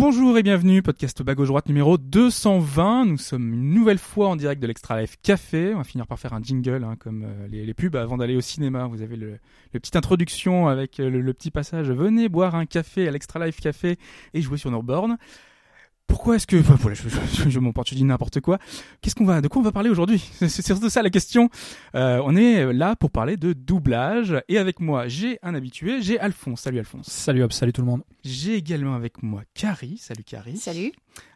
Bonjour et bienvenue, podcast bas gauche droite numéro 220. Nous sommes une nouvelle fois en direct de l'Extra Life Café. On va finir par faire un jingle hein, comme euh, les, pubs avant d'aller au cinéma. Vous avez le, le petite introduction avec euh, le, le petit passage Venez boire un café à l'Extra Life Café et jouer sur nos bornes. Pourquoi est-ce que enfin, voilà, je, je, je, je m'emporte, je dis n'importe quoi. Qu'est-ce qu'on va, de quoi on va parler aujourd'hui? C'est c'est surtout ça la question. Euh, on est là pour parler de doublage et avec moi j'ai un habitué, j'ai Alphonse. Salut Alphonse. Salut hop, salut tout le monde. J'ai également avec moi Carrie. Salut Carrie. Salut.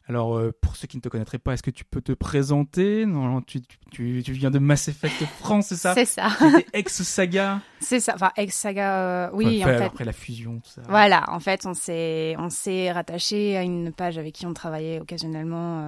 Alors, euh, pour ceux qui ne te connaîtraient pas, est-ce que tu peux te présenter? Non, tu, tu, tu viens de Mass Effect France, c'est ça? C'est ça. Ex-saga? C'est ça. Enfin, ex-saga, euh, oui, Enfin, en fait. Après la fusion, tout ça. Voilà, en fait, on s'est, on s'est rattaché à une page avec qui on travaillait occasionnellement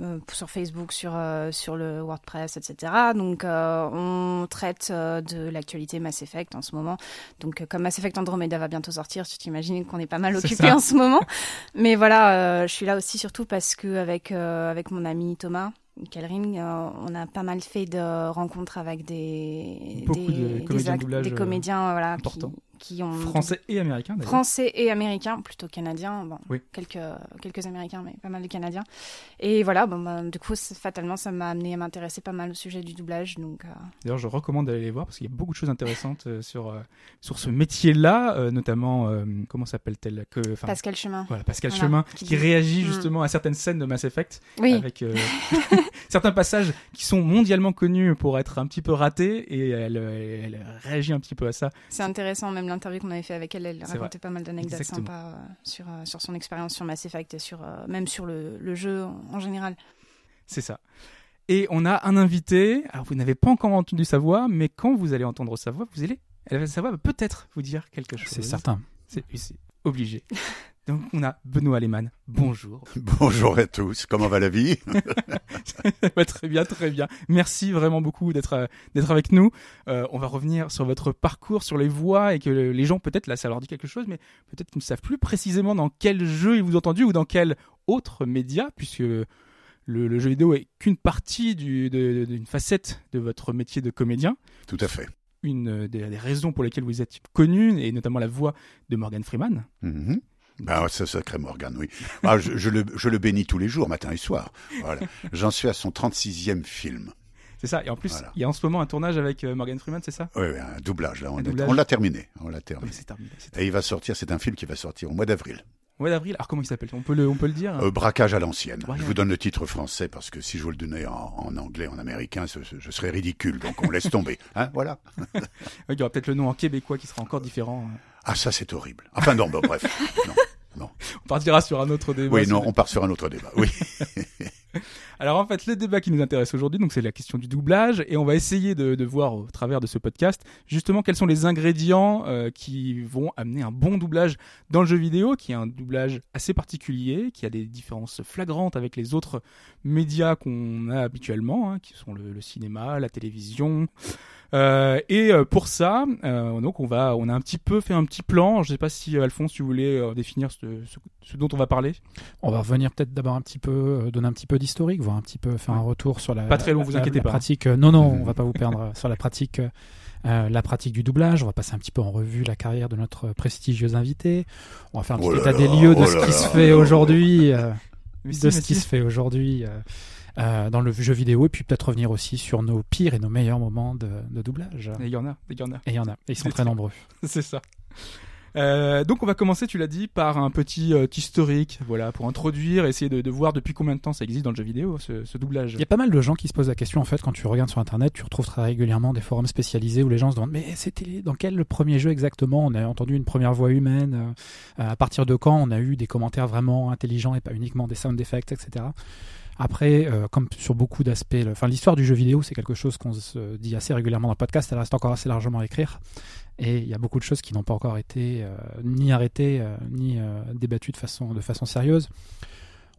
euh, sur Facebook, sur, sur le WordPress, etc. Donc, on traite de l'actualité Mass Effect en ce moment. Donc, comme Mass Effect Andromeda va bientôt sortir, tu t'imagines qu'on est pas mal occupé en ce moment. Mais voilà, je suis là aussi surtout parce que avec, euh, avec mon ami Thomas, Kelring, euh, on a pas mal fait de rencontres avec des, des, de comédiens des, euh, voilà, qui. Qui ont Français et américain, d'ailleurs. français et américains, plutôt canadiens. Bon, Oui. quelques, quelques américains, mais pas mal de canadiens. Et voilà, bon, bah, du coup, fatalement, ça m'a amené à m'intéresser pas mal au sujet du doublage. Donc, euh, D'ailleurs, je recommande d'aller les voir parce qu'il y a beaucoup de choses intéressantes euh, sur, euh, sur ce métier-là, notamment, comment s'appelle-t-elle que, Pascal Chemin. Voilà, Pascal Voilà, Chemin, qui qui, dit- réagit Mm. justement à certaines scènes de Mass Effect, Oui, avec certains passages qui sont mondialement connus pour être un petit peu ratés, et elle, elle réagit un petit peu à ça. c'est intéressant. Même l'interview qu'on avait fait avec elle, elle racontait pas mal d'anecdotes sympas euh, sur, euh, sur son expérience sur Mass Effect et sur, euh, même sur le, le jeu en, en général. C'est ça. Et on a un invité. Alors, vous n'avez pas encore entendu sa voix, mais quand vous allez entendre sa voix, vous allez, elle, sa voix va peut-être vous dire quelque chose. C'est certain. C'est c'est obligé. Donc, on a Benoît Lehmann. Bonjour. Bonjour à tous, comment va la vie? Très bien, très bien. Merci vraiment beaucoup d'être euh, d'être avec nous. Euh, on va revenir sur votre parcours, sur les voix et que les gens peut-être là ça leur dit quelque chose, mais peut-être qu'ils ne savent plus précisément dans quel jeu ils vous ont entendu ou dans quel autre média, puisque le, le jeu vidéo est qu'une partie du- d'une facette de votre métier de comédien. Tout à fait. Une euh, des, des raisons pour lesquelles vous êtes connu et notamment la voix de Morgan Freeman. Mhm. Ah, ce sacré Morgan, oui. Ah, je, je le, je le bénis tous les jours, matin et soir. Voilà. J'en suis à son 36e film. C'est ça. Et en plus, Voilà. il y a en ce moment un tournage avec euh, Morgan Freeman, c'est ça? Oui, oui, un doublage, là. On, l'a terminé. On l'a Ah, terminé. C'est terminé. c'est Et il va sortir, c'est un film qui va sortir au mois d'avril. Mois d'avril. Alors comment il s'appelle? On peut le, on peut le dire. Euh, braquage à l'ancienne. Ouais, je ouais. vous donne le titre français parce que si je vous le donnais en, en anglais, en américain, ce- ce- je serais ridicule. Donc on laisse tomber. Hein, voilà. Ouais, Il y aura peut-être le nom en québécois qui sera encore différent. Ah, ça, c'est horrible. Enfin, non, bon, bref. Non. On partira sur un autre débat. Oui, non, on part sur un autre débat. Oui. Alors en fait, le débat qui nous intéresse aujourd'hui, donc c'est la question du doublage, et on va essayer de, voir au travers de ce podcast justement quels sont les ingrédients euh, qui vont amener un bon doublage dans le jeu vidéo, qui est un doublage assez particulier, qui a des différences flagrantes avec les autres médias qu'on a habituellement, hein, qui sont le, le cinéma, la télévision. Euh, et euh, pour ça, euh, donc on va, on a un petit peu fait un petit plan. Je sais pas si euh, Alphonse, tu voulais euh, définir ce, ce- ce dont on va parler. On va revenir peut-être d'abord un petit peu, euh, donner un petit peu d'historique, voir un petit peu, faire un retour sur la. Pas très long, la- vous inquiétez la pas. Pratique. euh, non, non, on va pas vous perdre sur la pratique. euh, euh, la pratique du doublage, on va passer un petit peu en revue la carrière de notre prestigieux invité. On va faire un petit Oh état des lieux de oh ce qui se fait aujourd'hui, euh, de ce qui si. se fait aujourd'hui euh, dans le jeu vidéo, et puis peut-être revenir aussi sur nos pires et nos meilleurs moments de, de doublage. Et Il y en a, il y en a. Et il y en a, et ils sont très- nombreux. C'est ça. Euh, donc on va commencer, tu l'as dit, par un petit euh, historique, voilà, pour introduire, essayer de, de voir depuis combien de temps ça existe dans le jeu vidéo, ce, ce doublage. Il y a pas mal de gens qui se posent la question en fait quand tu regardes sur internet, tu retrouves très régulièrement des forums spécialisés où les gens se demandent mais c'était dans quel le premier jeu exactement? On a entendu une première voix humaine. euh, à partir de quand on a eu des commentaires vraiment intelligents et pas uniquement des sound effects, etc. Après, euh, comme sur beaucoup d'aspects, enfin l'histoire du jeu vidéo, c'est quelque chose qu'on se dit assez régulièrement dans le podcast. Elle reste encore assez largement à écrire, et il y a beaucoup de choses qui n'ont pas encore été euh, ni arrêtées euh, ni débattues de façon sérieuse.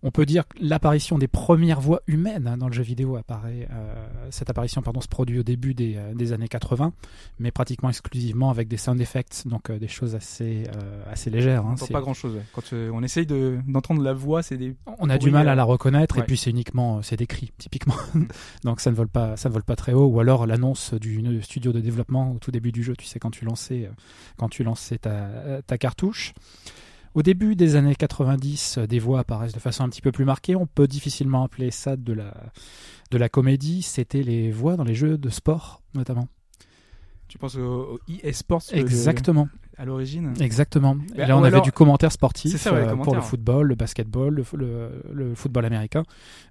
On peut dire que l'apparition des premières voix humaines hein, dans le jeu vidéo apparaît. euh, cette apparition, pardon, se produit au début des, euh, des années 80, mais pratiquement exclusivement avec des sound effects, donc euh, des choses assez euh, assez légères. On hein. C'est- pas grand chose. Quand on essaye de- d'entendre la voix, c'est des. on a du mal à la reconnaître et puis c'est uniquement c'est des cris typiquement donc ça ne vole pas ça ne vole pas très haut ou alors l'annonce du studio de développement au tout début du jeu tu sais quand tu lançais quand tu lançais ta, ta cartouche au début des années 90 euh, des voix apparaissent de façon un petit peu plus marquée on peut difficilement appeler ça de la de la comédie c'était les voix dans les jeux de sport notamment Tu penses au, le- exactement à l'origine? Exactement. Bah, là, on avait du commentaire sportif C'est ça, ouais, euh, commentaire. pour le football, le basketball, le, le- le football américain,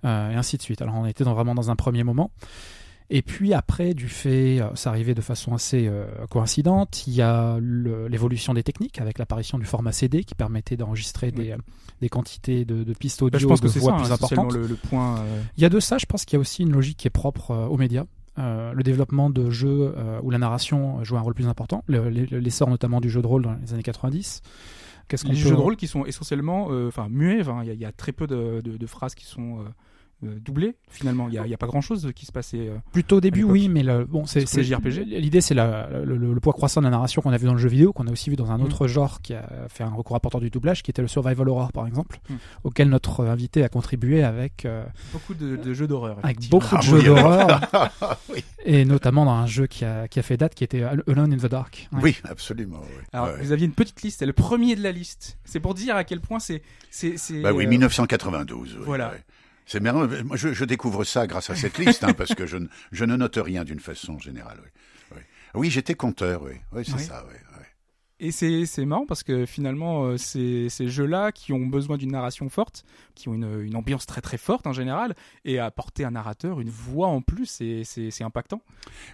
euh, et ainsi de suite. Alors, on était dans, vraiment dans un premier moment. Et puis après, du fait, euh, ça arrivait de façon assez euh, coïncidente, il y a l'évolution des techniques avec l'apparition du format CD qui permettait d'enregistrer des, euh, des quantités de, de pistes audio Bah, je pense de que c'est voix ça, plus hein, importantes. le, le point. euh, Il y a de ça, je pense qu'il y a aussi une logique qui est propre euh, aux médias. Le développement de jeux où la narration joue un rôle plus important, le- le- l'essor notamment du jeu de rôle dans les années 90. Qu'est-ce qu'on les peut- jeux de rôle qui sont essentiellement, enfin muets. enfin, Il y, a- il y a très peu de, de- de phrases qui sont euh, doublées. Finalement, il n'y a, il y a pas grand-chose qui se passait. euh, Plutôt au début, oui, mais le, bon, c'est JRPG. L'idée, c'est le, le- le poids croissant de la narration qu'on a vu dans le jeu vidéo, qu'on a aussi vu dans un Mm. autre genre qui a fait un recours important du doublage, qui était le survival horror, par exemple, Mm. auquel notre invité a contribué avec euh, beaucoup de, de jeux d'horreur. avec beaucoup de Ah jeux oui, d'horreur, oui. et notamment dans un jeu qui a, qui a fait date, qui était Alone in the Dark. Ouais. Oui, absolument. oui. Alors, Ouais. vous aviez une petite liste, c'est le premier de la liste. C'est pour dire à quel point c'est. Bah oui, euh, 1992. oui, voilà. ouais. C'est marrant. Moi, je, je découvre ça grâce à cette liste, hein, parce que je, ne- je ne note rien d'une façon générale. Oui, oui. Oui, j'étais compteur. Oui, oui c'est Oui. ça. Oui. Et c'est, marrant parce que finalement, euh, ces, ces jeux-là qui ont besoin d'une narration forte, qui ont une, une ambiance très très forte en général, et apporter un narrateur, une voix en plus, c'est, impactant.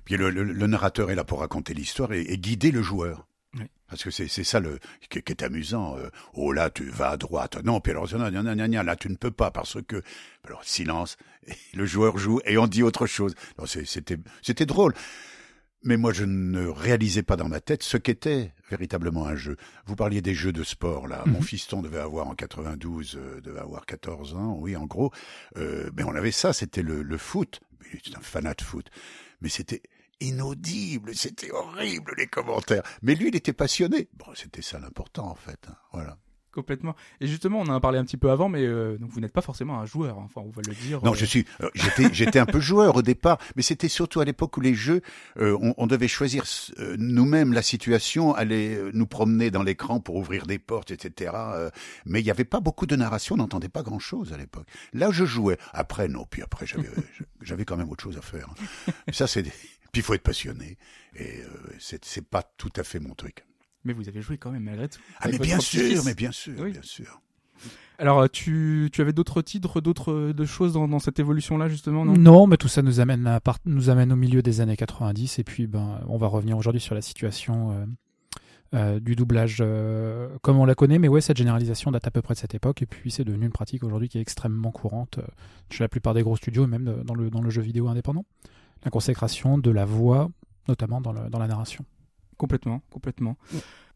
Puis le, le- le narrateur est là pour raconter l'histoire et, et guider le joueur. Oui. Parce que c'est ça le qui, qui est amusant. euh, oh là, tu vas à droite. Non, puis alors gna, gna, gna, là tu ne peux pas parce que alors silence. Et le joueur joue et on dit autre chose. Non, C'était c'était drôle. Mais moi, je ne réalisais pas dans ma tête ce qu'était véritablement un jeu. Vous parliez des jeux de sport, là. Mon Mhm. fiston devait avoir en 92, euh, devait avoir 14 ans, oui, en gros. Euh, mais on avait ça, c'était le, le foot. Il était un fanat de foot. Mais c'était inaudible, c'était horrible, les commentaires. Mais lui, il était passionné. Bon, c'était ça l'important, en fait. hein. Voilà. Complètement. Et justement, on en a parlé un petit peu avant, mais euh, donc vous n'êtes pas forcément un joueur. hein. Enfin, on va le dire. Non, euh, je suis, euh, j'étais, j'étais un peu joueur au départ, mais c'était surtout à l'époque où les jeux, euh, on, on devait choisir euh, nous-mêmes la situation, aller nous promener dans l'écran pour ouvrir des portes, etc. euh, mais il n'y avait pas beaucoup de narration, on n'entendait pas grand-chose à l'époque. Là, je jouais. Après, non. Puis après, j'avais, j'avais quand même autre chose à faire. hein. Ça, c'est. des- Puis il faut être passionné, et euh, c'est, pas tout à fait mon truc. Mais vous avez joué quand même malgré tout. Ah, mais bien sûr, mais bien sûr, Oui. bien sûr. Alors, euh, tu, tu avais d'autres titres, d'autres euh, de choses dans, dans cette évolution-là, justement, non? Non, mais tout ça nous amène, à part- nous amène au milieu des années 90 et puis ben, on va revenir aujourd'hui sur la situation euh, euh, du doublage euh, comme on la connaît. Mais ouais, cette généralisation date à peu près de cette époque et puis c'est devenu une pratique aujourd'hui qui est extrêmement courante euh, chez la plupart des gros studios et même dans le, dans le jeu vidéo indépendant. La consécration de la voix, notamment dans, le, dans la narration. Complètement, complètement.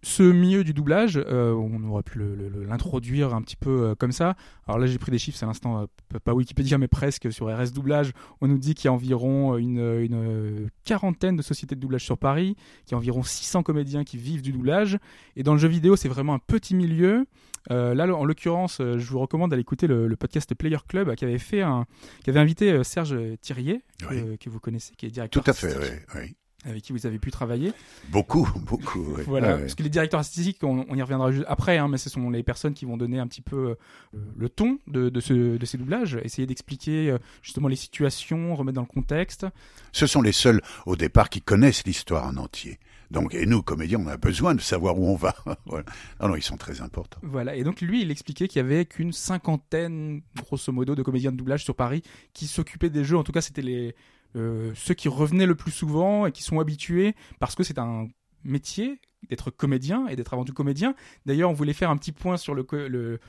Ce milieu du doublage, euh, on aurait pu l'introduire un petit peu euh, comme ça. Alors là, j'ai pris des chiffres, c'est à l'instant, euh, pas Wikipédia, mais presque sur RS Doublage. On nous dit qu'il y a environ une, une quarantaine de sociétés de doublage sur Paris, qu'il y a environ 600 comédiens qui vivent du doublage. Et dans le jeu vidéo, c'est vraiment un petit milieu. Euh, là, en l'occurrence, euh, je vous recommande d'aller écouter le, le podcast Player Club euh, qui avait fait un, qui avait invité Serge Thirier, Oui. euh, que vous connaissez, qui est directeur Tout à fait, oui, oui. avec qui vous avez pu travailler. Beaucoup, beaucoup. oui. Voilà, parce que les directeurs artistiques, on, on y reviendra juste après, hein, mais ce sont les personnes qui vont donner un petit peu euh, le ton de, de, ce, de ces doublages, essayer d'expliquer justement les situations, remettre dans le contexte. Ce sont les seuls au départ qui connaissent l'histoire en entier. Donc, et nous, comédiens, on a besoin de savoir où on va. voilà. Non, non, ils sont très importants. Voilà, et donc lui, il expliquait qu'il y avait qu'une cinquantaine, grosso modo, de comédiens de doublage sur Paris qui s'occupaient des jeux. En tout cas, c'était les euh, ceux qui revenaient le plus souvent et qui sont habitués parce que c'est un métier d'être comédien et d'être avant tout comédien. D'ailleurs, on voulait faire un petit point sur le, le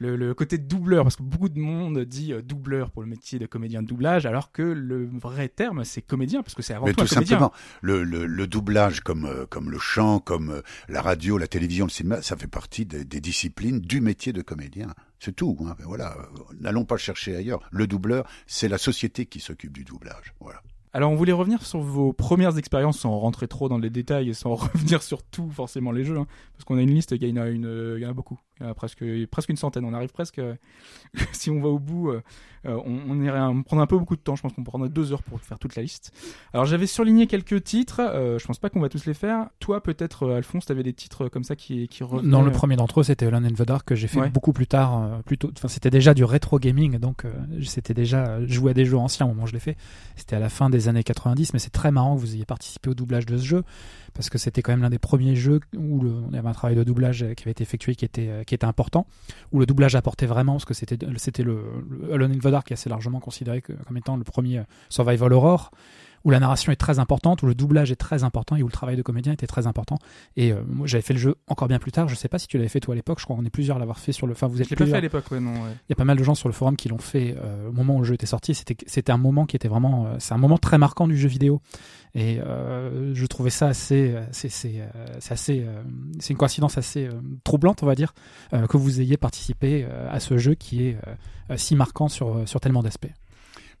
le, le côté doubleur, parce que beaucoup de monde dit euh, doubleur pour le métier de comédien de doublage, alors que le vrai terme c'est comédien, parce que c'est avant Mais tout un comédien. simplement, le, le, le doublage comme, euh, comme le chant, comme euh, la radio, la télévision, le cinéma, ça fait partie des, des disciplines du métier de comédien. C'est tout. Hein. Voilà. N'allons pas chercher ailleurs. Le doubleur, c'est la société qui s'occupe du doublage. Voilà. Alors on voulait revenir sur vos premières expériences sans rentrer trop dans les détails et sans revenir sur tout forcément les jeux, hein, parce qu'on a une liste, il y en a, une, il y en a beaucoup, presque, presque une centaine, on arrive presque, euh, si on va au bout, euh, euh, on, on irait on un peu beaucoup de temps, je pense qu'on prendrait deux heures pour faire toute la liste. Alors j'avais surligné quelques titres, euh, je pense pas qu'on va tous les faire. Toi peut-être euh, Alphonse, t'avais des titres comme ça qui, qui revenaient. Non, le euh, premier d'entre eux, c'était Alone in the Dark que j'ai fait Ouais. beaucoup plus tard. euh, plutôt, enfin, c'était déjà du rétro gaming, donc euh, c'était déjà euh, jouer à des jeux anciens au moment où je l'ai fait. C'était à la fin des années 90, mais c'est très marrant que vous ayez participé au doublage de ce jeu parce que c'était quand même l'un des premiers jeux où le, on avait un travail de doublage euh, qui avait été effectué qui était euh, qui était important, où le doublage apportait vraiment parce que c'était le, le Alone in qui est assez largement considéré comme étant le premier euh, survival horror où la narration est très importante, où le doublage est très important et où le travail de comédien était très important. Et euh, moi, j'avais fait le jeu encore bien plus tard. Je sais pas si tu l'avais fait toi à l'époque. Je crois qu'on est plusieurs à l'avoir fait sur le. Enfin, vous Je êtes l'ai pas fait à l'époque, ouais, non. ouais. Il y a pas mal de gens sur le forum qui l'ont fait euh, au moment où le jeu était sorti. C'était c'était un moment qui était vraiment. euh, c'est un moment très marquant du jeu vidéo. Et euh, je trouvais ça assez. C'est c'est euh, c'est assez. euh, c'est une coïncidence assez euh, troublante, on va dire, euh, que vous ayez participé à ce jeu qui est si marquant sur sur tellement d'aspects.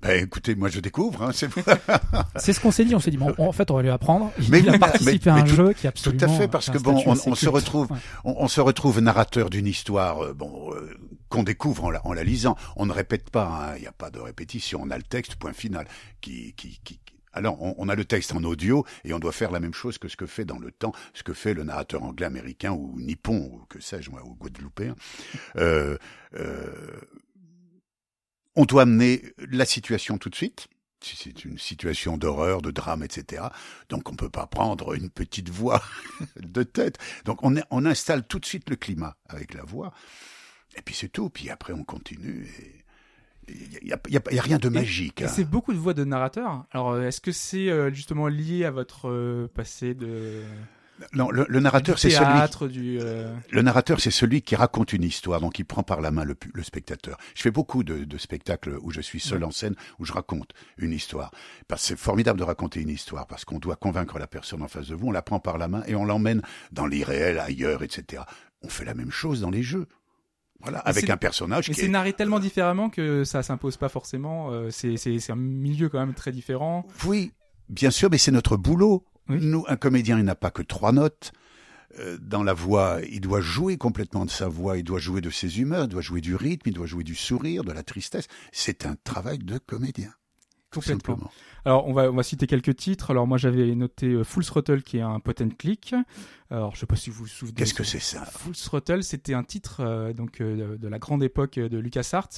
Ben, écoutez, moi je découvre. Hein, c'est C'est ce qu'on s'est dit. On s'est dit, bon, en fait, on va lui apprendre. Il Mais a oui, mais- participé mais- à un tout- jeu qui est tout à absolument. fait, parce que bon, on- se retrouve- Ouais. on, on se retrouve narrateur d'une histoire, euh, bon, euh, qu'on découvre en la, en la lisant. On ne répète pas. hein, Il n'y a pas de répétition. On a le texte, point final. Qui, qui, qui, qui- alors, on, on a le texte en audio et on doit faire la même chose que ce que fait dans le temps, ce que fait le narrateur anglais, américain ou nippon ou que sais-je moi, ou guadeloupéen. Euh, euh, on doit amener la situation tout de suite. Si c'est une situation d'horreur, de drame, etc. Donc on peut pas prendre une petite voix de tête. Donc on, installe tout de suite le climat avec la voix. Et puis c'est tout. Puis après on continue. et Il y a, rien de magique. Hein. c'est beaucoup de voix de narrateurs. Alors, euh, est-ce que c'est euh, justement lié à votre euh, passé de Non, le, le narrateur c'est celui. théâtre, du euh, Le narrateur, c'est celui qui raconte une histoire, donc il prend par la main le, spectateur. Je fais beaucoup de, de spectacles où je suis seul en scène, où je raconte une histoire. Parce que c'est formidable de raconter une histoire, parce qu'on doit convaincre la personne en face de vous, on la prend par la main et on l'emmène dans l'irréel, ailleurs, etc. On fait la même chose dans les jeux. Voilà, Mais avec un personnage Mais c'est est... narré tellement différemment que ça s'impose pas forcément. euh, c'est un milieu quand même très différent. Oui, bien sûr, mais c'est notre boulot. Oui. Nous, un comédien, il n'a pas que trois notes. Euh, Dans la voix, il doit jouer complètement de sa voix, il doit jouer de ses humeurs, il doit jouer du rythme, il doit jouer du sourire, de la tristesse. C'est un travail de comédien, tout Complètement. simplement. Alors on va on va citer quelques titres. Alors moi j'avais noté euh, Full Throttle qui est un pot and click. Alors je sais pas si vous vous souvenez. Qu'est-ce que c'est ça? Full Throttle, c'était un titre euh, donc euh, de, de la grande époque de LucasArts.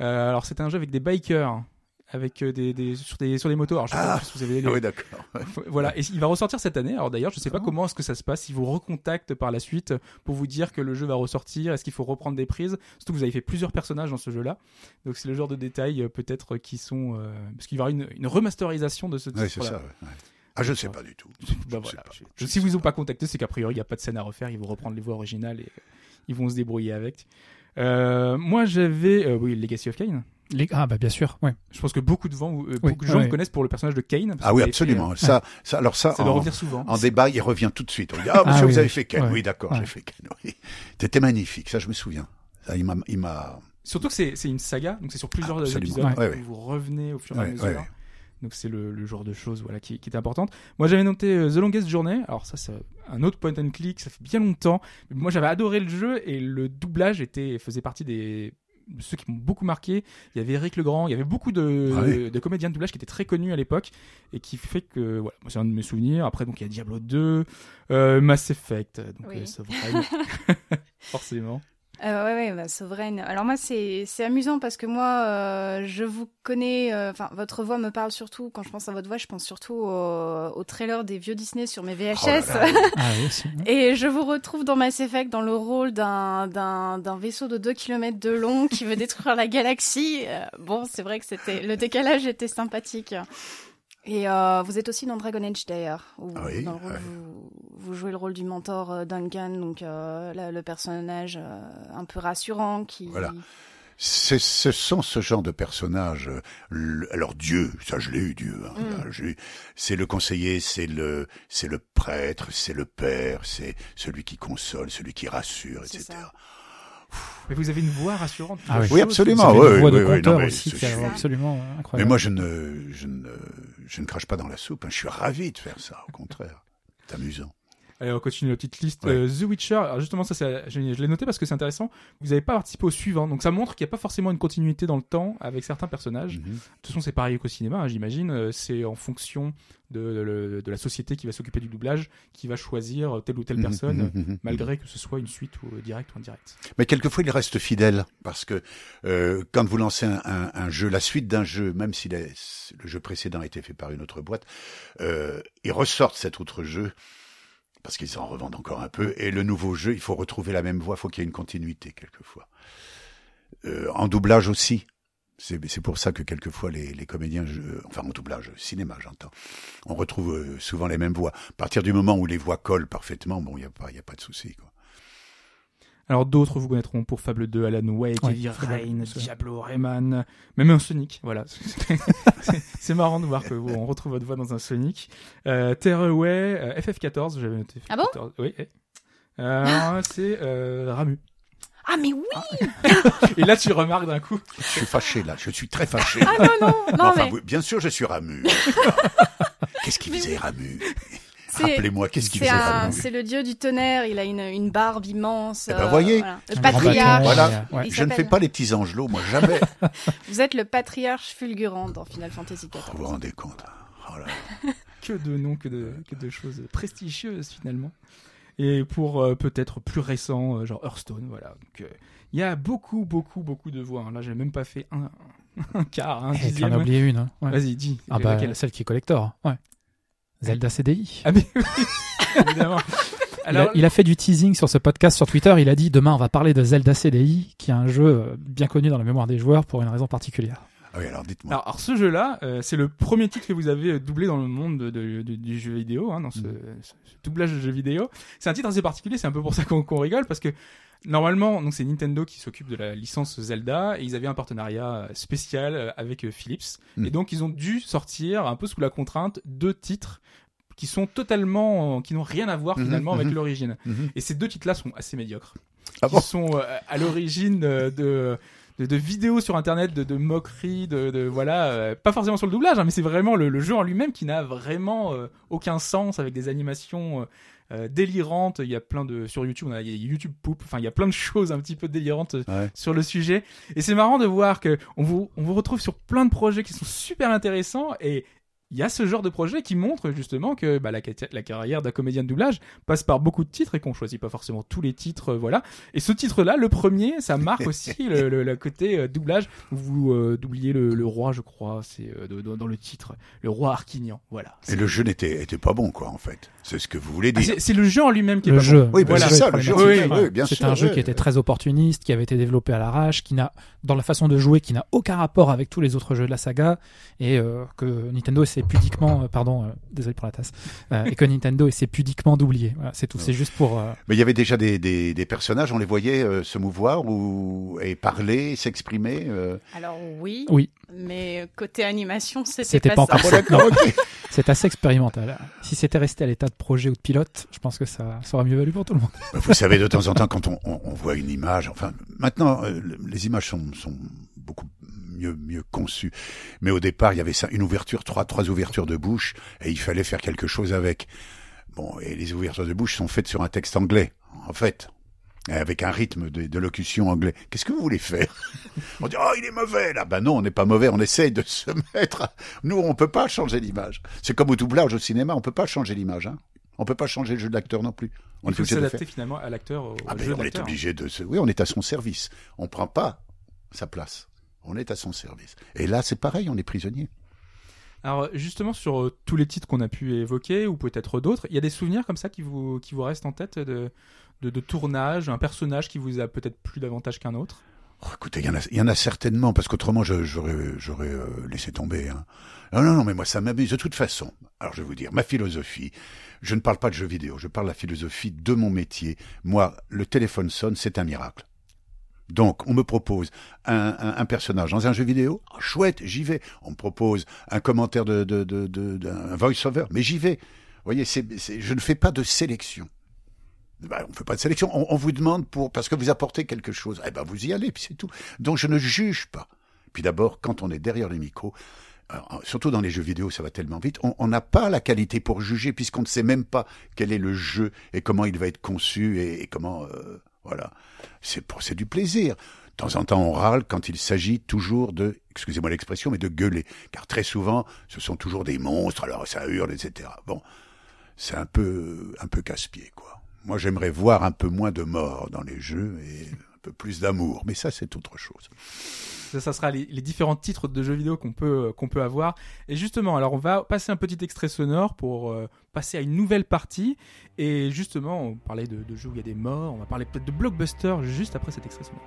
Euh, alors c'était un jeu avec des bikers, avec euh, des, des sur des sur des motos. Alors je sais Ah. pas si vous avez les- Oui, d'accord. voilà, et il va ressortir cette année. Alors d'ailleurs, je sais pas Ah. comment est-ce que ça se passe. Ils vous recontactent par la suite pour vous dire que le jeu va ressortir. Est-ce qu'il faut reprendre des prises? Surtout que vous avez fait plusieurs personnages dans ce jeu-là, donc c'est le genre de détails euh, peut-être qui sont euh, parce qu'il va y avoir une, une remasterisation de ce Oui, c'est ça. ouais. Ah, je ne sais pas du tout. Bah voilà. pas. Je- si vous ont pas. pas contacté, c'est qu'a priori il n'y a pas de scène à refaire. Ils vont reprendre les voix originales et euh, ils vont se débrouiller avec. Euh, moi j'avais euh, oui Legacy of Kane. Les- Ah bah bien sûr, ouais. Je pense que beaucoup de, gens, euh, Oui, beaucoup de gens ouais. me connaissent pour le personnage de Kane. parce Ah oui, vous fait, absolument. Ça, ça, alors ça, euh, ça doit en, revenir souvent. en débat, il revient tout de suite. On dit, ah, monsieur, Ah vous oui, avez fait. Ouais. Oui, d'accord, Ouais. j'ai fait Ken. Oui. C'était magnifique, ça, je me souviens. Ça, il m'a, il m'a, Surtout que c'est une saga, donc c'est sur plusieurs Absolument. épisodes. Ouais, où ouais. Vous revenez au fur et à mesure. ouais, ouais. Donc c'est le, le genre de choses voilà qui, qui est importante. Moi j'avais noté euh, The Longest Journey. Alors ça c'est un autre point and click. Ça fait bien longtemps. Mais moi j'avais adoré le jeu et le doublage était faisait partie des de ceux qui m'ont beaucoup marqué. Il y avait Eric Legrand. Il y avait beaucoup de, de comédiens de doublage qui étaient très connus à l'époque et qui fait que voilà moi, c'est un de mes souvenirs. Après donc il y a Diablo 2, euh, Mass Effect, donc Oui. euh, Sovereign. forcément. Euh, ouais, ouais, bah, Sovereign. Alors moi, c'est c'est amusant parce que moi, euh, je vous connais. euh, Enfin, votre voix me parle surtout. Quand je pense à votre voix, je pense surtout au, au trailer des vieux Disney sur mes VHS. Oh là là. Ah oui, aussi. Et je vous retrouve dans Mass Effect dans le rôle d'un d'un d'un vaisseau de 2 km de long qui veut détruire la galaxie. Euh, bon, c'est vrai que c'était le décalage était sympathique. Et euh, vous êtes aussi dans Dragon Age d'ailleurs, où Ah oui, dans le rôle, ouais. vous, vous jouez le rôle du mentor euh, Duncan, donc euh, le personnage euh, un peu rassurant qui. Voilà. C'est- Ce sont ce genre de personnages. le- alors Dieu, ça je l'ai eu Dieu. hein, Mm. c'est le conseiller, c'est le, c'est le prêtre, c'est le père, c'est celui qui console, celui qui rassure, etc. ça. Mais vous avez une voix rassurante. Ah oui. Oui, absolument. Vous avez une voix de ouais, ouais, conteur non, mais aussi qui je- absolument euh, Mais incroyable. moi, je ne, je ne, je ne crache pas dans la soupe. hein, Je suis ravi de faire ça. Au contraire, c'est amusant. Allez, on continue la petite liste. Ouais. Euh, The Witcher, alors justement, ça, c'est- je, je l'ai noté parce que c'est intéressant. Vous n'avez pas participé au suivant, donc ça montre qu'il n'y a pas forcément une continuité dans le temps avec certains personnages. Mhm. De toute façon, c'est pareil qu'au cinéma, hein, j'imagine. Euh, C'est en fonction de, de- de la société qui va s'occuper du doublage qui va choisir telle ou telle personne, Mhm, mhm, mhm. malgré que ce soit une suite ou euh, direct ou indirect. Mais quelquefois, il reste fidèle parce que euh, quand vous lancez un, un- un jeu, la suite d'un jeu, même si la- le jeu précédent a été fait par une autre boîte, euh, ils ressortent cet autre jeu parce qu'ils en revendent encore un peu. Et le nouveau jeu, il faut retrouver la même voix, il faut qu'il y ait une continuité quelquefois. Euh, en doublage aussi. C'est pour ça que quelquefois les, comédiens, je- enfin en doublage, cinéma j'entends, on retrouve euh, souvent les mêmes voix. À partir du moment où les voix collent parfaitement, bon, il n'y a, pas- y a pas de souci. quoi. Alors d'autres vous connaîtront pour Fable 2, Alan Wake, Ouais, Heavy Rain, Diablo, Rayman, même un Sonic. Voilà, C'est- marrant de voir que vous- on retrouve votre voix dans un Sonic. Euh, Tearaway, euh, FF14, j'avais noté. Ah bon FF14, Oui. Euh, c'est euh, Ramu. Ah mais oui Et là tu remarques d'un coup. Je suis fâché là, je suis très fâché. Ah non non non enfin, mais bien sûr, je suis Ramu. qu'est-ce qui faisait Ramu? Rappelez-moi, qu'est-ce qui c'est faisait un- Ramu c'est le dieu du tonnerre. Il a une, une barbe immense. Eh ben, voyez. voilà. Le patriarche. Voilà. euh, ouais. Je ne fais pas les petits angelots, moi, jamais. Vous êtes le patriarche fulgurant dans Final Fantasy XIV. Vous vous rendez compte hein Oh là là. Que de noms, que de, que de choses prestigieuses finalement. Et pour euh, peut-être plus récent, euh, genre Hearthstone, voilà. Donc euh, il y a beaucoup, beaucoup, beaucoup de voix. hein. Là, j'ai même pas fait un, un quart, un Eh, en dixième. as oublié une. hein. Ouais. Vas-y, dis. Ah bah, laquelle? celle qui est collector. Ouais. Zelda CDI. Ah mais oui, évidemment. Il a- Alors, il, a, fait du teasing sur ce podcast sur Twitter. Il a dit demain on va parler de Zelda CDI, qui est un jeu euh, bien connu dans la mémoire des joueurs pour une raison particulière. Ah oui, alors dites-moi. alors, alors, ce jeu-là, euh, c'est le premier titre que vous avez euh, doublé dans le monde de- de- de- du jeu vidéo, hein, dans ce, Mhm. ce- ce doublage de jeu vidéo. C'est un titre assez particulier, c'est un peu pour ça qu'on rigole, parce que normalement, donc c'est Nintendo qui s'occupe de la licence Zelda, et ils avaient un partenariat spécial avec Philips, et donc ils ont dû sortir un peu sous la contrainte deux titres qui sont totalement, qui n'ont rien à voir Mhm, finalement avec mhm. l'origine. Mhm. Et ces deux titres-là sont assez médiocres. Ah qui bon sont euh, à l'origine euh, de, de, de vidéos sur internet, de, de moqueries, de, de voilà, euh, pas forcément sur le doublage, hein, mais c'est vraiment le, le jeu en lui-même qui n'a vraiment euh, aucun sens avec des animations euh, euh, délirantes. Il y a plein de sur YouTube, on a, il y a YouTube Poop, enfin il y a plein de choses un petit peu délirantes euh, Ouais. sur le sujet. Et c'est marrant de voir que on vous, on vous retrouve sur plein de projets qui sont super intéressants et il y a ce genre de projet qui montre justement que bah, la, ca- la carrière d'un comédien de doublage passe par beaucoup de titres et qu'on choisit pas forcément tous les titres, euh, voilà. Et ce titre-là, le premier, ça marque aussi le, le- le côté euh, doublage. Vous euh, doubliez le, le roi, je crois, c'est euh, dans le titre, le roi Arquignan, voilà. Et le jeu n'était était pas bon, quoi, en fait. C'est ce que vous voulez Ah, dire. c'est c'est le jeu en lui-même qui est Le pas jeu. bon. Oui, ben, Voilà. c'est ça, le jeu. Oui, oui, oui, bien C'est sûr. un jeu qui était très opportuniste, qui avait été développé à l'arrache, qui n'a, dans la façon de jouer, qui n'a aucun rapport avec tous les autres jeux de la saga, et euh, que Nintendo essaie pudiquement, euh, pardon, euh, désolé pour la tasse, euh, et que Nintendo essaie pudiquement d'oublier. Voilà, c'est tout. C'est juste pour. euh, Mais il y avait déjà des, des, des personnages, on les voyait euh, se mouvoir ou et parler, s'exprimer. euh. Alors oui, Oui, mais côté animation, c'était c'était pas, pas ça. encore ça. Non. C'est assez expérimental. Si c'était resté à l'état de projet ou de pilote, je pense que ça, ça aurait mieux valu pour tout le monde. Vous savez, de temps en temps, quand on, on, on voit une image, enfin, maintenant, euh, le- les images sont, sont beaucoup mieux, mieux conçues. Mais au départ, il y avait ça, une ouverture, trois, trois ouvertures de bouche, et il fallait faire quelque chose avec. Bon, et les ouvertures de bouche sont faites sur un texte anglais, en fait. Avec un rythme de, de locution anglais. Qu'est-ce que vous voulez faire? On dit, oh, il est mauvais, là. Ben non, on n'est pas mauvais, on essaye de se mettre. à- Nous, on peut pas changer l'image. C'est comme au doublage au cinéma, on peut pas changer l'image, hein. On peut pas changer le jeu de l'acteur non plus. On Il faut s'adapter finalement à l'acteur, au, Ah ben, on est d'acteur. obligé de se... Oui, on est à son service. On prend pas sa place. On est à son service. Et là, c'est pareil, on est prisonnier. Alors justement sur euh, tous les titres qu'on a pu évoquer ou peut-être d'autres, il y a des souvenirs comme ça qui vous qui vous restent en tête de de, de tournage, un personnage qui vous a peut-être plus davantage qu'un autre? Oh, écoutez, il y en a, il y en a certainement, parce qu'autrement, j'aurais, j'aurais euh, laissé tomber. Hein. Non, non, non, mais moi, ça m'amuse de toute façon. Alors, je vais vous dire, ma philosophie, je ne parle pas de jeux vidéo, je parle de la philosophie de mon métier. Moi, le téléphone sonne, c'est un miracle. Donc, on me propose un, personnage dans un jeu vidéo, Ah, chouette, j'y vais. On me propose un commentaire de, de, voice-over, mais j'y vais. Vous voyez, je ne fais pas de sélection. Ben, on ne fait pas de sélection. On, vous demande pour parce que vous apportez quelque chose. Eh ben, vous y allez, puis c'est tout. Donc, je ne juge pas. Puis d'abord, quand on est derrière le micro, alors, surtout dans les jeux vidéo, ça va tellement vite, on n'a pas la qualité pour juger puisqu'on ne sait même pas quel est le jeu et comment il va être conçu et, et comment, euh, voilà. C'est c'est du plaisir. De temps en temps, on râle quand il s'agit toujours de, excusez-moi l'expression, mais de gueuler, car très souvent, ce sont toujours des monstres, alors ça hurle, etc. Bon, c'est un peu, un peu casse-pied, quoi. Moi, j'aimerais voir un peu moins de morts dans les jeux et peu plus d'amour, mais ça, c'est autre chose. Ça, sera les, différents titres de jeux vidéo qu'on peut, qu'on peut avoir. Et justement, alors on va passer un petit extrait sonore pour euh, passer à une nouvelle partie. Et justement, on parlait de, de jeux où il y a des morts, on va parler peut-être de blockbuster juste après cet extrait sonore.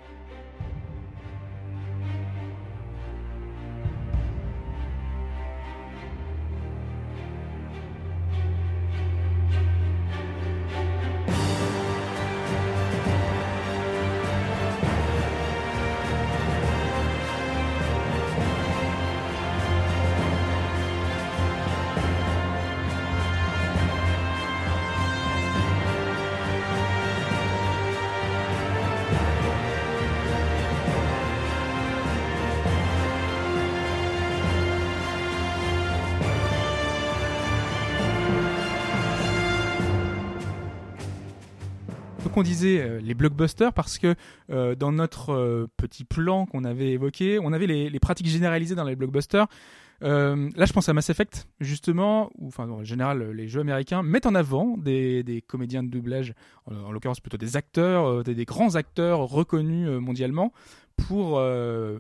Donc on disait euh, les blockbusters parce que euh, dans notre euh, petit plan qu'on avait évoqué, on avait les, les pratiques généralisées dans les blockbusters. Euh, là, je pense à Mass Effect, justement, ou enfin, en général, les jeux américains mettent en avant des, des comédiens de doublage, en, en l'occurrence plutôt des acteurs, euh, des, des grands acteurs reconnus euh, mondialement, pour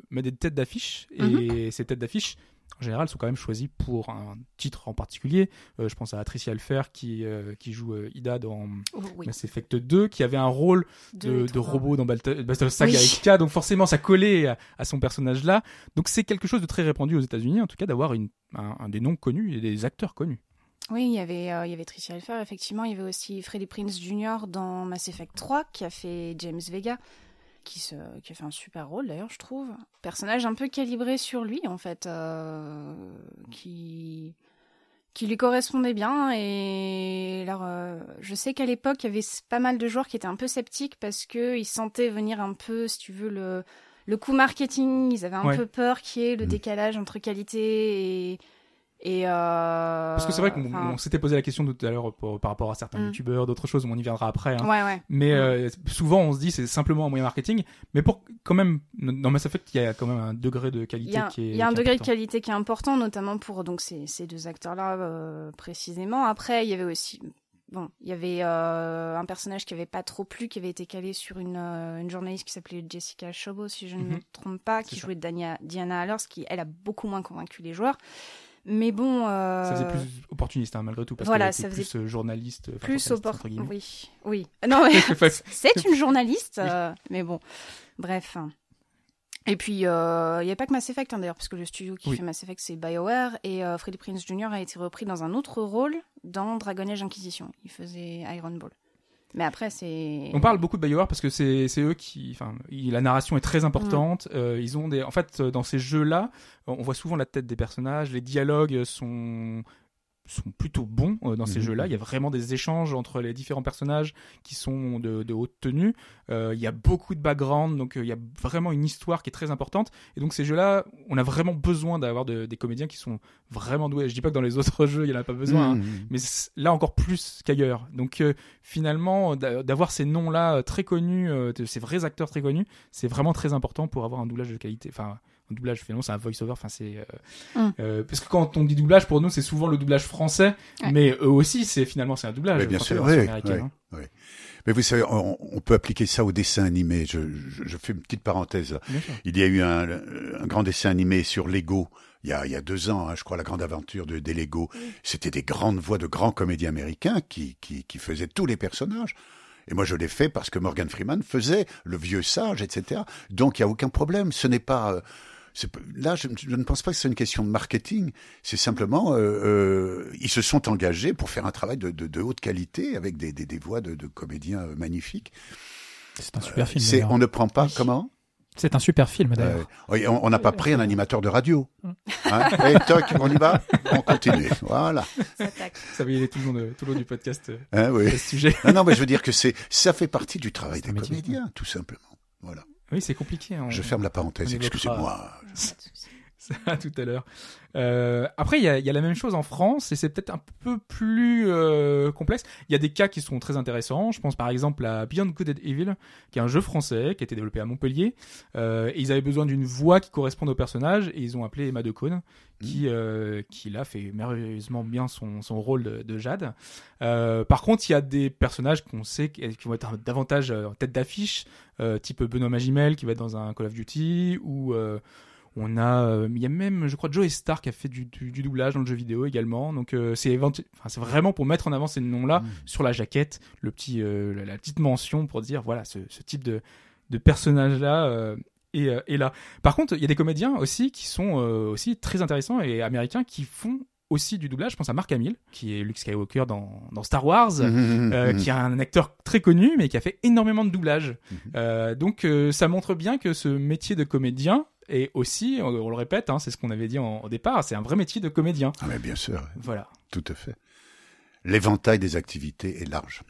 mettre des têtes d'affiche. Et ces têtes d'affiche, en général, sont quand même choisies pour un titre en particulier. Euh, je pense à Tricia Alfer qui, euh, qui joue euh, Ida dans Oh, oui. Mass Effect 2, qui avait un rôle de, robot dans Battle- Battlestar Oui. Donc forcément ça collait à, à son personnage-là. Donc c'est quelque chose de très répandu aux États-Unis, en tout cas d'avoir un, un des noms connus et des acteurs connus. Oui, il y avait, euh, il y avait Tricia Helfer, effectivement. Il y avait aussi Freddie Prince Jr. dans Mass Effect 3, qui a fait James Vega, qui, se, qui a fait un super rôle d'ailleurs, je trouve. Personnage un peu calibré sur lui, en fait, euh, qui, qui lui correspondait bien. Et alors, euh, je sais qu'à l'époque, il y avait pas mal de joueurs qui étaient un peu sceptiques parce qu'ils sentaient venir un peu, si tu veux, le, le coup marketing. Ils avaient un Ouais. peu peur qu'il y ait le Mm. décalage entre qualité et. Et euh, Parce que c'est vrai qu'on enfin, s'était posé la question tout à l'heure par, rapport à certains Mm. youtubeurs, d'autres choses, mais on y viendra après. hein. Ouais, ouais. Mais Mm. euh, souvent on se dit c'est simplement un moyen marketing, mais pour quand même dans Mass Effect il y a quand même un degré de qualité qui est. il y a un degré de important. qualité qui est important, notamment pour donc ces, ces deux acteurs-là euh, précisément. Après, il y avait aussi bon, il y avait un personnage qui avait pas trop plu, qui avait été calé sur une, une journaliste qui s'appelait Jessica Shobo, si je ne me Mhm. trompe pas, qui ça. jouait Dania- Diana Allers, qui elle a beaucoup moins convaincu les joueurs. Mais bon, euh, Ça faisait plus opportuniste hein, malgré tout parce voilà, ça faisait plus euh, journaliste. enfin, plus guillemets. Oui, oui. Non, mais c'est une journaliste, euh, mais bon, bref. Et puis, euh, il n'y a pas que Mass Effect, hein, d'ailleurs, parce que le studio qui Oui. fait Mass Effect, c'est BioWare, et euh, Freddie Prinze Jr. a été repris dans un autre rôle dans Dragon Age Inquisition. Il faisait Iron Ball. Mais après, c'est... On parle beaucoup de BioWare parce que c'est eux qui, enfin, la narration est très importante. Euh, ils ont des, en fait, euh, dans ces jeux-là, on voit souvent la tête des personnages. Les dialogues sont sont plutôt bons euh, dans ces Mhm. jeux-là. Il y a vraiment des échanges entre les différents personnages qui sont de, de haute tenue. Euh, il y a beaucoup de background, donc euh, il y a vraiment une histoire qui est très importante. Et donc ces jeux-là, on a vraiment besoin d'avoir de- des comédiens qui sont vraiment doués. Je dis pas que dans les autres jeux il y en a pas besoin, hein, Mmh. mais là encore plus qu'ailleurs. Donc finalement, d'a- d'avoir ces noms-là très connus, ces vrais acteurs très connus, c'est vraiment très important pour avoir un doublage de qualité. Enfin, un doublage finalement, c'est un voice-over. Enfin, c'est euh, Mm. euh, parce que quand on dit doublage, pour nous, c'est souvent le doublage français, Ouais. mais eux aussi, c'est finalement c'est un doublage. Mais bien sûr, version oui, hein. Mais vous savez, on, on peut appliquer ça au dessin animé. Je, je, je fais une petite parenthèse. là. Il y a eu un, un grand dessin animé sur Lego il y a, il y a deux ans, hein, je crois, la grande aventure de, des Lego. C'était des grandes voix de grands comédiens américains qui, qui, qui faisaient tous les personnages. Et moi, je l'ai fait parce que Morgan Freeman faisait le vieux sage, etc. Donc, il y a aucun problème. Ce n'est pas euh, là, je, je ne pense pas que c'est une question de marketing. C'est simplement, euh, euh, ils se sont engagés pour faire un travail de, de, de haute qualité avec des, des, des voix de, de comédiens euh, magnifiques. C'est un super film. C'est, on ne prend pas Oui. comment? C'est un super film d'ailleurs. Euh, On n'a pas pris un animateur de radio. Hein? Et toc, on y va, on continue. Voilà. Ça va y aller tout le long, de- tout le long du podcast Hein, oui. ce sujet. Non, non, mais je veux dire que c'est, ça fait partie du travail des comédiens, tout simplement. Voilà. Oui, c'est compliqué. hein. Je ferme la parenthèse, excusez-moi. De. Ça, tout à l'heure. Euh, après, il y a, il y a la même chose en France et c'est peut-être un peu plus euh, complexe. Il y a des cas qui sont très intéressants. Je pense par exemple à Beyond Good and Evil, qui est un jeu français qui a été développé à Montpellier. Euh, et ils avaient besoin d'une voix qui corresponde au personnage et ils ont appelé Emma Decaune, qui, euh, qui là fait merveilleusement bien son, son rôle de, de Jade. Par contre, il y a des personnages qu'on sait qui qui vont être davantage en tête d'affiche, type Benoît Magimel qui va être dans un Call of Duty ou on a, euh, il y a même, je crois, Joe Star qui a fait du, du, du doublage dans le jeu vidéo également. Donc euh, c'est enfin, c'est vraiment pour mettre en avant ces noms-là Mm. sur la jaquette, le petit, euh, la, la petite mention pour dire voilà ce, ce type de, de personnage-là est, euh, est là. Par contre, il y a des comédiens aussi qui sont euh, aussi très intéressants et américains qui font aussi du doublage. Je pense à Mark Hamill, qui est Luke Skywalker dans, dans Star Wars. Euh, mhm. qui est un acteur très connu, mais qui a fait énormément de doublage. Euh, donc, ça montre bien que ce métier de comédien est aussi, on, on le répète, hein, c'est ce qu'on avait dit en- au départ, c'est un vrai métier de comédien. Ah, mais bien sûr, Voilà. tout à fait. L'éventail des activités est large.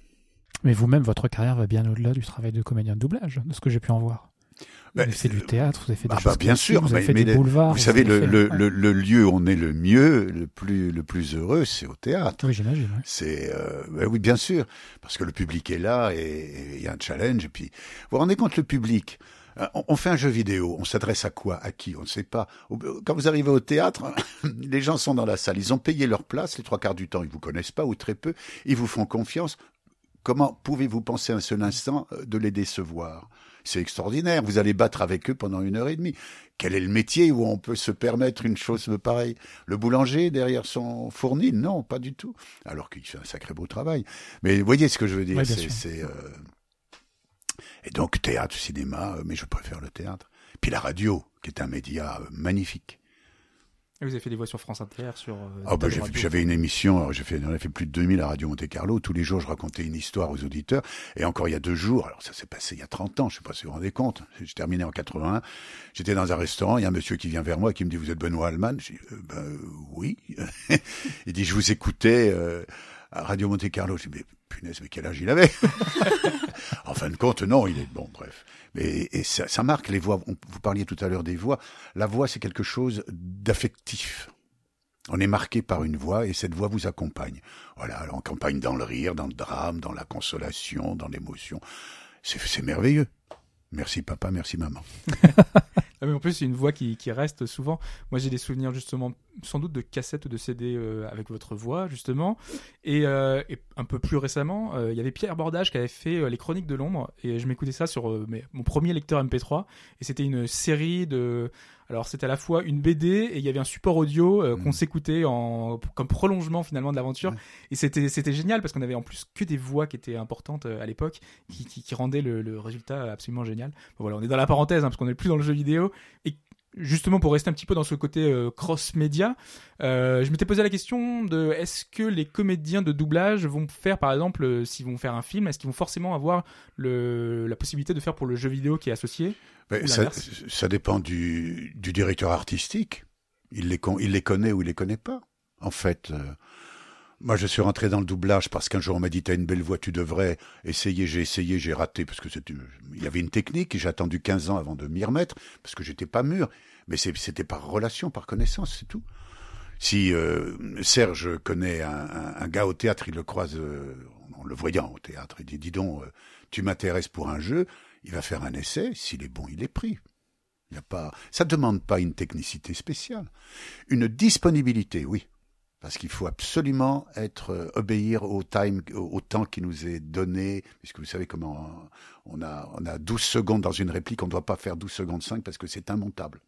Mais vous-même, votre carrière va bien au-delà du travail de comédien de doublage, de ce que j'ai pu en voir. Vous Ben, avez fait du théâtre, vous avez fait des Ah choses bah, bien sûr, vous avez mais- fait mais du le- boulevard. Vous savez, avez le, fait- le, ouais. le, le lieu où on est le mieux, le plus, le plus heureux, c'est au théâtre. Oui, j'imagine. C'est euh, ben oui, bien sûr, parce que le public est là et et il y a un challenge. Et puis, vous vous rendez compte, le public, euh, on, on fait un jeu vidéo, on s'adresse à quoi, à qui, on ne sait pas. Au- Quand vous arrivez au théâtre, les gens sont dans la salle, ils ont payé leur place, les trois quarts du temps, ils vous connaissent pas ou très peu, ils vous font confiance. Comment pouvez-vous penser un seul instant euh, de les décevoir? C'est extraordinaire. Vous allez battre avec eux pendant une heure et demie. Quel est le métier où on peut se permettre une chose pareille? Le boulanger derrière son fournil? Non, pas du tout. Alors qu'il fait un sacré beau travail. Mais vous voyez ce que je veux dire bien c'est, euh, Et donc théâtre, cinéma, euh, mais je préfère le théâtre. Puis la radio, qui est un média euh, magnifique. Et vous avez fait des voix sur France Inter, sur. euh, Ah bah, j'ai- j'avais une émission, j'ai fait, j'en ai fait plus de 2000 à Radio Monte Carlo. Tous les jours, je racontais une histoire aux auditeurs. Et encore il y a deux jours, alors ça s'est passé il y a 30 ans, je sais pas si vous vous rendez compte. J'ai terminé en 81. J'étais dans un restaurant, il y a un monsieur qui vient vers moi qui me dit, vous êtes Benoît Allman? Je dis, euh, ben, oui. il dit, je vous écoutais, euh, à Radio Monte Carlo. Dis, mais punaise, mais quel âge il avait? en fin de compte, non, il est bon, bref. Mais, et ça, ça marque les voix. On- vous parliez tout à l'heure des voix. La voix, c'est quelque chose d'affectif. On est marqué par une voix et cette voix vous accompagne. Voilà, elle accompagne dans le rire, dans le drame, dans la consolation, dans l'émotion. C'est merveilleux. Merci papa, merci maman. Ah, mais en plus, c'est une voix qui, qui reste souvent. Moi, j'ai des souvenirs justement, sans doute de cassettes ou de CD euh, avec votre voix, justement. Et, euh, et un peu plus récemment, euh, il y avait Pierre Bordage qui avait fait Les Chroniques de l'Ombre. Et je m'écoutais ça sur mes- mon premier lecteur MP3. Et c'était une série de. Alors, c'était à la fois une BD et il y avait un support audio euh, qu'on s'écoutait en, comme prolongement finalement de l'aventure. Ouais. Et c'était c'était génial parce qu'on avait en plus que des voix qui étaient importantes à l'époque, qui, qui, qui rendaient le, le résultat absolument génial. Bon, voilà, on est dans la parenthèse hein, parce qu'on n'est plus dans le jeu vidéo. Et justement, pour rester un petit peu dans ce côté euh, cross-média, euh, je m'étais posé la question de est-ce que les comédiens de doublage vont faire, par exemple, euh, s'ils vont faire un film, est-ce qu'ils vont forcément avoir le, la possibilité de faire pour le jeu vidéo qui est associé ça, dépend du, du directeur artistique. Il les, con- il les connaît ou il les connaît pas. En fait, moi je suis rentré dans le doublage parce qu'un jour on m'a dit t'as une belle voix, tu devrais essayer. J'ai essayé, j'ai raté parce que il y avait une technique et j'ai attendu 15 ans avant de m'y remettre parce que j'étais pas mûr. Mais c'était par relation, par connaissance, c'est tout. Si euh, Serge connaît un gars au théâtre, il le croise euh, en le voyant au théâtre, il dit dis donc, euh, tu m'intéresses pour un jeu, il va faire un essai, s'il est bon, il est pris. Il y a pas, ça demande pas une technicité spéciale, une disponibilité, oui, parce qu'il faut absolument être euh, obéir au time, au, au temps qui nous est donné, puisque vous savez comment on a, on a 12 secondes dans une réplique, on ne doit pas faire 12 secondes 5 parce que c'est immontable.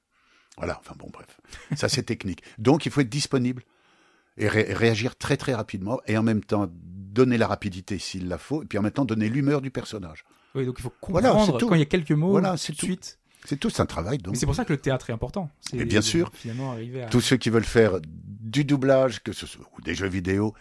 Voilà, enfin bon, bref, ça c'est technique. Donc il faut être disponible et ré- réagir très très rapidement et en même temps donner la rapidité s'il la faut, et puis en même temps donner l'humeur du personnage. Oui, donc il faut Voilà, comprendre tout. quand il y a quelques mots Voilà, tout de tout. suite. C'est tout un travail. Donc, Mais c'est pour ça que le théâtre est important. C'est Mais bien sûr. Finalement, à. tous ceux qui veulent faire du doublage, que ce soit ou des jeux vidéo,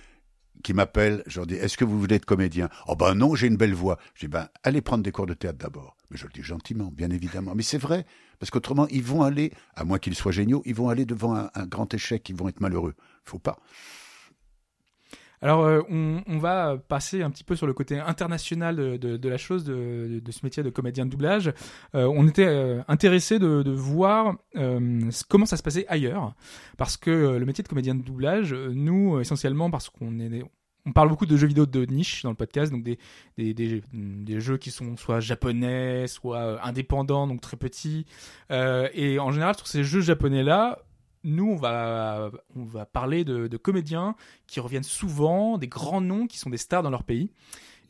qui m'appellent, je leur dis Est-ce que vous voulez être comédien? Oh ben non, j'ai une belle voix. Je dis ben allez prendre des cours de théâtre d'abord. Mais je le dis gentiment, bien évidemment. Mais c'est vrai, parce qu'autrement ils vont aller, à moins qu'ils soient géniaux, ils vont aller devant un, un grand échec, ils vont être malheureux. Faut pas. Alors, euh, on, va passer un petit peu sur le côté international de, la chose, de, ce métier de comédien de doublage. Euh, on était euh, intéressé de, voir comment ça se passait ailleurs, parce que le métier de comédien de doublage, nous, essentiellement, parce qu'on on parle beaucoup de jeux vidéo de niche dans le podcast, donc des, jeux qui sont soit japonais, soit indépendants, donc très petits. Et en général, sur ces jeux japonais-là, nous, on va, on va parler de, de comédiens qui reviennent souvent, des grands noms qui sont des stars dans leur pays.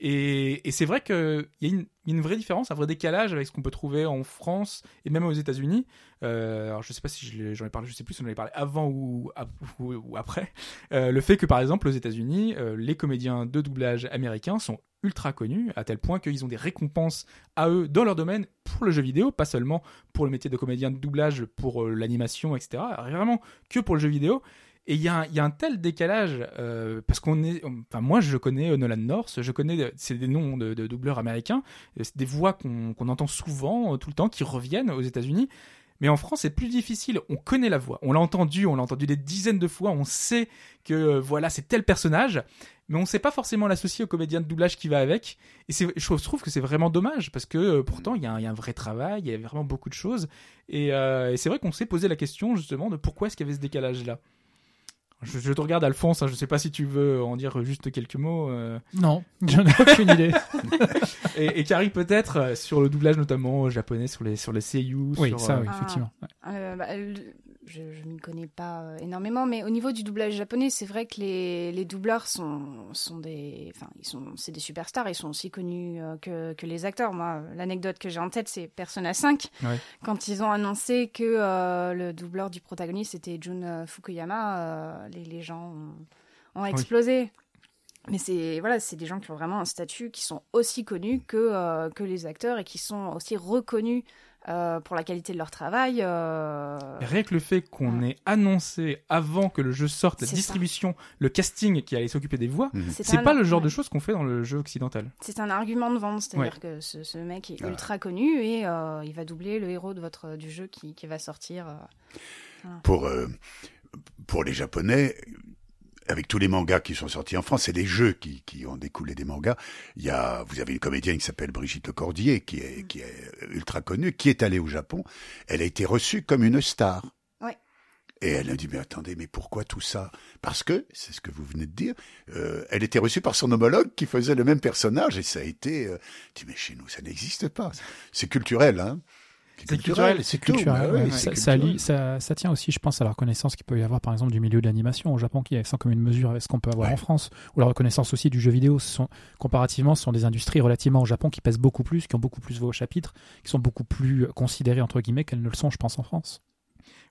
Et, c'est vrai qu'il y a une, vraie différence, un vrai décalage avec ce qu'on peut trouver en France et même aux États-Unis. Euh, alors je sais pas si j'en ai parlé, je sais plus si on en avait parlé avant ou, ap- ou, ou après. Euh, le fait que par exemple aux États-Unis, euh, les comédiens de doublage américains sont ultra connus à tel point qu'ils ont des récompenses à eux dans leur domaine pour le jeu vidéo, pas seulement pour le métier de comédien de doublage, pour l'animation, etc. Vraiment que pour le jeu vidéo. Et il y, a un- tel décalage euh, parce qu'on est, enfin moi je connais Nolan North, je connais, euh, c'est des noms de, de doubleurs américains, c'est des voix qu'on entend souvent, euh, tout le temps, qui reviennent aux États-Unis. Mais en France, c'est plus difficile. On connaît la voix, on l'a entendu, on l'a entendu des dizaines de fois, on sait que voilà c'est tel personnage, mais on ne sait pas forcément l'associer au comédien de doublage qui va avec. Et je trouve que c'est vraiment dommage parce que pourtant il y, a un- vrai travail, il y a vraiment beaucoup de choses. Et, et c'est vrai qu'on s'est posé la question justement de pourquoi est-ce qu'il y avait ce décalage-là. Je, je te regarde Alphonse, hein, je sais pas si tu veux en dire juste quelques mots. euh, Non, j'en ai aucune idée. et, et Carrie peut-être euh, sur le doublage notamment euh, japonais, sur les sur les seiyuu. Oui, sur, ça, euh, oui, Ah. effectivement. Ouais. Euh, bah, le- je je m'y connais pas euh, énormément, mais au niveau du doublage japonais, c'est vrai que les, les doubleurs sont, sont des, enfin, ils sont, c'est des superstars, ils sont aussi connus euh, que, que les acteurs. Moi, l'anecdote que j'ai en tête, c'est Persona 5, Ouais. quand ils ont annoncé que euh, le doubleur du protagoniste était Jun Fukuyama, euh, les, les gens ont, ont explosé. Mais c'est voilà, c'est des gens qui ont vraiment un statut, qui sont aussi connus que euh, que les acteurs et qui sont aussi reconnus euh, pour la qualité de leur travail. euh, Rien que le fait qu'on ait annoncé avant que le jeu sorte, la ça. distribution, le casting qui allait s'occuper des voix, Mhm. c'est un- pas le genre ouais. de choses qu'on fait dans le jeu occidental. C'est un argument de vente, c'est-à-dire Ouais. que ce, ce mec est ultra connu et euh, il va doubler le héros de votre du jeu qui, qui va sortir. euh. Pour euh, pour les Japonais, avec tous les mangas qui sont sortis en France, c'est les jeux qui, qui ont découlé des mangas. Il y a, vous avez une comédienne qui s'appelle Brigitte Lecordier, qui est, qui est ultra connue, qui est allée au Japon. Elle a été reçue comme une star. Ouais. Et elle a dit, mais attendez, mais pourquoi tout ça? Parce que, c'est ce que vous venez de dire, euh, elle était reçue par son homologue qui faisait le même personnage, et ça a été... Euh, dis, mais chez nous, ça n'existe pas. C'est culturel, hein C'est culturel, C'est culturel. Bah ouais. ça, ça, culturel. lie- ça, ça tient aussi, je pense, à la reconnaissance qu'il peut y avoir, par exemple, du milieu de l'animation au Japon, qui est sans commune mesure avec ce qu'on peut avoir Ouais. en France, ou la reconnaissance aussi du jeu vidéo. Ce sont, comparativement, ce sont des industries relativement au Japon qui pèsent beaucoup plus, qui ont beaucoup plus voix au chapitre, qui sont beaucoup plus considérées, entre guillemets, qu'elles ne le sont, je pense, en France.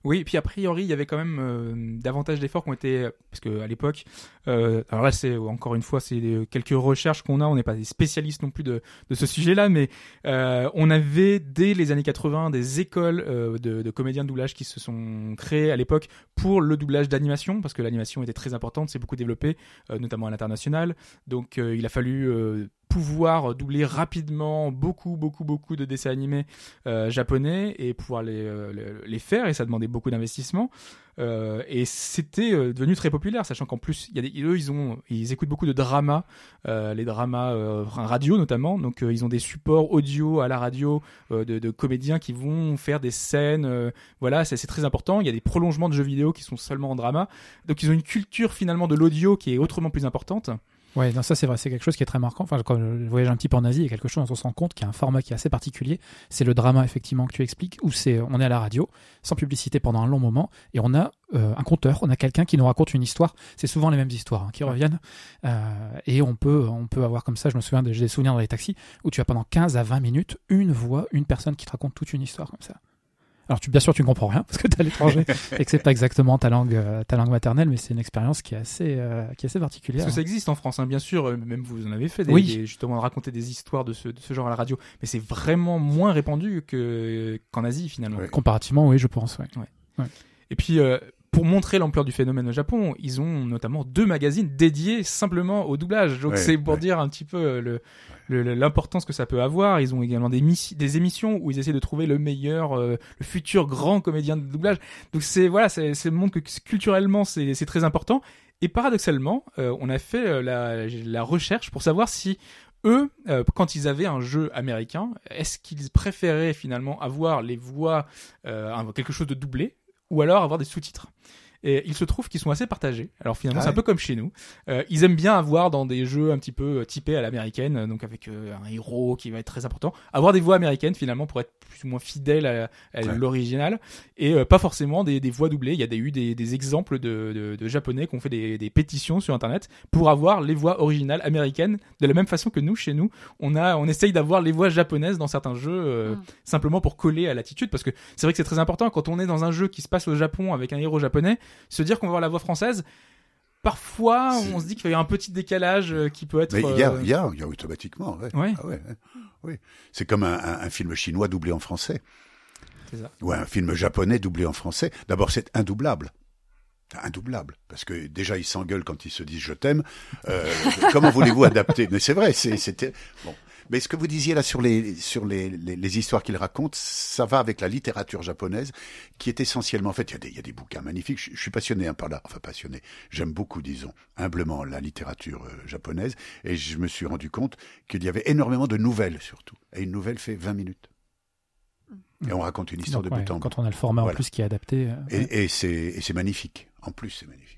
Oui, puis a priori, il y avait quand même euh, davantage d'efforts qui ont été parce que à l'époque, euh, alors là c'est encore une fois c'est des- quelques recherches qu'on a, on n'est pas des spécialistes non plus de, ce sujet-là, mais euh, on avait dès les années 80 des écoles euh, de, comédiens de doublage qui se sont créées à l'époque pour le doublage d'animation parce que l'animation était très importante, c'est beaucoup développé, euh, notamment à l'international. Donc euh, il a fallu euh, pouvoir doubler rapidement beaucoup beaucoup beaucoup de dessins animés euh, japonais et pouvoir les, euh, les, faire et ça demandait beaucoup d'investissement. Euh, et c'était euh, devenu très populaire sachant qu'en plus y a des, eux ils ont ils écoutent beaucoup de dramas euh, les dramas euh, radio notamment. Donc ils ont des supports audio à la radio de, de comédiens qui vont faire des scènes voilà c'est c'est très important. Il y a des prolongements de jeux vidéo qui sont seulement en drama. Donc ils ont une culture finalement de l'audio qui est autrement plus importante Ouais, non, ça c'est vrai, c'est quelque chose qui est très marquant. Enfin, quand je voyage un petit peu en Asie, il y a quelque chose on se rend compte qu'il y a un format qui est assez particulier. C'est le drama, effectivement, que tu expliques, où c'est, on est à la radio, sans publicité pendant un long moment, et on a euh, un conteur, on a quelqu'un qui nous raconte une histoire. C'est souvent les mêmes histoires hein, qui reviennent, euh, et on peut, on peut avoir comme ça. Je me souviens, j'ai des souvenirs dans les taxis où tu as pendant 15 à 20 minutes une voix, une personne qui te raconte toute une histoire comme ça. Alors tu, bien sûr, tu ne comprends rien parce que tu es à l'étranger et que c'est pas exactement ta langue, euh, ta langue maternelle, mais c'est une expérience qui est assez, euh, qui est assez particulière. Parce que ça existe en France, hein, bien sûr. euh, Même vous en avez fait, des, Oui. des- justement, raconter des histoires de ce, de ce genre à la radio. Mais c'est vraiment moins répandu que qu'en Asie finalement. Ouais. Comparativement, oui, je pense. Ouais. Et puis, euh, pour montrer l'ampleur du phénomène au Japon, ils ont notamment deux magazines dédiés simplement au doublage. Donc Ouais, c'est pour ouais. dire un petit peu euh, le l'importance que ça peut avoir. Ils ont également des, missi- des émissions où ils essaient de trouver le meilleur, euh, le futur grand comédien de doublage. Donc c'est voilà, c'est montre que culturellement c'est très important. Et paradoxalement, euh, on a fait la, la recherche pour savoir si eux, euh, quand ils avaient un jeu américain, est-ce qu'ils préféraient finalement avoir les voix, euh, quelque chose de doublé, ou alors avoir des sous-titres et il se trouve qu'ils sont assez partagés. Alors finalement, Ah c'est un peu comme chez nous. Euh, ils aiment bien avoir dans des jeux un petit peu euh, typés à l'américaine, euh, donc avec euh, un héros qui va être très important, avoir des voix américaines finalement pour être plus ou moins fidèle à, à Ouais. l'original et euh, pas forcément des, des voix doublées. Il y a des, eu des, des exemples de, de, de japonais qui ont fait des, des pétitions sur internet pour avoir les voix originales américaines de la même façon que nous chez nous. On a, on essaye d'avoir les voix japonaises dans certains jeux euh, Mm. simplement pour coller à l'attitude parce que c'est vrai que c'est très important quand on est dans un jeu qui se passe au Japon avec un héros japonais, se dire qu'on va avoir la voix française. Parfois, on se dit qu'il y a un petit décalage euh, qui peut être. Mais il y a, euh, il y a, il y a automatiquement. Ouais. Ouais. Ah ouais, oui. C'est comme un, un- un film chinois doublé en français. Ça. Ou un film japonais doublé en français. D'abord, c'est indoublable. Indoublable. Parce que déjà, ils s'engueulent quand ils se disent je t'aime. Euh, comment voulez-vous adapter? Mais c'est vrai, c'était. Bon. Mais ce que vous disiez là sur les, sur les, les, les histoires qu'ils racontent, ça va avec la littérature japonaise, qui est essentiellement, en fait, il y a des, il y a des bouquins magnifiques. Je, je suis passionné hein, par là, enfin passionné. J'aime beaucoup, disons, humblement la littérature euh, japonaise, et je me suis rendu compte qu'il y avait énormément de nouvelles, surtout. Et une nouvelle fait 20 minutes. Et on raconte une histoire Donc, de ouais, bout en bout. quand on a le format en plus qui est adapté. euh, ouais. Et, et c'est et c'est magnifique. En plus, c'est magnifique.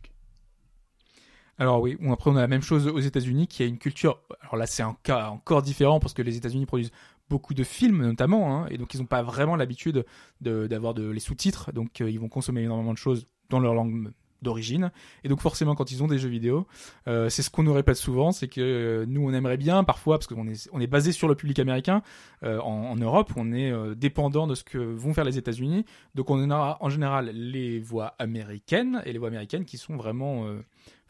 Alors oui, après on a la même chose aux États-Unis, qui a une culture. Alors là, c'est un cas encore différent parce que les États-Unis produisent beaucoup de films notamment, hein, et donc ils n'ont pas vraiment l'habitude de- d'avoir les sous-titres, donc euh, ils vont consommer énormément de choses dans leur langue d'origine, et donc forcément quand ils ont des jeux vidéo, euh, c'est ce qu'on nous répète souvent, c'est que euh, nous on aimerait bien parfois parce qu'on est on est basé sur le public américain en, Europe, on est dépendant de ce que vont faire les États-Unis, donc on aura en général les voix américaines et les voix américaines qui sont vraiment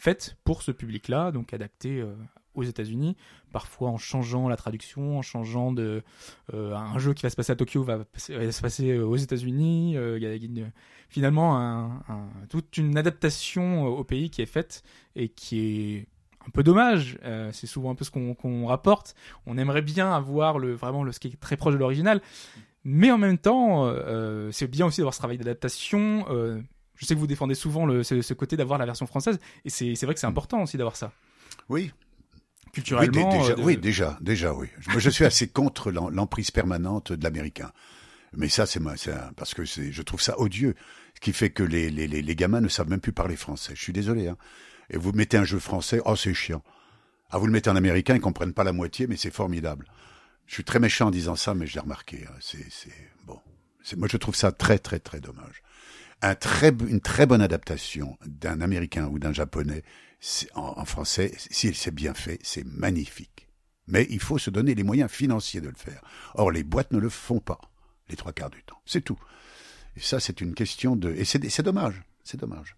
faites pour ce public-là, donc adaptées euh, aux États-Unis, parfois en changeant la traduction, en changeant de euh, un jeu qui va se passer à Tokyo va, se passer euh, aux États-Unis. finalement toute une adaptation au pays qui est faite et qui est un peu dommage. C'est souvent un peu ce qu'on rapporte. On aimerait bien avoir le vraiment le ce qui est très proche de l'original, mais en même temps, c'est bien aussi d'avoir ce travail d'adaptation. Je sais que vous défendez souvent le, ce, ce côté d'avoir la version française, et c'est vrai que c'est important aussi d'avoir ça. Oui, Culturellement, oui, dé- déjà, euh, de- oui, déjà, déjà, oui. Je- je suis assez contre l'em- l'emprise permanente de l'américain. Mais ça, c'est parce que je trouve ça odieux, ce qui fait que les, les, les, les gamins ne savent même plus parler français. Je suis désolé, hein. Et vous mettez un jeu français, oh, c'est chiant. Ah, vous le mettez en américain, ils comprennent pas la moitié, mais c'est formidable. Je suis très méchant en disant ça, mais je l'ai remarqué. hein. C'est, bon. Moi, je trouve ça très, très, très dommage. Une très bonne adaptation d'un américain ou d'un japonais en, en français, si c'est bien fait, c'est magnifique. Mais il faut se donner les moyens financiers de le faire. Or, les boîtes ne le font pas, les trois quarts du temps. C'est tout. Et ça, c'est une question de... Et c'est dommage. C'est dommage.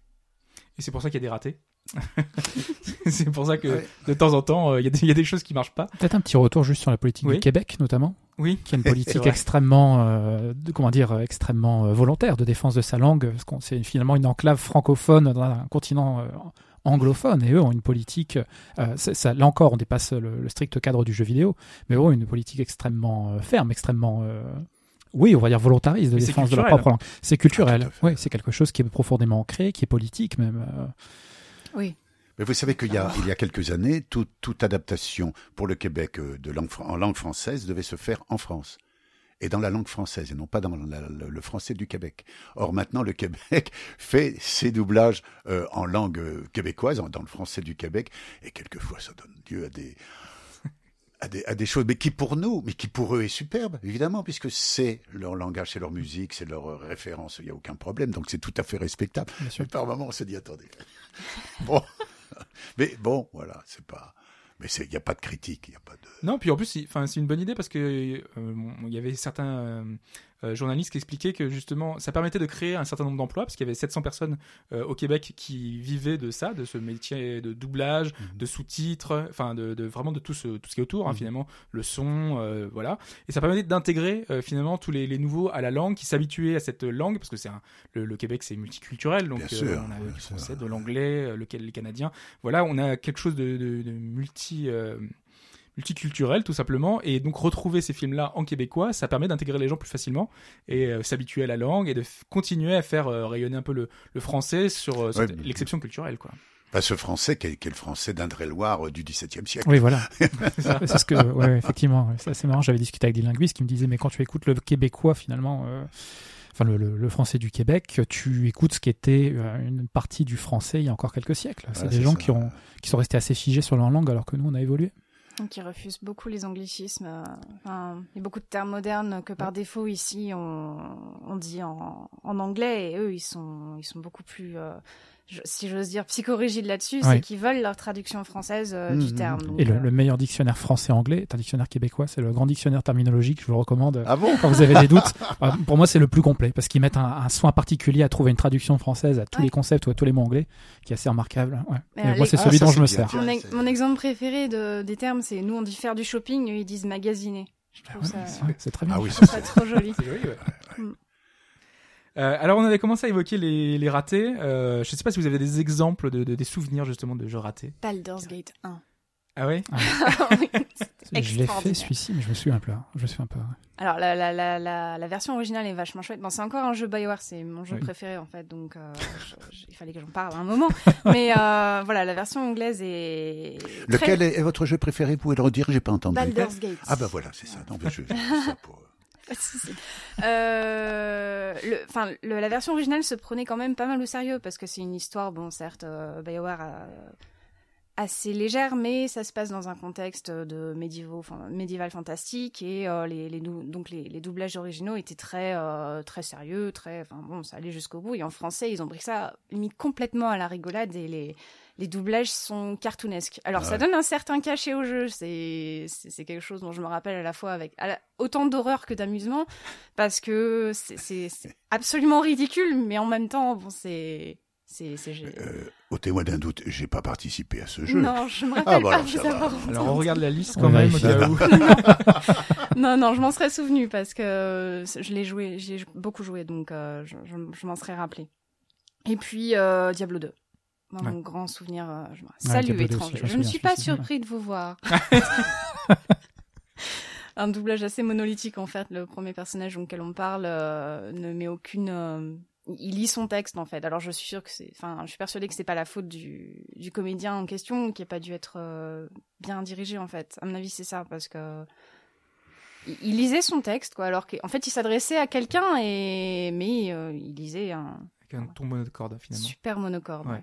Et c'est pour ça qu'il y a des ratés? c'est pour ça que Ouais. de temps en temps, euh, il y, a des- il y a des choses qui marchent pas. Peut-être un petit retour juste sur la politique Oui. du Québec, notamment, Oui. qui est une politique extrêmement, euh, de- comment dire, euh, extrêmement euh, volontaire de défense de sa langue. parce qu'on- C'est finalement une enclave francophone dans un continent euh, anglophone, et eux ont une politique. euh, ça, là encore, on dépasse le, le strict cadre du jeu vidéo, mais eux ont une politique extrêmement euh, ferme, extrêmement euh, oui, on va dire volontariste de Mais défense de leur propre langue. C'est culturel. Ah, oui, c'est quelque chose qui est profondément ancré, qui est politique même. Oui. Mais vous savez qu'il y a, il y a quelques années, tout- toute adaptation pour le Québec euh, de en langue française devait se faire en France. Et dans la langue française, et non pas dans le, français du Québec. Or, maintenant, le Québec fait ses doublages euh, en langue euh, québécoise, dans le français du Québec, et quelquefois, ça donne lieu à des, à des, à des choses, mais qui pour nous, mais qui pour eux est superbe, évidemment, puisque c'est leur langage, c'est leur musique, c'est leur euh, référence, il n'y a aucun problème, donc c'est tout à fait respectable. Bien sûr. Mais par moment, on se dit, attendez. bon. Mais bon, voilà, c'est pas. Mais il n'y a pas de critique, il n'y a pas de. Non, puis en plus, c'est- une bonne idée parce que euh, il y avait certains euh, euh, journalistes qui expliquaient que justement, ça permettait de créer un certain nombre d'emplois parce qu'il y avait 700 personnes euh, au Québec qui vivaient de ça, de ce métier de doublage, Mhm. de sous-titres, enfin, de, de- vraiment de tout ce, tout ce qui est autour, hein, Mhm. finalement, le son, euh, voilà. Et ça permettait d'intégrer finalement tous les, les nouveaux à la langue, qui s'habituaient à cette langue parce que c'est le, le Québec c'est multiculturel, donc sûr, on a du français, de l'anglais, euh, le, les Canadiens. Voilà, on a quelque chose de, de, de multi. Multiculturel tout simplement et donc retrouver ces films là en québécois ça permet d'intégrer les gens plus facilement et euh, s'habituer à la langue et de continuer à faire euh, rayonner un peu le, le français sur euh, Ouais, l'exception culturelle quoi Pas ce français qui est, qui est le français d'Indre-et-Loire euh, du XVIIe siècle. Oui, voilà. c'est ce que, ouais, effectivement, c'est assez marrant. J'avais discuté avec des linguistes qui me disaient, mais quand tu écoutes le québécois, finalement, euh, enfin le, le- le français du Québec, tu écoutes ce qui était une partie du français il y a encore quelques siècles. C'est Ouais, des gens ça. qui ont, qui sont restés assez figés sur leur langue, alors que nous, on a évolué. Donc ils refusent beaucoup les anglicismes. euh, enfin, il y a beaucoup de termes modernes que par défaut ici on, on dit en, en anglais et eux ils sont ils sont beaucoup plus euh, je- si j'ose dire psychorigides là-dessus, Ouais. c'est qu'ils veulent leur traduction française euh, du Mhm. terme. Donc, Et le, euh, le meilleur dictionnaire français-anglais est un dictionnaire québécois. C'est le grand dictionnaire terminologique. Je vous le recommande. Ah bon Quand vous avez des doutes, Euh, pour moi c'est le plus complet parce qu'ils mettent un, un soin particulier à trouver une traduction française à tous Ouais. les concepts ou à tous les mots anglais, qui est assez remarquable. Ouais. Mais Et moi c'est Ah, celui ça, dont c'est je me bien. sers. mon, Ouais, ex- c'est- mon exemple préféré de, des termes, c'est nous on dit faire du shopping, eux ils disent magasiner. Je trouve ça, Ouais, c'est très bien. Ah oui, ça trop joli. C'est joli, ouais. Mm. Euh, alors on avait commencé à évoquer les, les ratés. Euh, je sais pas si vous avez des exemples de, de- des souvenirs justement de jeux ratés. Baldur's Gate 1. Ah ouais? Oui, Je l'ai fait celui-ci, mais je me souviens plus. hein. Je me souviens pas. ouais. Alors la, la, la, la, la version originale est vachement chouette. Bon, c'est encore un jeu Bioware, c'est mon jeu Oui. préféré en fait, donc euh, je- je- il fallait que j'en parle à un moment. Mais euh, voilà, la version anglaise est Lequel est, est votre jeu préféré Vous pouvez le redire J'ai pas entendu. Baldur's Gate. Ah bah voilà, c'est ça. Non, mais je, ça pour-. Euh, la version originale se prenait quand même pas mal au sérieux parce que c'est une histoire, bon, certes, euh, assez légère, mais ça se passe dans un contexte de médiéval fantastique et euh, les, donc les, doublages originaux étaient très sérieux, très, enfin bon, ça allait jusqu'au bout. Et en français, ils ont pris ça limite complètement à la rigolade et les les doublages sont cartoonesques. Alors ça Ouais. donne un certain cachet au jeu, c'est quelque chose dont je me rappelle à la fois avec la- autant d'horreur que d'amusement parce que c'est- absolument ridicule, mais en même temps, bon, c'est c'est Euh, ôtez-moi d'un doute, j'ai pas participé à ce jeu. Non, je me Ah, rappelle bah pas alors, vous avoir Alors on regarde la liste quand même au. Non, non, je m'en serais souvenu parce que je l'ai joué, j'ai beaucoup joué, donc euh, je, je- je m'en serais rappelé. Et puis euh, Diablo 2. Moi, Mon grand souvenir. euh, je... Salut 2 aussi, étranger. je ne suis pas surpris de vous voir. Un doublage assez monolithique en fait. Le premier personnage auquel on parle euh, ne met aucune. euh, Il lit son texte en fait. Alors je suis sûre que c'est. Enfin, je suis persuadée que c'est pas la faute du, du comédien en question qui a pas dû être euh, bien dirigé en fait. À mon avis, c'est ça parce que il, il lisait son texte quoi. Alors qu'en fait, il s'adressait à quelqu'un et mais euh, il lisait un Avec un ton monocorde finalement. super monocorde. Ouais.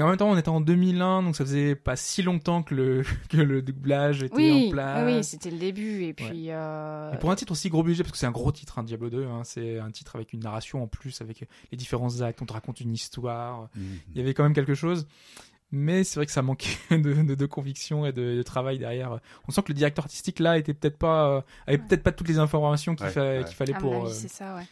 Mais en même temps, on était en 2001, donc ça faisait pas si longtemps que le, que le doublage était Oui, en place. oui, c'était le début et puis. euh, Et pour un titre aussi gros budget, parce que c'est un gros titre, hein, Diablo 2, hein, c'est un titre avec une narration en plus, avec les différents actes, on te raconte une histoire, Mhm. il y avait quand même quelque chose. Mais c'est vrai que ça manquait de, de, de conviction et de, de travail derrière. On sent que le directeur artistique là était peut-être pas, euh, avait peut-être pas toutes les informations qu'il Ouais, fa- ouais. qu'il fallait à pour, avis, euh, c'est ça, ouais.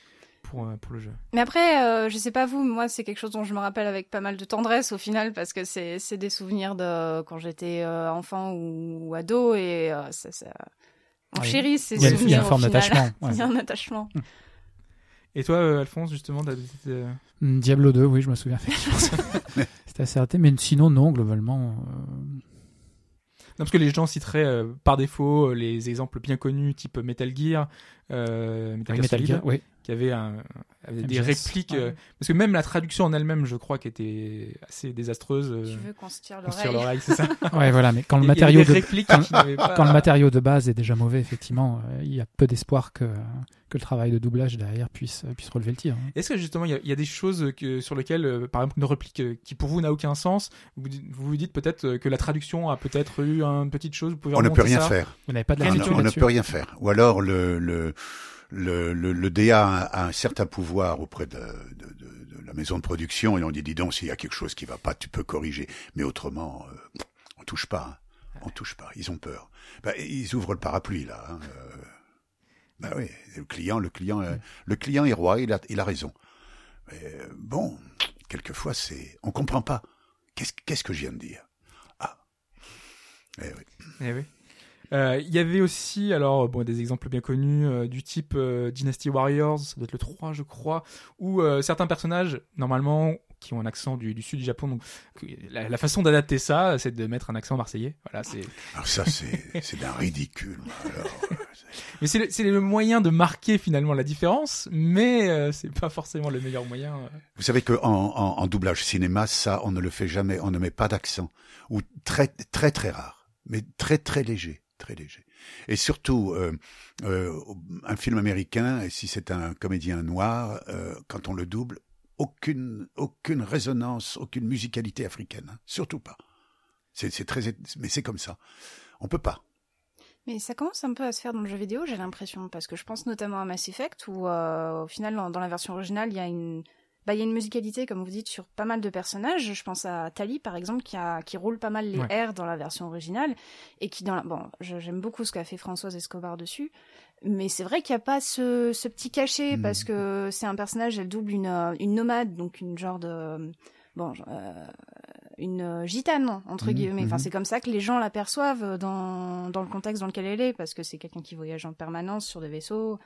Pour, euh, pour le jeu. Mais après, euh, je sais pas vous, moi c'est quelque chose dont je me rappelle avec pas mal de tendresse au final parce que c'est c'est des souvenirs de quand j'étais euh, enfant ou, ou ado et euh, ça, ça... on chérit ces a, il y a souvenirs une au forme final. d'attachement. ouais. Il y a un attachement. Et toi, euh, Alphonse, justement, t'as- Mm, Diablo 2, oui, je me souviens. C'était assez raté, mais sinon, non, globalement. Non, parce que les gens citeraient euh, par défaut euh, les exemples bien connus, type Metal Gear, euh, Metal, Gear Metal Solid, Gear, oui. qui avait, un, des MGS, répliques. ouais. euh, parce que même la traduction en elle-même, je crois, qui était assez désastreuse. euh, Tu veux qu'on se tire l'oreille c'est ça. Ouais, voilà, mais quand le matériau de, quand- pas- le matériau de base est déjà mauvais, effectivement, euh, il y a peu d'espoir que, que le travail de doublage derrière puisse, puisse relever le tir. hein. Est-ce que justement il y a- il y, a des choses que, sur lesquelles, euh, par exemple, une réplique qui pour vous n'a aucun sens, vous vous, vous dites peut-être que la traduction a peut-être eu une petite chose, vous pouvez On ne peut rien ça faire. Vous n'avez pas de ne- tout on ne peut rien faire. Ou alors le le le, DA a, un certain pouvoir auprès de, la maison de production et on dit dis donc s'il y a quelque chose qui va pas, tu peux corriger. Mais autrement, euh, on touche pas. hein. On touche pas. Ils ont peur. Bah, ils ouvrent le parapluie là. Hein. Euh, bah oui, le client, le client, euh, le client est roi. Il a, il a raison. Mais euh, bon, quelquefois c'est, on comprend pas. Qu'est-ce, qu'est-ce que je viens de dire? Ah. Eh oui. Eh oui. Euh, Il y avait aussi alors bon des exemples bien connus euh, du type euh, Dynasty Warriors, ça doit être le 3 je crois, où euh, certains personnages normalement qui ont un accent du, du sud du Japon, donc la, la façon d'adapter ça, c'est de mettre un accent marseillais. Voilà, c'est. Alors ça c'est, c'est d'un ridicule. Alors, Mais c'est le, c'est le moyen de marquer finalement la différence, mais euh, c'est pas forcément le meilleur moyen. euh. Vous savez que en, en, en doublage cinéma, ça, on ne le fait jamais. On ne met pas d'accent ou très très très rare, mais très très léger, très léger. Et surtout, euh, euh, un film américain, et si c'est un comédien noir, euh, quand on le double, aucune aucune résonance, aucune musicalité africaine, hein. surtout pas. C'est très, mais c'est comme ça. On peut pas. Mais ça commence un peu à se faire dans le jeu vidéo, j'ai l'impression, parce que je pense notamment à Mass Effect, où euh, au final, dans la version originale, il y a une, bah, il y a une musicalité, comme vous dites, sur pas mal de personnages. Je pense à Tali, par exemple, qui, a, qui roule pas mal les Ouais. R dans la version originale, et qui dans la... Bon, j'aime beaucoup ce qu'a fait Françoise Escobar dessus, mais c'est vrai qu'il n'y a pas ce, ce petit cachet, Mhm. parce que c'est un personnage, elle double une, euh, une nomade, donc une genre de... Bon, euh, une euh, gitane entre Mhm, guillemets. Enfin, mhm. c'est comme ça que les gens l'aperçoivent dans dans le contexte dans lequel elle est, parce que c'est quelqu'un qui voyage en permanence sur des vaisseaux,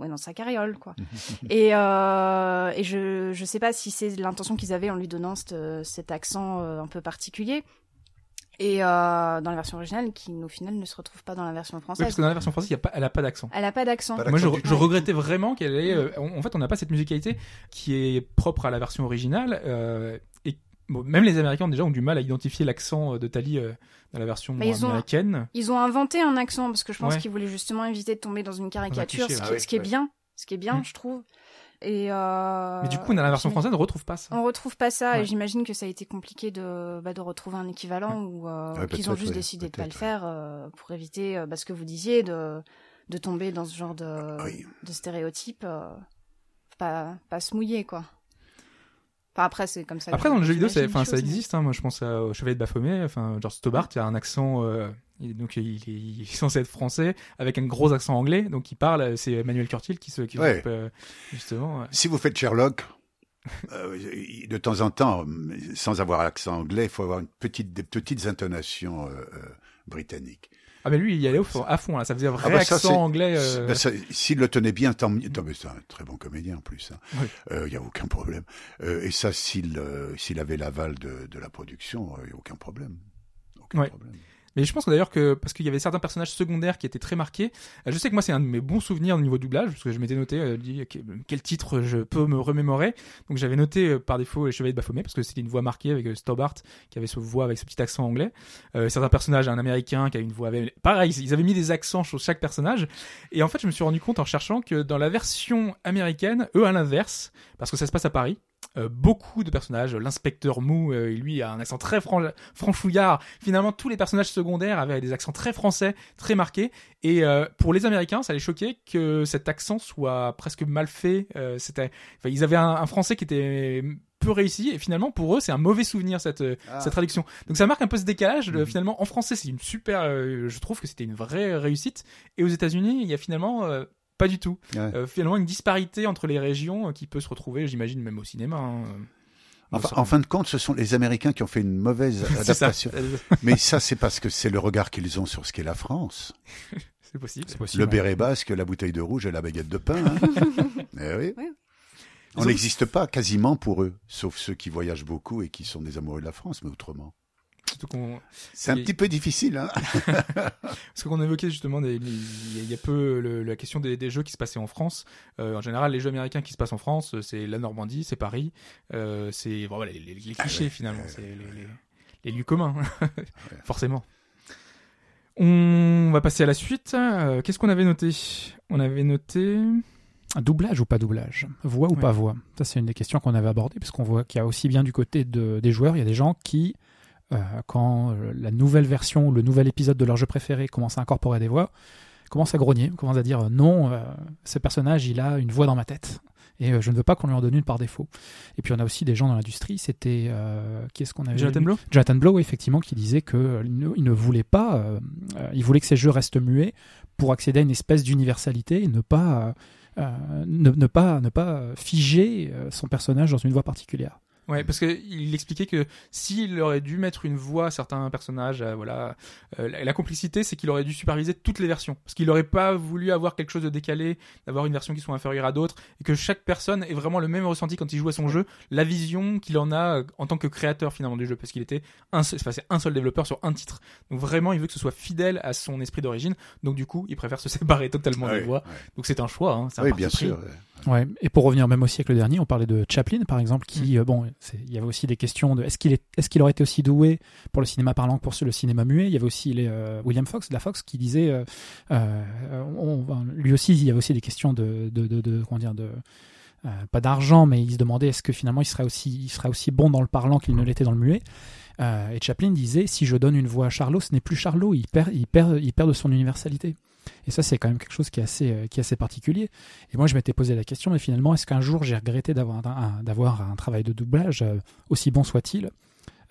ouais, dans sa carriole, quoi. et euh, et je je sais pas si c'est l'intention qu'ils avaient en lui donnant cet, cet accent euh, un peu particulier. Et euh, dans la version originale, qui au final ne se retrouve pas dans la version Oui, française. parce que dans la version française, il y a pas, elle a pas d'accent. Elle a pas d'accent. Moi, je, je regrettais vraiment qu'elle ait. euh, en en fait, on n'a pas cette musicalité qui est propre à la version originale. euh, et bon, même les Américains déjà ont du mal à identifier l'accent euh, de Tali euh, dans la version Mais ils ont- américaine. Ils ont inventé un accent parce que je pense Ouais. qu'ils voulaient justement éviter de tomber dans une caricature, cliché, ce, qui, Ah ce qui est bien, ce qui est bien, Mm. je trouve. Et euh, Mais du coup, dans la version française, on ne retrouve pas ça. On retrouve pas ça Ouais. et j'imagine que ça a été compliqué de, bah, de retrouver un équivalent ou euh, qu'ils ont juste décidé de pas le faire euh, pour éviter euh, bah, ce que vous disiez de, de tomber dans ce genre de, Oui. de stéréotypes, euh, pas, pas se mouiller quoi. Enfin après c'est comme ça. Après, dans le jeu vidéo, ça, enfin, mais- existe. Hein. Moi, je pense à- au Chevalier de Baphomet. Enfin, George Stobart, il a un accent. euh, il- donc, il, est- il est censé être français avec un gros accent anglais. Donc, il parle. euh, C'est Emmanuel Curtil qui se, qui Ouais. s'occupe, euh, justement. Si vous faites Sherlock, euh, de temps en temps, sans avoir l'accent anglais, il faut avoir une petite, des petites intonations euh, euh, britanniques. Ah, mais lui, il y allait au fond- à fond. Là. Ça faisait un vrai Ah bah ça, accent anglais. euh, ça, S'il le tenait bien, tant mieux. C'est un très bon comédien en plus. Il Oui. n'y a aucun problème. Euh, et ça, s'il euh, s'il avait l'aval de, de la production, il n'y a aucun problème. Aucun Ouais. problème. Mais je pense d'ailleurs que parce qu'il y avait certains personnages secondaires qui étaient très marqués. euh, Je sais que moi c'est un de mes bons souvenirs au niveau doublage parce que je m'étais noté euh, quel titre je peux me remémorer. Donc j'avais noté euh, par défaut les Chevaliers de Baphomet parce que c'était une voix marquée avec euh, Stobart qui avait ce voix avec ce petit accent anglais. Certains personnages, un Américain qui avait une voix avec... pareil, ils avaient mis des accents sur chaque personnage. Et en fait, je me suis rendu compte en cherchant que dans la version américaine, eux à l'inverse, parce que ça se passe à Paris. Euh, beaucoup de personnages, l'inspecteur Mou, euh, lui a un accent très fran- franchouillard. Finalement, tous les personnages secondaires avaient des accents très français, très marqués. Et euh, pour les Américains, ça les choquait que cet accent soit presque mal fait. Euh, c'était, enfin, ils avaient un, un français qui était peu réussi et finalement pour eux c'est un mauvais souvenir cette Ah. cette traduction donc ça marque un peu ce décalage Mhm. finalement en français c'est une super euh, je trouve que c'était une vraie réussite et aux États-Unis il y a finalement euh, pas du tout Ouais. Euh, finalement une disparité entre les régions euh, qui peut se retrouver j'imagine même au cinéma hein. Enfin, en fin de compte, ce sont les Américains qui ont fait une mauvaise ça adaptation. Mais ça, c'est parce que c'est le regard qu'ils ont sur ce qu'est la France. c'est possible. Le béret basque, la bouteille de rouge et la baguette de pain. hein. Eh oui. Oui. On n'existe pas quasiment pour eux, sauf ceux qui voyagent beaucoup et qui sont des amoureux de la France, mais autrement. C'est un Et- petit peu difficile. Hein Parce qu'on évoquait justement des- il y a- il y a peu le- la question des, des jeux qui se passaient en France. Euh, en général, les jeux américains qui se passent en France, c'est la Normandie, c'est Paris, euh, c'est bon, voilà, les, les- les clichés ouais. finalement, Ouais, c'est ouais, les, les- les lieux communs, forcément. On va passer à la suite. Euh, Qu'est-ce qu'on avait noté? On avait noté. Doublage ou pas doublage? Voix ou Ouais. pas voix? Ça, c'est une des questions qu'on avait abordées, parce qu'on voit qu'il y a aussi bien du côté de- des joueurs, il y a des gens qui, euh, quand euh, la nouvelle version ou le nouvel épisode de leur jeu préféré commence à incorporer des voix, commencent à grogner, commencent à dire euh, non, euh, ce personnage, il a une voix dans ma tête. et euh, je ne veux pas qu'on lui en donne une par défaut. Et puis on a aussi des gens dans l'industrie, c'était euh, qui est-ce qu'on avait Jonathan Blow? Jonathan Blow, effectivement, qui disait que euh, ne, il ne voulait pas, euh, euh, il voulait que ces jeux restent muets pour accéder à une espèce d'universalité et ne pas, euh, euh, ne, ne pas, ne pas figer euh, son personnage dans une voie particulière. Ouais, parce que il expliquait que s'il aurait dû mettre une voix à certains personnages, euh, voilà, euh, la, la complexité, c'est qu'il aurait dû superviser toutes les versions, parce qu'il n'aurait pas voulu avoir quelque chose de décalé, d'avoir une version qui soit inférieure à d'autres, et que chaque personne ait vraiment le même ressenti quand il joue à son jeu, la vision qu'il en a euh, en tant que créateur finalement du jeu, parce qu'il était un, seul- enfin, un seul développeur sur un titre. Donc vraiment, il veut que ce soit fidèle à son esprit d'origine. Donc du coup, il préfère se séparer totalement des Ouais, voix. Donc c'est un choix. Hein, c'est un Oui, bien sûr. Ouais, et pour revenir même au siècle dernier, on parlait de Chaplin par exemple, qui euh, bon, il y avait aussi des questions de est-ce qu'il est, est-ce qu'il aurait été aussi doué pour le cinéma parlant que pour le cinéma muet? Il y avait aussi les, euh, William Fox de la Fox qui disait, euh, on- lui aussi, il y avait aussi des questions de, de, de, de- comment dire, de pas d'argent, mais il se demandait est-ce que finalement il serait aussi, il serait aussi bon dans le parlant qu'il ne l'était dans le muet? Et Chaplin disait si je donne une voix à Charlot, ce n'est plus Charlot, il perd, il perd, il perd de son universalité. Et ça, c'est quand même quelque chose qui est assez, euh, qui est assez particulier. Et moi, je m'étais posé la question, mais finalement, est-ce qu'un jour j'ai regretté d'avoir un, un- d'avoir un travail de doublage, euh, aussi bon soit-il,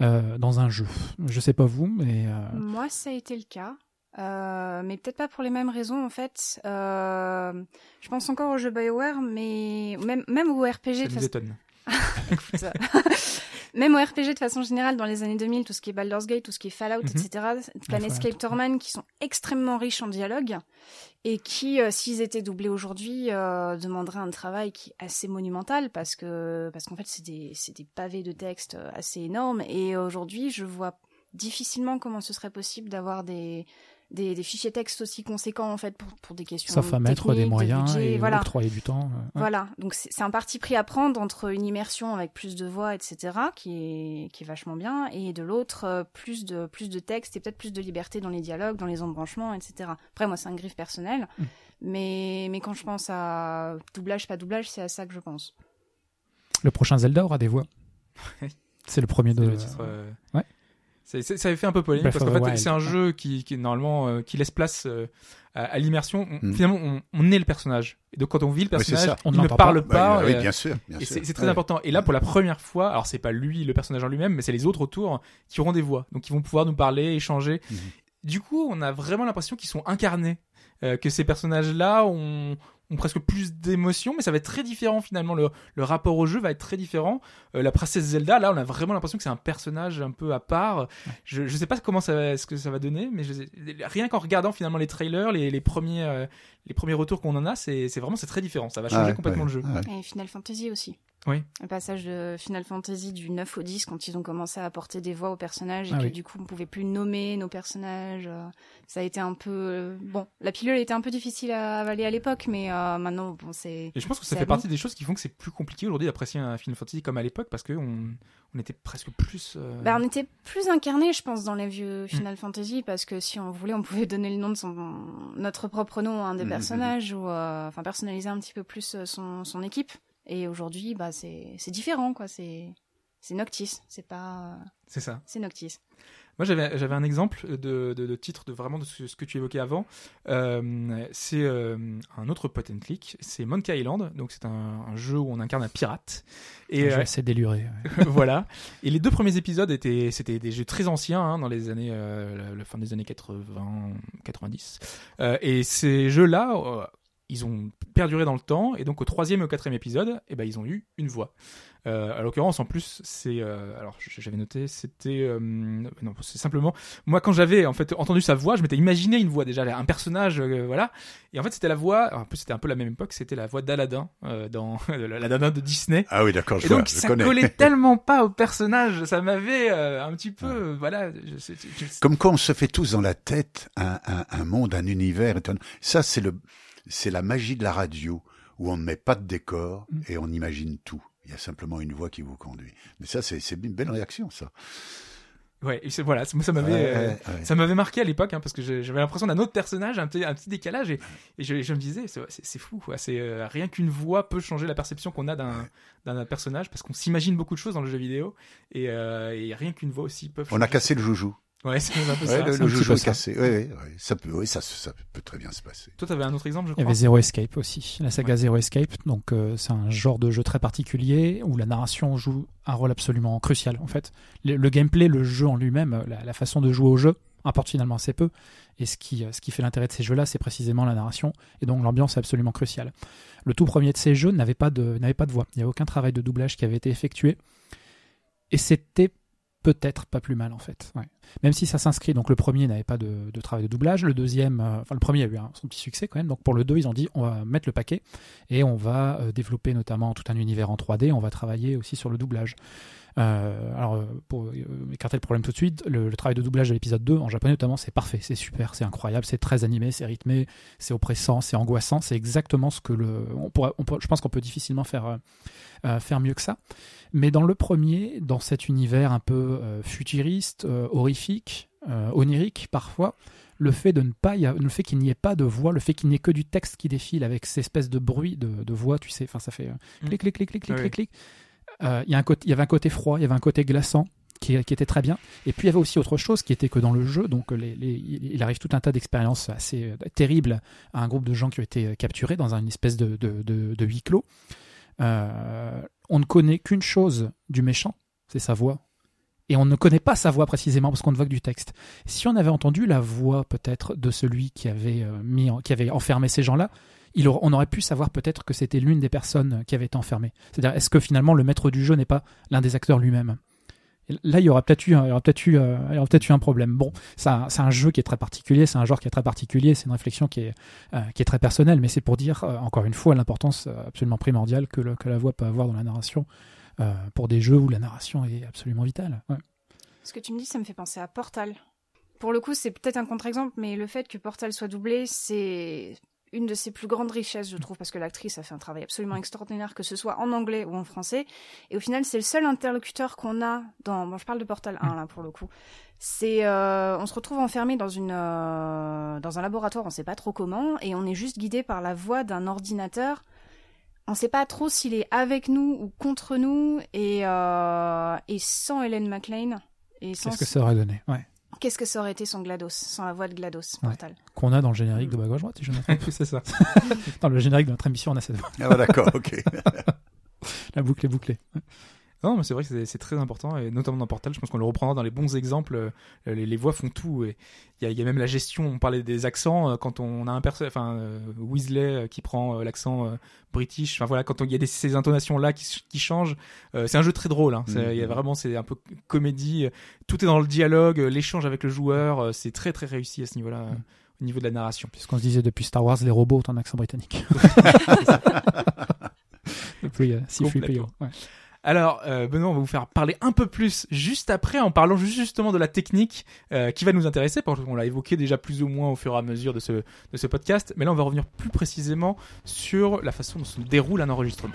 euh, dans un jeu? Je sais pas vous, mais euh, Moi, ça a été le cas. Euh, mais peut-être pas pour les mêmes raisons en fait. Euh, je pense encore au jeu BioWare, mais même, même au RPG Ça de nous étonne. Même au RPG de façon générale, dans les années 2000, tout ce qui est Baldur's Gate, tout ce qui est Fallout, Mhm. etc., Planescape Torment, qui sont extrêmement riches en dialogue et qui, euh, s'ils étaient doublés aujourd'hui, euh, demanderaient un travail qui est assez monumental parce que parce qu'en fait, c'est des des pavés de texte euh, assez énormes. Et aujourd'hui, je vois difficilement comment ce serait possible d'avoir des des, des fichiers texte aussi conséquents en fait pour, pour des questions sauf à mettre des moyens budget, et voilà. octroyer du temps. euh, ouais. Voilà, donc c'est un parti pris à prendre entre une immersion avec plus de voix, etc., qui est, qui est vachement bien, et de l'autre, euh, plus de, plus de texte et peut-être plus de liberté dans les dialogues, dans les embranchements, etc. Après, moi, c'est un griffe personnel, Mm. mais, mais quand je pense à doublage, pas doublage, c'est à ça que je pense. Le prochain Zelda aura des voix. C'est le premier de. le titre, euh, ouais. C'est- c'est- ça avait fait un peu polémique Breath parce qu'en fait Wild, c'est un jeu qui, qui normalement euh, qui laisse place euh, à, à l'immersion. On- Mm. Finalement, on, on est le personnage. Et donc quand on vit le personnage. On il ne parle Bah, pas. oui, euh, bien sûr. Bien et sûr. c'est c'est très Ouais. important. Et là, pour la première fois, alors c'est pas lui, le personnage en lui-même, mais c'est les autres autour qui auront des voix. Donc ils vont pouvoir nous parler, échanger. Mhm. Du coup, on a vraiment l'impression qu'ils sont incarnés. euh, que ces personnages-là ont, ont presque plus d'émotions, mais ça va être très différent finalement. Le, rapport au jeu va être très différent. Euh, la princesse Zelda, là, on a vraiment l'impression que c'est un personnage un peu à part. Je, je sais pas comment ça va, ce que ça va donner, mais rien qu'en regardant finalement les trailers, les, les premiers, euh, les premiers retours qu'on en a, c'est vraiment c'est très différent. Ça va changer Ah ouais, complètement ouais, le jeu. ouais. Et Final Fantasy aussi. Oui. Le passage de Final Fantasy du 9 au 10, quand ils ont commencé à apporter des voix aux personnages et Ah que oui. du coup on pouvait plus nommer nos personnages, euh, ça a été un peu... euh, bon, la pilule était un peu difficile à avaler à l'époque, mais euh, maintenant, bon, c'est... Et je pense que ça fait partie des choses qui font que c'est plus compliqué aujourd'hui d'apprécier un Final Fantasy comme à l'époque parce que on, on était presque plus. euh, Bah, on était plus incarnés, je pense, dans les vieux. Final Fantasy, parce que si on voulait, on pouvait donner le nom de son, notre propre nom à un des Mhm, personnages, ou euh, enfin personnaliser un petit peu plus euh, son, son équipe. Et aujourd'hui, bah, c'est c'est différent, quoi. C'est c'est Noctis, c'est pas, C'est ça. c'est Noctis. Moi, j'avais j'avais un exemple de, de, de titre de vraiment de ce, ce que tu évoquais avant. Euh, c'est euh, un autre point and click. C'est Monkey Island. Donc c'est un, un jeu où on incarne un pirate. Et Et euh, assez déluré. ouais. voilà. Et les deux premiers épisodes étaient, c'était des jeux très anciens, hein, dans les années, la, la fin des années 80, 90. Euh, et ces jeux-là, ils ont perduré dans le temps. Et donc au troisième et au quatrième épisode, eh ben ils ont eu une voix. Euh, à l'occurrence, en plus, c'est, euh, alors j'avais noté, c'était, euh, non, c'est simplement, moi quand j'avais en fait entendu sa voix, je m'étais imaginé une voix déjà, un personnage, euh, voilà. Et en fait, c'était la voix, en plus c'était un peu la même époque, c'était la voix d'Aladin euh, dans l'Aladin de Disney. Ah oui, d'accord, je Et vois, donc je ça connais. collait tellement pas au personnage, ça m'avait euh, un petit peu, voilà. Je, sais- je- je- Comme quoi on se fait tous dans la tête un, un, un monde, un univers étonnant. Ça, c'est le, c'est la magie de la radio où on ne met pas de décor Mm. et on imagine tout. Il y a simplement une voix qui vous conduit. Mais ça, c'est, une belle réaction, ça. ouais, et voilà, ça m'avait, Ouais, euh, ouais, ça m'avait marqué à l'époque, hein, parce que j'avais l'impression d'un autre personnage, un petit, un petit décalage, et, et je, je me disais, c'est, fou. C'est euh, rien qu'une voix peut changer la perception qu'on a d'un, d'un personnage, parce qu'on s'imagine beaucoup de choses dans le jeu vidéo, et, euh, et rien qu'une voix aussi peut. On a cassé le joujou. Ouais, c'est un peu Ouais, ça. le, jeu est cassé. Ouais, ouais, ouais. Ça peut, oui, ça, ça peut très bien se passer. Toi, t'avais un autre exemple, je Il y crois. avait Zero Escape aussi, la saga Zero Escape. Donc euh, c'est un genre de jeu très particulier où la narration joue un rôle absolument crucial en fait. Le, le gameplay, le jeu en lui-même, euh, la, la façon de jouer au jeu importe finalement assez peu. Et ce qui, euh, ce qui fait l'intérêt de ces jeux-là, c'est précisément la narration. Et donc l'ambiance est absolument cruciale. Le tout premier de ces jeux n'avait pas de, n'avait pas de voix. Il n'y a aucun travail de doublage qui avait été effectué. Et c'était peut-être pas plus mal en fait. Ouais. Même si ça s'inscrit, donc le premier n'avait pas de, travail de doublage, le deuxième, euh, enfin le premier a eu son petit succès quand même, donc pour le 2 ils ont dit on va mettre le paquet et on va euh, développer notamment tout un univers en 3D, on va travailler aussi sur le doublage. Euh, alors pour écarter le problème tout de suite, le, travail de doublage de l'épisode 2 en japonais notamment c'est parfait, c'est super, c'est incroyable, c'est très animé, c'est rythmé, c'est oppressant, c'est angoissant, c'est exactement ce que le... On pourrait- je pense qu'on peut difficilement faire, faire mieux que ça. Mais dans le premier, dans cet univers un peu futuriste, euh, horrifique, euh, onirique parfois, le fait de ne pas, y a- le fait qu'il n'y ait pas de voix, le fait qu'il n'y ait que du texte qui défile avec ces espèces de bruit de, de voix, tu sais, enfin ça fait euh, Mm. clic clic clic clic clic Oui. clic clic. Euh, Il y avait un côté froid, il y avait un côté glaçant. Qui, qui était très bien. Et puis il y avait aussi autre chose qui était que dans le jeu, donc les, les- il il arrive tout un tas d'expériences assez euh, terribles à un groupe de gens qui ont été euh, capturés dans une espèce de, de, de, de huis clos. Euh, on ne connaît qu'une chose du méchant, c'est sa voix. Et on ne connaît pas sa voix précisément parce qu'on ne voit que du texte. Si on avait entendu la voix peut-être de celui qui avait, euh, mis qui avait enfermé ces gens-là, on aurait pu savoir peut-être que c'était l'une des personnes qui avait été enfermée. C'est-à-dire, est-ce que finalement le maître du jeu n'est pas l'un des acteurs lui-même? Là, il y aura peut-être eu, il peut-être eu, euh, peut-être eu un problème. Bon, c'est un, jeu qui est très particulier, c'est un genre qui est très particulier, c'est une réflexion qui est, euh, qui est très personnelle, mais c'est pour dire, encore une fois, l'importance absolument primordiale que, le- que la voix peut avoir dans la narration euh, pour des jeux où la narration est absolument vitale. Ce que tu me dis, ça me fait penser à Portal. Pour le coup, c'est peut-être un contre-exemple, mais le fait que Portal soit doublé, c'est une de ses plus grandes richesses, je trouve, parce que l'actrice a fait un travail absolument extraordinaire, que ce soit en anglais ou en français. Et au final, c'est le seul interlocuteur qu'on a dans. Bon, je parle de Portal 1 là pour le coup. C'est, euh, on se retrouve enfermé dans une euh, dans un laboratoire, on sait pas trop comment, et on est juste guidé par la voix d'un ordinateur. On sait pas trop s'il est avec nous ou contre nous, et euh, et sans Helen McLean. Et sans Qu'est-ce que ça aurait donné? Ouais. Qu'est-ce que ça aurait été sans GLaDOS, sans la voix de GLaDOS, Ouais. Portal? Qu'on a dans le générique de bas gauche droite, si je ne me trompe. c'est ça. Dans le générique de notre émission, on a cette voix. Ah, bah, d'accord, ok. La boucle est bouclée. Non, mais c'est vrai que c'est- c'est très important, et notamment dans Portal, je pense qu'on le reprendra dans les bons exemples. euh, Les, les voix font tout, et il y a, il y a même la gestion. On parlait des accents euh, quand on a un perso, enfin euh, Weasley euh, qui prend euh, l'accent euh, british. Enfin voilà, quand il y a des, ces intonations là qui, changent, euh, c'est un jeu très drôle. Hein. C'est- Il y a Mhm. vraiment, c'est un peu comédie. Tout est dans le dialogue, l'échange avec le joueur. euh, C'est très très réussi à ce niveau-là, euh, au niveau de la narration. Puisqu'on se disait depuis Star Wars, les robots ont un accent britannique. Depuis euh, C-3PO. Complètement. Ouais. Alors, euh, Benoît, on va vous faire parler un peu plus juste après en parlant ju- justement de la technique euh, qui va nous intéresser, parce qu'on l'a évoqué déjà plus ou moins au fur et à mesure de ce, de ce podcast. Mais là, on va revenir plus précisément sur la façon dont se déroule un enregistrement.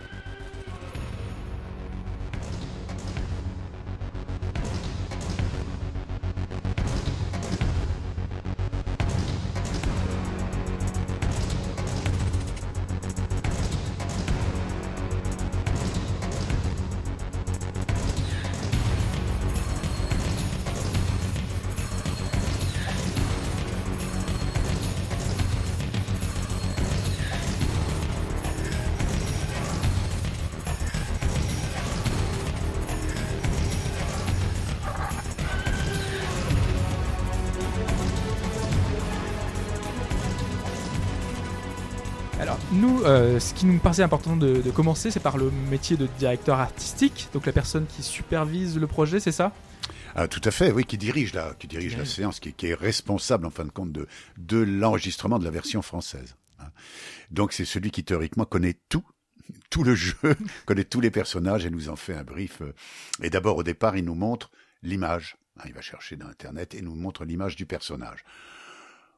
Euh, ce qui nous paraissait important de, de commencer, c'est par le métier de directeur artistique, donc la personne qui supervise le projet, c'est ça? Ah, tout à fait, oui, qui dirige la, qui dirige la séance, qui, qui est responsable en fin de compte de, de l'enregistrement de la version française. hein. Donc c'est celui qui théoriquement connaît tout, tout le jeu, connaît tous les personnages et nous en fait un brief. euh. Et d'abord au départ, il nous montre l'image. hein, Il va chercher dans Internet et nous montre l'image du personnage.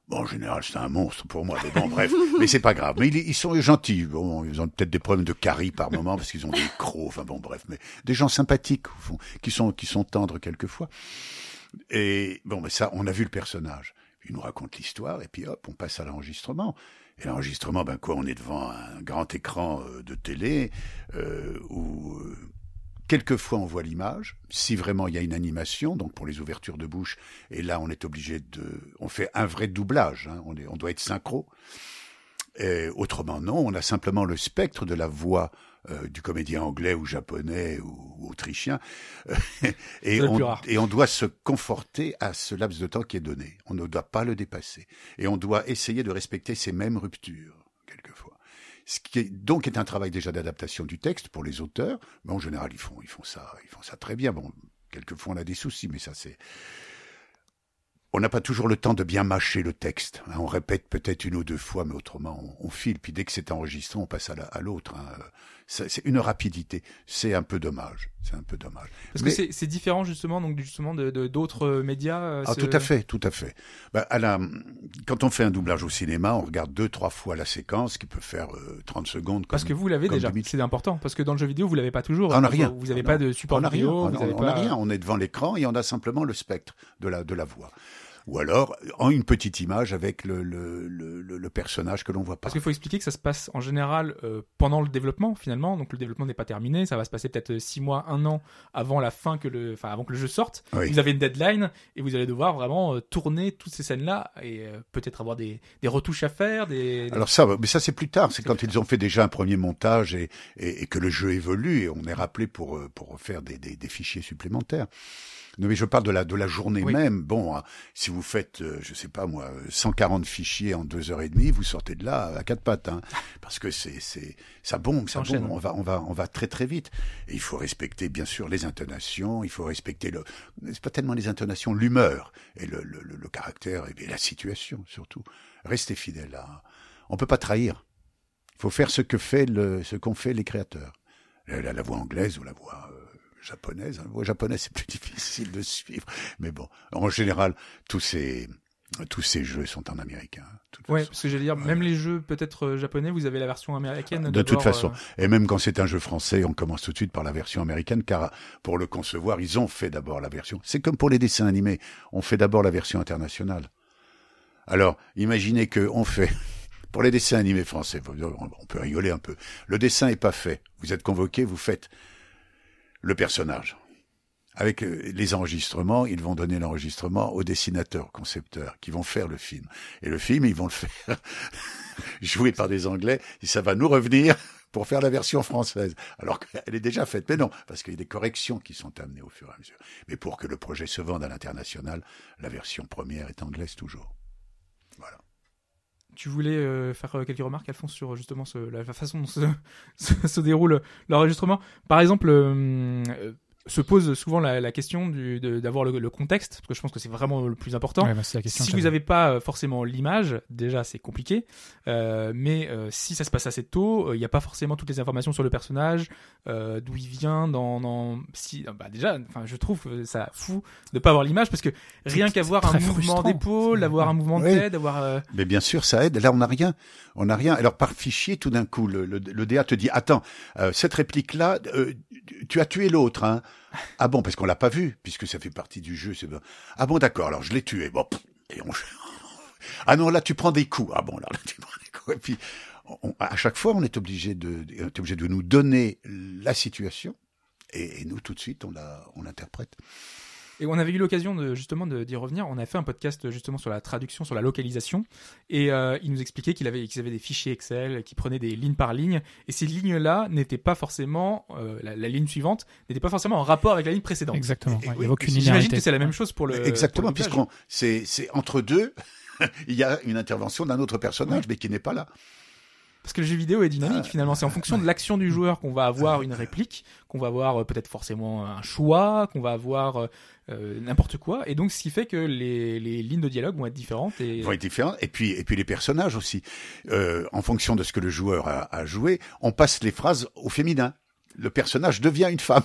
Bon, en général, c'est un monstre pour moi, mais bon, bref, mais c'est pas grave. Mais ils, sont gentils. Bon, ils ont peut-être des problèmes de carie par moment parce qu'ils ont des crocs. Enfin bon, bref, mais des gens sympathiques au fond, qui sont qui sont tendres quelquefois. Et bon, mais ça, on a vu le personnage. Il nous raconte l'histoire et puis hop, on passe à l'enregistrement. Et l'enregistrement, ben quoi, on est devant un grand écran euh, de télé euh, où euh, Quelquefois, on voit l'image. Si vraiment il y a une animation, donc pour les ouvertures de bouche, et là, on est obligé de, on fait un vrai doublage. Hein, on, est, on doit être synchro. Et autrement, non. On a simplement le spectre de la voix euh, du comédien anglais ou japonais ou, ou autrichien, et, on, et doit se conforter à ce laps de temps qui est donné. On ne doit pas le dépasser, et on doit essayer de respecter ces mêmes ruptures. Ce qui est, donc est un travail déjà d'adaptation du texte pour les auteurs, mais en général ils font ils font ça ils font ça très bien. Bon, quelquefois on a des soucis, mais ça c'est on n'a pas toujours le temps de bien mâcher le texte. hein. On répète peut-être une ou deux fois, mais autrement, on, file. Puis dès que c'est enregistré, on passe à l'autre. hein. C'est une rapidité. C'est un peu dommage. C'est un peu dommage. Parce Mais- que c'est- différent justement donc justement de d'autres euh, médias. euh, Ah, ce- tout à fait, tout à fait. Bah, à la, quand on fait un doublage au cinéma, on regarde deux, trois fois la séquence, qui peut faire euh, 30 secondes. Parce que vous l'avez déjà, c'est important. Parce que dans le jeu vidéo, vous l'avez pas toujours. On n'a rien. Vous n'avez pas de support on n'a rien. On pas... n'a rien. On est devant l'écran et on a simplement le spectre de la, de la voix. Ou alors, en une petite image avec le, le, le, le- personnage que l'on voit pas. Parce qu'il faut expliquer que ça se passe en général euh, pendant le développement finalement, donc le développement n'est pas terminé, ça va se passer peut-être euh, six mois, un an avant la fin que le, enfin avant que le jeu sorte. Oui. Vous avez une deadline et vous allez devoir vraiment euh, tourner toutes ces scènes-là et euh, peut-être avoir des, des retouches à faire, des. des- Alors ça, mais ça c'est plus tard. C'est quand ils ont fait déjà un premier montage et, et, et que le jeu évolue et on est rappelé pour euh, pour faire des, des, des fichiers supplémentaires. Non, mais je parle de la de la journée Oui. même. Bon, hein, si vous faites, euh, je sais pas moi, 140 fichiers en deux heures et demie, vous sortez de là à quatre pattes, hein, parce que c'est c'est ça bombe, ça S'enchaîne. bombe. On va on va on va très très vite. Et il faut respecter bien sûr les intonations. Il faut respecter le c'est pas tellement les intonations, l'humeur et le, le, le, le caractère et la situation surtout. Restez fidèle à. On peut pas trahir. Il faut faire ce que fait le ce qu'ont fait les créateurs. La, la- la voix anglaise ou la voix euh, japonaise. La voix japonaise c'est plus difficile de suivre, mais bon, en général tous ces tous ces jeux sont en américain. Ouais, façon. parce que j'allais dire, même les jeux peut-être euh, japonais, vous avez la version américaine. De toute façon. euh, Et même quand c'est un jeu français, on commence tout de suite par la version américaine, car pour le concevoir, ils ont fait d'abord la version. C'est comme pour les dessins animés, on fait d'abord la version internationale. Alors, imaginez que on fait pour les dessins animés français, on peut rigoler un peu. Le dessin est pas fait. Vous êtes convoqué, vous faites le personnage. Avec euh, les enregistrements, ils vont donner l'enregistrement aux dessinateurs, concepteurs, qui vont faire le film. Et le film, ils vont le faire joué par des Anglais, et ça va nous revenir pour faire la version française. Alors qu'elle est déjà faite. Mais non, parce qu'il y a des corrections qui sont amenées au fur et à mesure. Mais pour que le projet se vende à l'international, la version première est anglaise toujours. Tu voulais euh, faire euh, quelques remarques, Alphonse, sur justement ce, la façon dont se, se, déroule l'enregistrement. Par exemple, euh, se pose souvent la, la question du- de- d'avoir le, le contexte, parce que je pense que c'est vraiment le plus important. Ouais, bah, c'est la question si vous n'avez pas euh, forcément l'image, déjà c'est compliqué. Euh, mais euh, si ça se passe assez tôt, euh, il n'y a pas forcément toutes les informations sur le personnage, euh, d'où il vient, dans, dans si, bah déjà, enfin je trouve ça fou de pas avoir l'image parce que rien qu'avoir un très mouvement d'épaule, avoir un mouvement de tête, avoir euh, Mais bien sûr, ça aide. Là, on n'a rien. On n'a rien. Alors, par fichier, tout d'un coup, le, le, le DA te dit, attends, euh, cette réplique-là, euh, tu as tué l'autre, hein Ah bon, parce qu'on l'a pas vu, puisque ça fait partie du jeu. C'est. Ah bon, d'accord. Alors, je l'ai tué. Bon, ah non, là, tu prends des coups. Ah bon, là, tu prends des coups. Et puis, à chaque fois, on est obligé de, on est obligé de nous donner la situation, et, et nous, tout de suite, on la, on l'interprète. Et on avait eu l'occasion de justement de- d'y revenir. On a fait un podcast justement sur la traduction, sur la localisation, et euh, il nous expliquait qu'il avait qu'ils avaient des fichiers Excel qui prenaient des lignes par ligne, et ces lignes-là n'étaient pas forcément euh, la, la ligne suivante n'était pas forcément en rapport avec la ligne précédente. Exactement. Et- ouais, il oui, n'y avait aucune J'imagine que c'est la même chose pour le Exactement, puisqu'on c'est c'est entre deux, il y a une intervention d'un autre personnage, mais qui n'est pas là. Parce que le jeu vidéo est dynamique Ah, finalement. C'est en fonction de l'action du joueur qu'on va avoir une réplique, qu'on va avoir euh, peut-être forcément un choix, qu'on va avoir euh, euh, n'importe quoi. Et donc, ce qui fait que les, les lignes de dialogue vont être différentes. Et... vont être différents. Et puis, et puis les personnages aussi. Euh, en fonction de ce que le joueur a, a joué, on passe les phrases au féminin. Le personnage devient une femme.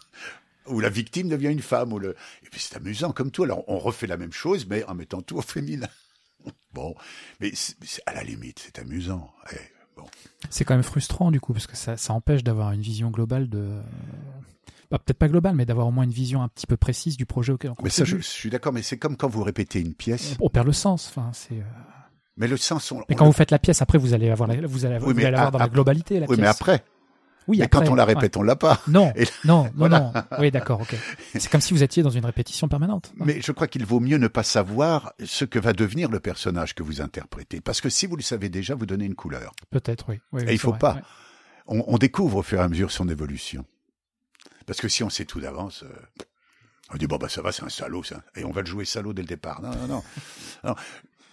ou la victime devient une femme. Ou le... Et puis c'est amusant comme tout. Alors on refait la même chose, mais en mettant tout au féminin. Bon, mais à la limite, c'est amusant. Eh, bon. C'est quand même frustrant du coup parce que ça, ça empêche d'avoir une vision globale de. Bah, peut-être pas globale, mais d'avoir au moins une vision un petit peu précise du projet auquel on Mais ça, je, suis d'accord. Mais c'est comme quand vous répétez une pièce. On perd le sens. Enfin, c'est. euh, Mais le sens, on, Mais on quand vous faites la pièce, après vous allez avoir la, vous allez, Oui, vous mais allez avoir à- dans la globalité la Oui, pièce. mais après. Oui, Mais après, quand on la ouais. répète, on l'a pas. Non, Et- non, non, Voilà. non. Oui, d'accord, ok. C'est comme si vous étiez dans une répétition permanente. Mais je crois qu'il vaut mieux ne pas savoir ce que va devenir le personnage que vous interprétez. Parce que si vous le savez déjà, vous donnez une couleur. Peut-être, oui. oui, Et il faut vrai, pas. ouais. On, on découvre au fur et à mesure son évolution. Parce que si on sait tout d'avance, euh, on dit bon bah ça va, c'est un salaud ça, et on va le jouer salaud dès le départ. Non non non. non.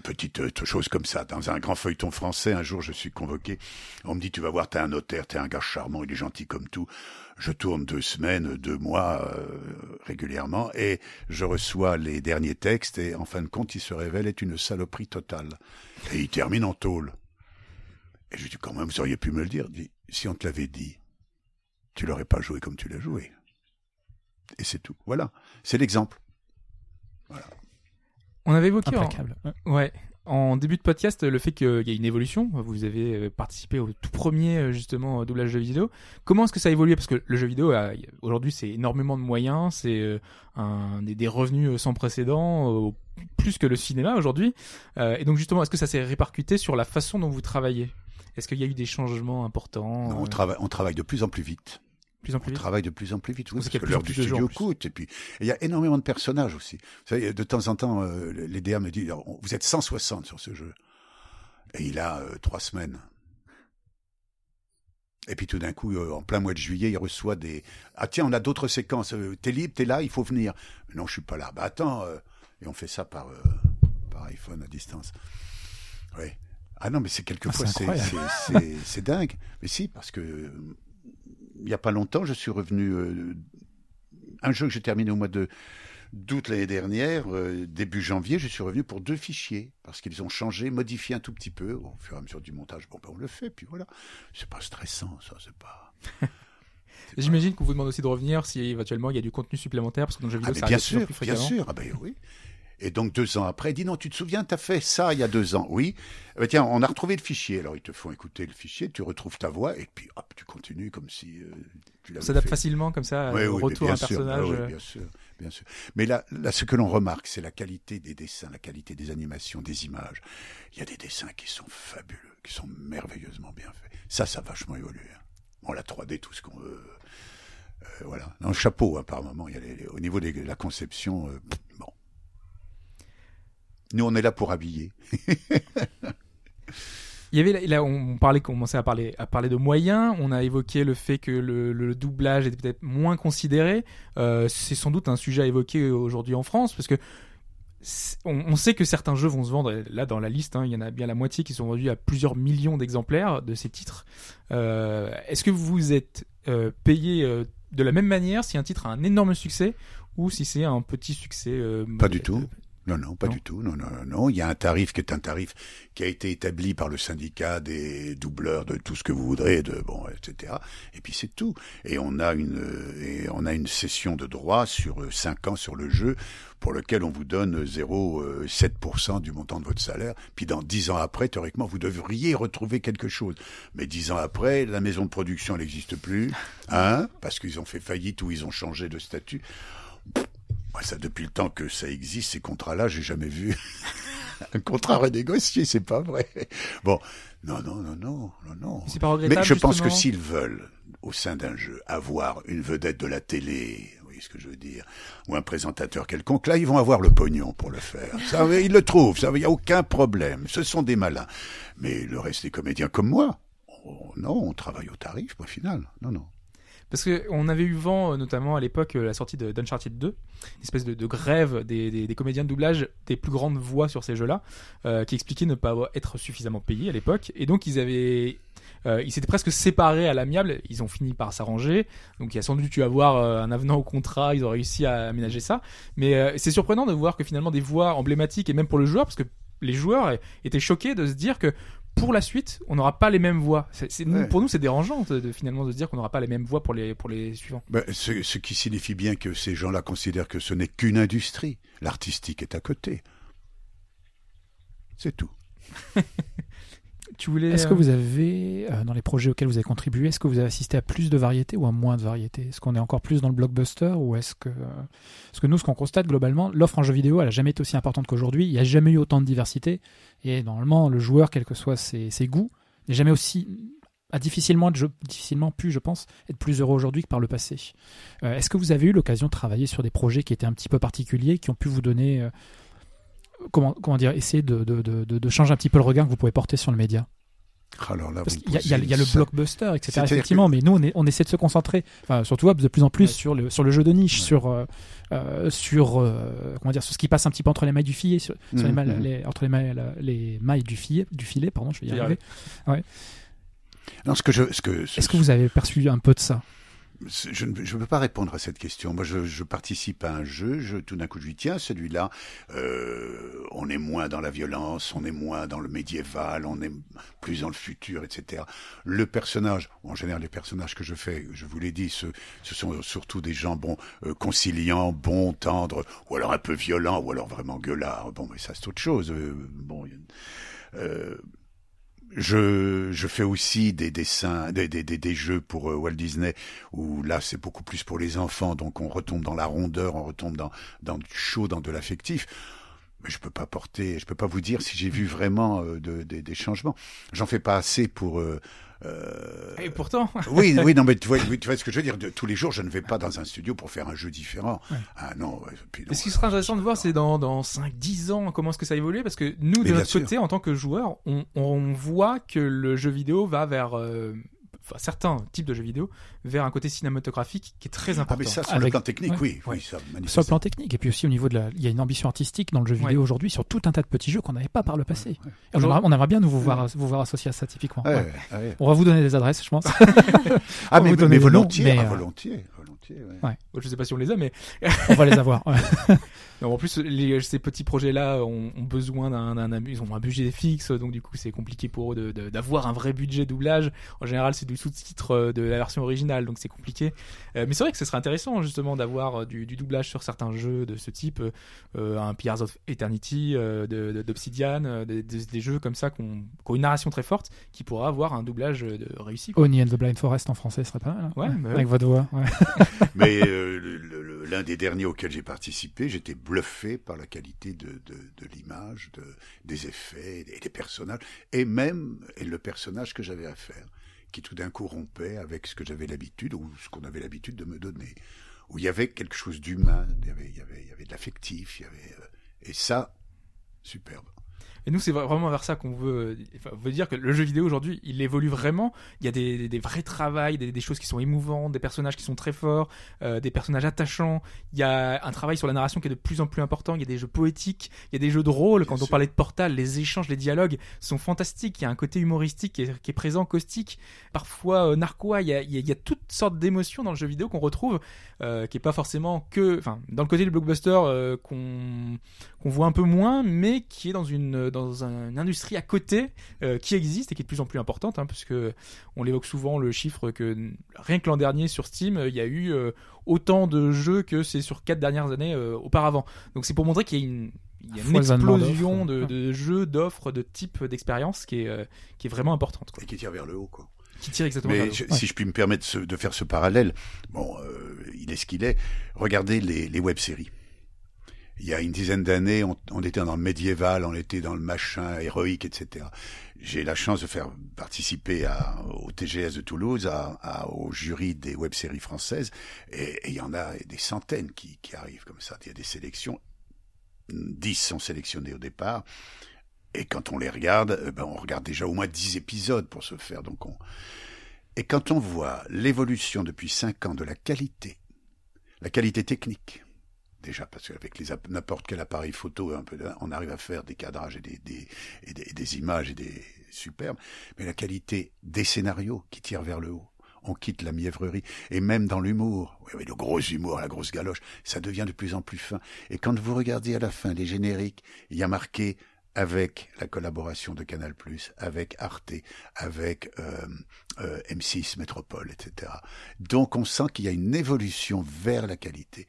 Petite euh, chose comme ça, dans un grand feuilleton français, un jour je suis convoqué, on me dit tu vas voir, t'es un notaire, t'es un gars charmant, il est gentil comme tout. Je tourne deux semaines, deux mois euh, régulièrement, et je reçois les derniers textes, et en fin de compte, il se révèle être une saloperie totale. Et il termine en tôle. Et je dis quand même, vous auriez pu me le dire. Si on te l'avait dit, tu l'aurais pas joué comme tu l'as joué. Et c'est tout. Voilà. C'est l'exemple. On avait évoqué en, Implacable. Ouais. ouais, en début de podcast le fait qu'il y a une évolution. Vous avez euh, participé au tout premier euh, justement euh, doublage de vidéo. Comment est-ce que ça a évolué? Parce que le jeu vidéo aujourd'hui c'est énormément de moyens, c'est un, des, revenus sans précédent, plus que le cinéma aujourd'hui. Et donc justement, est-ce que ça s'est répercuté sur la façon dont vous travaillez? Est-ce qu'il y a eu des changements importants Non, on, travaille, on travaille de plus en plus vite. De plus en plus On vite travaille de plus en plus vite. Oui, Parce que l'heure du studio coûte. Et puis, il y a énormément de personnages aussi. Vous savez, de temps en temps, euh, les DA me disent, vous êtes 160 sur ce jeu. Et il a euh, trois semaines. Et puis tout d'un coup, euh, en plein mois de juillet, il reçoit des ah tiens, on a d'autres séquences. Euh, t'es libre, t'es là, il faut venir. Mais non, je suis pas là. Bah attends. Et on fait ça par par iPhone à distance. Oui. Ah non, mais c'est quelquefois Ah, c'est dingue. Mais si, parce que il y a pas longtemps, je suis revenu euh, un jeu que j'ai terminé au mois de d'août l'année dernière, euh, début janvier, je suis revenu pour deux fichiers parce qu'ils ont changé, modifié un tout petit peu au fur et à mesure du montage. Bon, ben on le fait, puis voilà. C'est pas stressant, ça, c'est pas. J'imagine qu'on vous demande aussi de revenir si éventuellement il y a du contenu supplémentaire parce que dans le jeu Ah, vidéo mais ça bien plus sûr, plus bien fréquemment. sûr. Ah ben oui. Et donc deux ans après, il dit non, tu te souviens, t'as fait ça il y a deux ans. Oui. Eh ben, tiens, on a retrouvé le fichier. Alors ils te font écouter le fichier, tu retrouves ta voix et puis hop, tu continues comme si euh, tu l'avais s'adapte facilement comme ça Oui, au oui, retour à bien un sûr, personnage. ah oui, euh, bien sûr, bien sûr. Mais là, là, ce que l'on remarque, c'est la qualité des dessins, la qualité des animations, des images. Il y a des dessins qui sont fabuleux, qui sont merveilleusement bien faits. Ça, ça a vachement évolué. hein. Bon, la 3D, tout ce qu'on veut. Euh, voilà. Le chapeau, hein, par moment, il y a les- les- au niveau de la conception, euh, bon. Nous, on est là pour habiller. Il y avait là, on parlait, commençait à parler, à parler de moyens. On a évoqué le fait que le, le doublage était peut-être moins considéré. Euh, c'est sans doute un sujet à évoquer aujourd'hui en France parce que on, on sait que certains jeux vont se vendre. Là, dans la liste, hein, il y en a bien la moitié qui sont vendus à plusieurs millions d'exemplaires de ces titres. Euh, Est-ce que vous êtes euh, payé de la même manière si un titre a un énorme succès ou si c'est un petit succès Pas du tout. Non, non, pas Non. du tout. Non, non, non, non. Il y a un tarif qui est un tarif qui a été établi par le syndicat des doubleurs de tout ce que vous voudrez, de bon, etc. Et puis c'est tout. Et on a une euh, et on a une session de droit sur euh, cinq ans sur le jeu pour lequel on vous donne 0,7% du montant de votre salaire. Puis dans dix ans après, théoriquement, vous devriez retrouver quelque chose. Mais dix ans après, la maison de production n'existe plus, hein, parce qu'ils ont fait faillite ou ils ont changé de statut. Ça, depuis le temps que ça existe, ces contrats-là, j'ai jamais vu un contrat renégocié, c'est pas vrai. Bon, non, non, non, non, non, non. C'est pas regrettable. Mais je pense que s'ils veulent, au sein d'un jeu, avoir une vedette de la télé, vous voyez ce que je veux dire, ou un présentateur quelconque, là, ils vont avoir le pognon pour le faire. Ça, ils le trouvent, ça, il n'y a aucun problème. Ce sont des malins. Mais le reste des comédiens comme moi, oh, non, on travaille au tarif, point final. Non, non. Parce que on avait eu vent, euh, notamment à l'époque, euh, la sortie de d'Uncharted 2, une espèce de, grève des, des, comédiens de doublage des plus grandes voix sur ces jeux-là, euh, qui expliquait ne pas être suffisamment payés à l'époque. Et donc ils avaient, ils s'étaient presque séparés à l'amiable. Ils ont fini par s'arranger. Donc il y a sans doute dû avoir euh, un avenant au contrat. Ils ont réussi à aménager ça. Mais c'est surprenant de voir que finalement des voix emblématiques et même pour le joueur, parce que les joueurs étaient choqués de se dire que pour la suite, on n'aura pas les mêmes voix. Ouais. Pour nous, c'est dérangeant de, de finalement de se dire qu'on n'aura pas les mêmes voix pour les, pour les suivants. Ben, ce, ce qui signifie bien que ces gens-là considèrent que ce n'est qu'une industrie. L'artistique est à côté. C'est tout. Tu voulais. Est-ce que euh, vous avez, euh, dans les projets auxquels vous avez contribué, est-ce que vous avez assisté à plus de variété ou à moins de variété Est-ce qu'on est encore plus dans le blockbuster ou est-ce que... euh, Parce que nous, ce qu'on constate globalement, l'offre en jeu vidéo, elle a jamais été aussi importante qu'aujourd'hui. Il n'y a jamais eu autant de diversité. Et normalement, le joueur, quels que soient ses, ses goûts, n'est jamais aussi a difficilement, être- je- difficilement pu, je pense, être plus heureux aujourd'hui que par le passé. Euh, Est-ce que vous avez eu l'occasion de travailler sur des projets qui étaient un petit peu particuliers, qui ont pu vous donner, euh, comment, comment dire, essayer de, de, de, de- de changer un petit peu le regard que vous pouvez porter sur le média Alors là, Parce qu'il y, a- il y a- il y a le blockbuster, etc. Effectivement, mais nous, on, est- on essaie de se concentrer, enfin, surtout de plus en plus Ouais. sur, le, sur le jeu de niche, Ouais. sur, euh, euh, sur, euh, comment dire, sur ce qui passe un petit peu entre les mailles du filet, sur, sur les Mhm, mailles, mhm. les- entre les mailles, les mailles du, filet, du filet, pardon, je vais y arriver. Non, ce que je, ce que, ce- Est-ce que vous avez perçu un peu de ça? Je ne je peux pas répondre à cette question. Moi, je, participe à un jeu, je, tout d'un coup, je dis, tiens, celui-là, euh, on est moins dans la violence, on est moins dans le médiéval, on est plus dans le futur, etc. Le personnage, en général, les personnages que je fais, je vous l'ai dit, ce, ce sont surtout des gens, bon, euh, conciliants, bons, tendres, ou alors un peu violents, ou alors vraiment gueulards. Bon, mais ça, c'est autre chose. Euh, bon, euh, je, je fais aussi des dessins, des, des, des, des jeux pour euh, Walt Disney où là c'est beaucoup plus pour les enfants, donc on retombe dans la rondeur, on retombe dans, dans du chaud, dans de l'affectif. Mais je peux pas porter, je peux pas vous dire si j'ai vu vraiment euh, de, des- changements. J'en fais pas assez pour. euh, euh, Et pourtant, oui, oui, non, mais tu vois, tu vois ce que je veux dire. De, tous les jours, je ne vais pas dans un studio pour faire un jeu différent. Ah non. puis non, Et ce qui sera intéressant de voir, c'est dans, dans 5-10 ans, comment est-ce que ça évolue Parce que nous, de Mais notre sûr. côté, en tant que joueurs, on, on voit que le jeu vidéo va vers euh, enfin, certains types de jeux vidéo vers un côté cinématographique qui est très Ah, important. mais ça, sur le plan technique, ouais. oui, oui, ça, Sur le plan technique, et puis aussi au niveau de la. Il y a une ambition artistique dans le jeu vidéo Ouais. aujourd'hui sur tout un tas de petits jeux qu'on n'avait pas par le passé. Ouais. On, aimerait, on aimerait bien nous vous voir, Ouais. vous voir associer à ça typiquement. Ouais, Ouais. ouais. On va vous donner des adresses, je pense. Ah, mais, vous donner mais des noms, volontiers, mais, ah, euh, volontiers, volontiers, ouais. Je sais pas si on les a, mais on va les avoir. Non, en plus, les, ces petits projets-là ont, ont besoin d'un, d'un- ils ont un budget fixe, donc du coup, c'est compliqué pour eux de- de- d'avoir un vrai budget doublage. En général, c'est du sous-titre euh, de la version originale, donc c'est compliqué. Euh, mais c'est vrai que ce serait intéressant justement d'avoir euh, du, du doublage sur certains jeux de ce type, euh, un Pillars of Eternity, euh, de, de- d'Obsidian, des, des- des jeux comme ça qui ont, une narration très forte, qui pourra avoir un doublage de, réussi. quoi. Oni and the Blind Forest en français serait pas mal. hein. Ouais, bah ouais. Avec votre voix. ouais. Mais euh, le- le- l'un des derniers auxquels j'ai participé, j'étais bluffé par la qualité de, de, l'image, de, des effets et des personnages, et même et le personnage que j'avais à faire, qui tout d'un coup rompait avec ce que j'avais l'habitude ou ce qu'on avait l'habitude de me donner, où il y avait quelque chose d'humain, il y avait, il y avait, il y avait de l'affectif, il y avait euh, et ça, superbe. Et nous, c'est vraiment vers ça qu'on veut, enfin, on veut dire que le jeu vidéo aujourd'hui, il évolue vraiment. Il y a des, des, des vrais travails, des, des choses qui sont émouvantes, des personnages qui sont très forts, euh, des personnages attachants. Il y a un travail sur la narration qui est de plus en plus important. Il y a des jeux poétiques, il y a des jeux de rôle. Bien Quand on sûr. parlait de Portal, les échanges, les dialogues sont fantastiques. Il y a un côté humoristique qui est, qui est présent, caustique, parfois euh, narquois. Il y, a, il y a- il y a toutes sortes d'émotions dans le jeu vidéo qu'on retrouve, euh, qui est pas forcément que, enfin, dans le côté du blockbuster euh, qu'on qu'on voit un peu moins, mais qui est dans une dans un- une industrie à côté euh, qui existe et qui est de plus en plus importante, hein, puisque on l'évoque souvent le chiffre que rien que l'an dernier sur Steam, euh, il y a eu euh, autant de jeux que c'est sur quatre dernières années euh, auparavant. Donc c'est pour montrer qu'il y a une il y a une Foisonnement explosion de, de jeux, d'offres, de types d'expériences qui est euh, qui est vraiment importante, quoi. Et qui tire vers le haut, quoi. qui tire exactement. vers Mais le je- haut. si je puis me permettre ce- de faire ce parallèle, bon, euh, il est ce qu'il est. Regardez les, les web-séries. Il y a une dizaine d'années, on, était dans le médiéval, on était dans le machin héroïque, etc. J'ai la chance de faire participer au TGS de Toulouse, au jury des web-séries françaises, et il y en a des centaines qui, arrivent comme ça. Il y a des sélections. Dix sont sélectionnés au départ. Et quand on les regarde, eh ben on regarde déjà au moins dix épisodes pour se faire. Donc on, et quand on voit l'évolution depuis cinq ans de la qualité, la qualité technique, déjà parce qu'avec les n'importe quel appareil photo, un peu, on arrive à faire des cadrages et des, images et des superbes, mais la qualité des scénarios qui tirent vers le haut. On quitte la mièvrerie. Et même dans l'humour, le gros humour, la grosse galoche, ça devient de plus en plus fin. Et quand vous regardez à la fin les génériques, il y a marqué avec la collaboration de Canal+, avec Arte, avec euh, euh, M6 Métropole, etc. Donc on sent qu'il y a une évolution vers la qualité.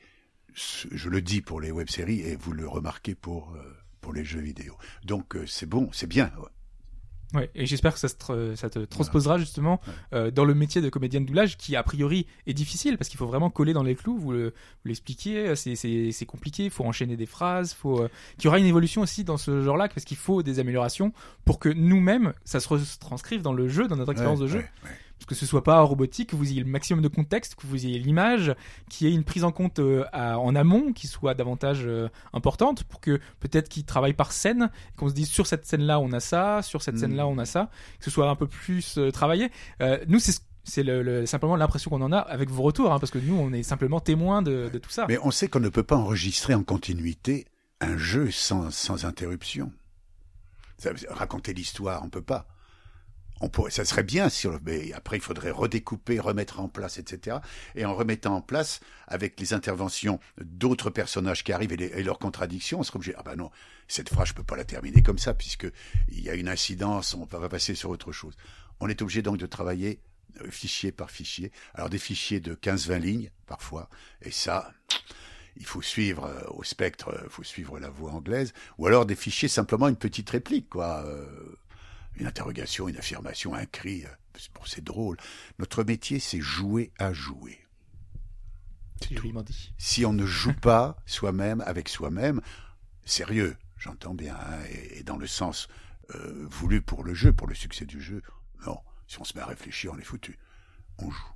Je le dis pour les web-séries et vous le remarquez pour euh, pour les jeux vidéo. Donc euh, c'est bon, c'est bien. ouais. Ouais, et j'espère que ça, tra- ça te transposera justement euh, dans le métier de comédien de doublage qui a priori est difficile parce qu'il faut vraiment coller dans les clous, vous le- l'expliquiez, c'est- c'est c'est compliqué, il faut enchaîner des phrases, faut euh, qu'il y aura une évolution aussi dans ce genre-là parce qu'il faut des améliorations pour que nous-mêmes ça se retranscrive dans le jeu, dans notre expérience Ouais, de jeu. ouais, ouais. Que ce soit pas robotique, que vous ayez le maximum de contexte, que vous ayez l'image, qu'il y ait une prise en compte euh, à- en amont qui soit davantage euh, importante pour que peut-être qu'ils travaillent par scène, qu'on se dise sur cette scène-là on a ça, sur cette Mm. scène-là on a ça, que ce soit un peu plus euh, travaillé. Nous c'est ce- c'est le, le- simplement l'impression qu'on en a avec vos retours, hein, parce que nous on est simplement témoins de, de tout ça. Mais on sait qu'on ne peut pas enregistrer en continuité un jeu sans, sans interruption. Ça- raconter l'histoire, on peut pas. On pourrait, ça serait bien, si on- mais après il faudrait redécouper, remettre en place, etc. Et en remettant en place, avec les interventions d'autres personnages qui arrivent et, leurs contradictions, on serait obligé. Ah ben non, cette phrase je peux pas la terminer comme ça puisque il y a une incidence, on va passer sur autre chose. On est obligé donc de travailler euh, fichier par fichier. Alors des fichiers de 15-20 lignes parfois, et ça, il faut suivre euh, au spectre, il faut suivre la voix anglaise, ou alors des fichiers simplement une petite réplique, quoi, euh, une interrogation, une affirmation, un cri. euh, c'est- bon, c'est drôle. Notre métier, c'est jouer à jouer. C'est joliment dit. Si on ne joue pas soi-même avec soi-même, sérieux, j'entends bien, hein, et, et dans le sens euh, voulu pour le jeu, pour le succès du jeu, non. Si on se met à réfléchir, on est foutu. On joue.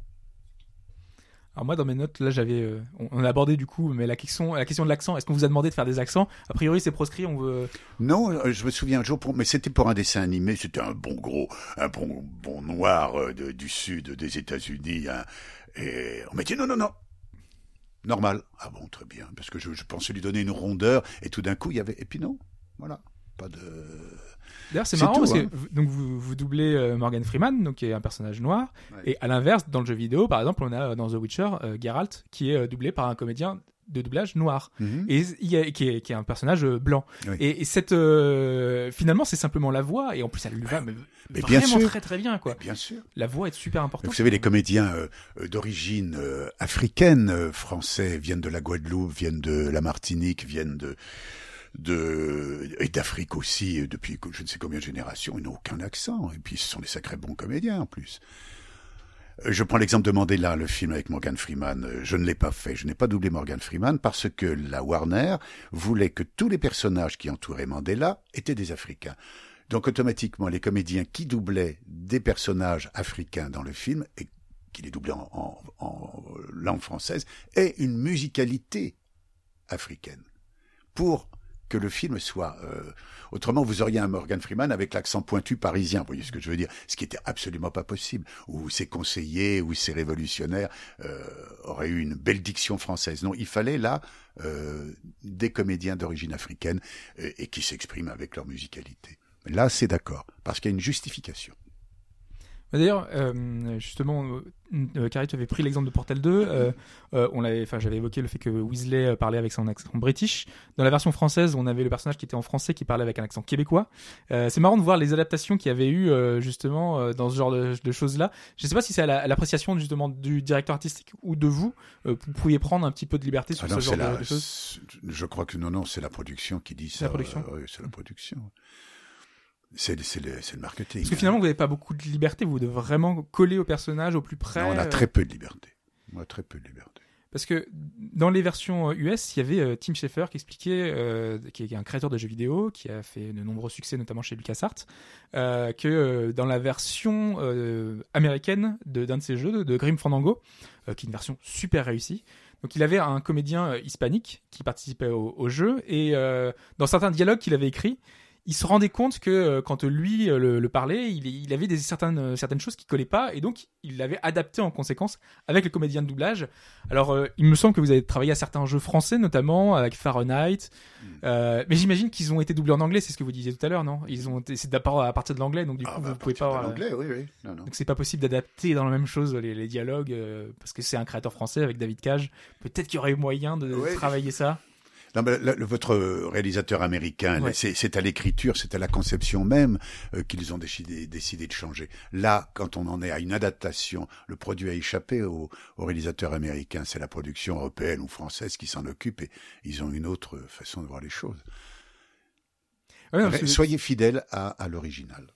Alors moi dans mes notes là j'avais euh, on, a abordé du coup mais la question de l'accent est-ce qu'on vous a demandé de faire des accents? A priori c'est proscrit on veut Non, euh, je me souviens un jour, mais c'était pour un dessin animé, c'était un bon gros, un bon, bon noir euh, du sud des États-Unis, hein, et on m'a dit non, non, non. Normal. Ah bon, très bien, parce que je, je pensais lui donner une rondeur, et tout d'un coup, il y avait, et puis non, voilà, pas de... D'ailleurs, c'est marrant tout, parce hein. que donc vous, vous doublez euh, Morgan Freeman, donc qui est un personnage noir, Ouais. et à l'inverse, dans le jeu vidéo, par exemple, on a euh, dans The Witcher euh, Geralt qui est euh, doublé par un comédien de doublage noir Mhm. et il y a- qui, est, qui est un personnage blanc. Oui. Et, et cette finalement, c'est simplement la voix et en plus elle lui va mais, Mais bien vraiment sûr. très très bien quoi. Bien sûr. La voix est super importante. Vous savez, les comédiens d'origine africaine, français, viennent de la Guadeloupe, viennent de la Martinique, viennent de de et d'Afrique aussi depuis je ne sais combien de générations, ils n'ont aucun accent et puis ce sont des sacrés bons comédiens en plus. Euh, Je prends l'exemple de Mandela, le film avec Morgan Freeman. Euh, Je ne l'ai pas fait, je n'ai pas doublé Morgan Freeman parce que la Warner voulait que tous les personnages qui entouraient Mandela étaient des Africains. Donc automatiquement, les comédiens qui doublaient des personnages africains dans le film et qui les doublaient en, en- en langue française aient une musicalité africaine pour que le film soit. euh, autrement, vous auriez un Morgan Freeman avec l'accent pointu parisien. Vous voyez ce que je veux dire Ce qui était absolument pas possible. Ou ses conseillers ou ses révolutionnaires euh, auraient eu une belle diction française. Non, il fallait là euh, des comédiens d'origine africaine et qui s'expriment avec leur musicalité. Là, c'est d'accord, parce qu'il y a une justification. Mais D'ailleurs, euh, justement, euh, Carrie, tu avais pris l'exemple de Portal 2. euh, euh, on l'avait, enfin, j'avais évoqué le fait que Weasley parlait avec son accent british. Dans la version française, on avait le personnage qui était en français qui parlait avec un accent québécois. C'est marrant de voir les adaptations qu'il y avait eu justement dans ce genre de, de choses-là. Je ne sais pas si c'est à la- à l'appréciation justement du directeur artistique ou de vous. vous pouviez prendre un petit peu de liberté sur Ah non, ce genre c'est la- de, de choses. Je crois que non, non, c'est la production qui dit ça. la production Euh, oui, c'est la production. C'est le, marketing. Parce que finalement, vous n'avez pas beaucoup de liberté. Vous devez vraiment coller au personnage au plus près. Non, on a euh, très peu de liberté. On a très peu de liberté. Parce que dans les versions euh, US, il y avait euh, Tim Schafer qui expliquait, euh, qui est un créateur de jeux vidéo, qui a fait de nombreux succès, notamment chez LucasArts, euh, que euh, dans la version euh, américaine de- d'un de ses jeux, de, de Grim Fandango, euh, qui est une version super réussie, donc il avait un comédien euh, hispanique qui participait au, au jeu, et euh, dans certains dialogues qu'il avait écrits, il se rendait compte que euh, quand lui euh, le, le parlait, il, il avait des, certaines, euh, certaines choses qui collaient pas, et donc il l'avait adapté en conséquence avec le comédien de doublage. Alors, euh, il me semble que vous avez travaillé à certains jeux français, notamment avec Fahrenheit. Euh, mais j'imagine qu'ils ont été doublés en anglais, c'est ce que vous disiez tout à l'heure, non? Ils ont c'est d'abord à partir de l'anglais, donc du coup Ah, bah, vous pouvez pas. l'anglais, oui, oui. Non, non. donc c'est pas possible d'adapter dans la même chose les, les dialogues euh, parce que c'est un créateur français avec David Cage. Peut-être qu'il y aurait moyen de travailler ça. Non, mais le- le- votre réalisateur américain, Ouais. c'est c'est à l'écriture, c'est à la conception même euh, qu'ils ont décidé, décidé de changer. Là, quand on en est à une adaptation, le produit a échappé au, au réalisateur américain. C'est la production européenne ou française qui s'en occupe et ils ont une autre façon de voir les choses. Ouais, Soyez fidèles à, à l'original.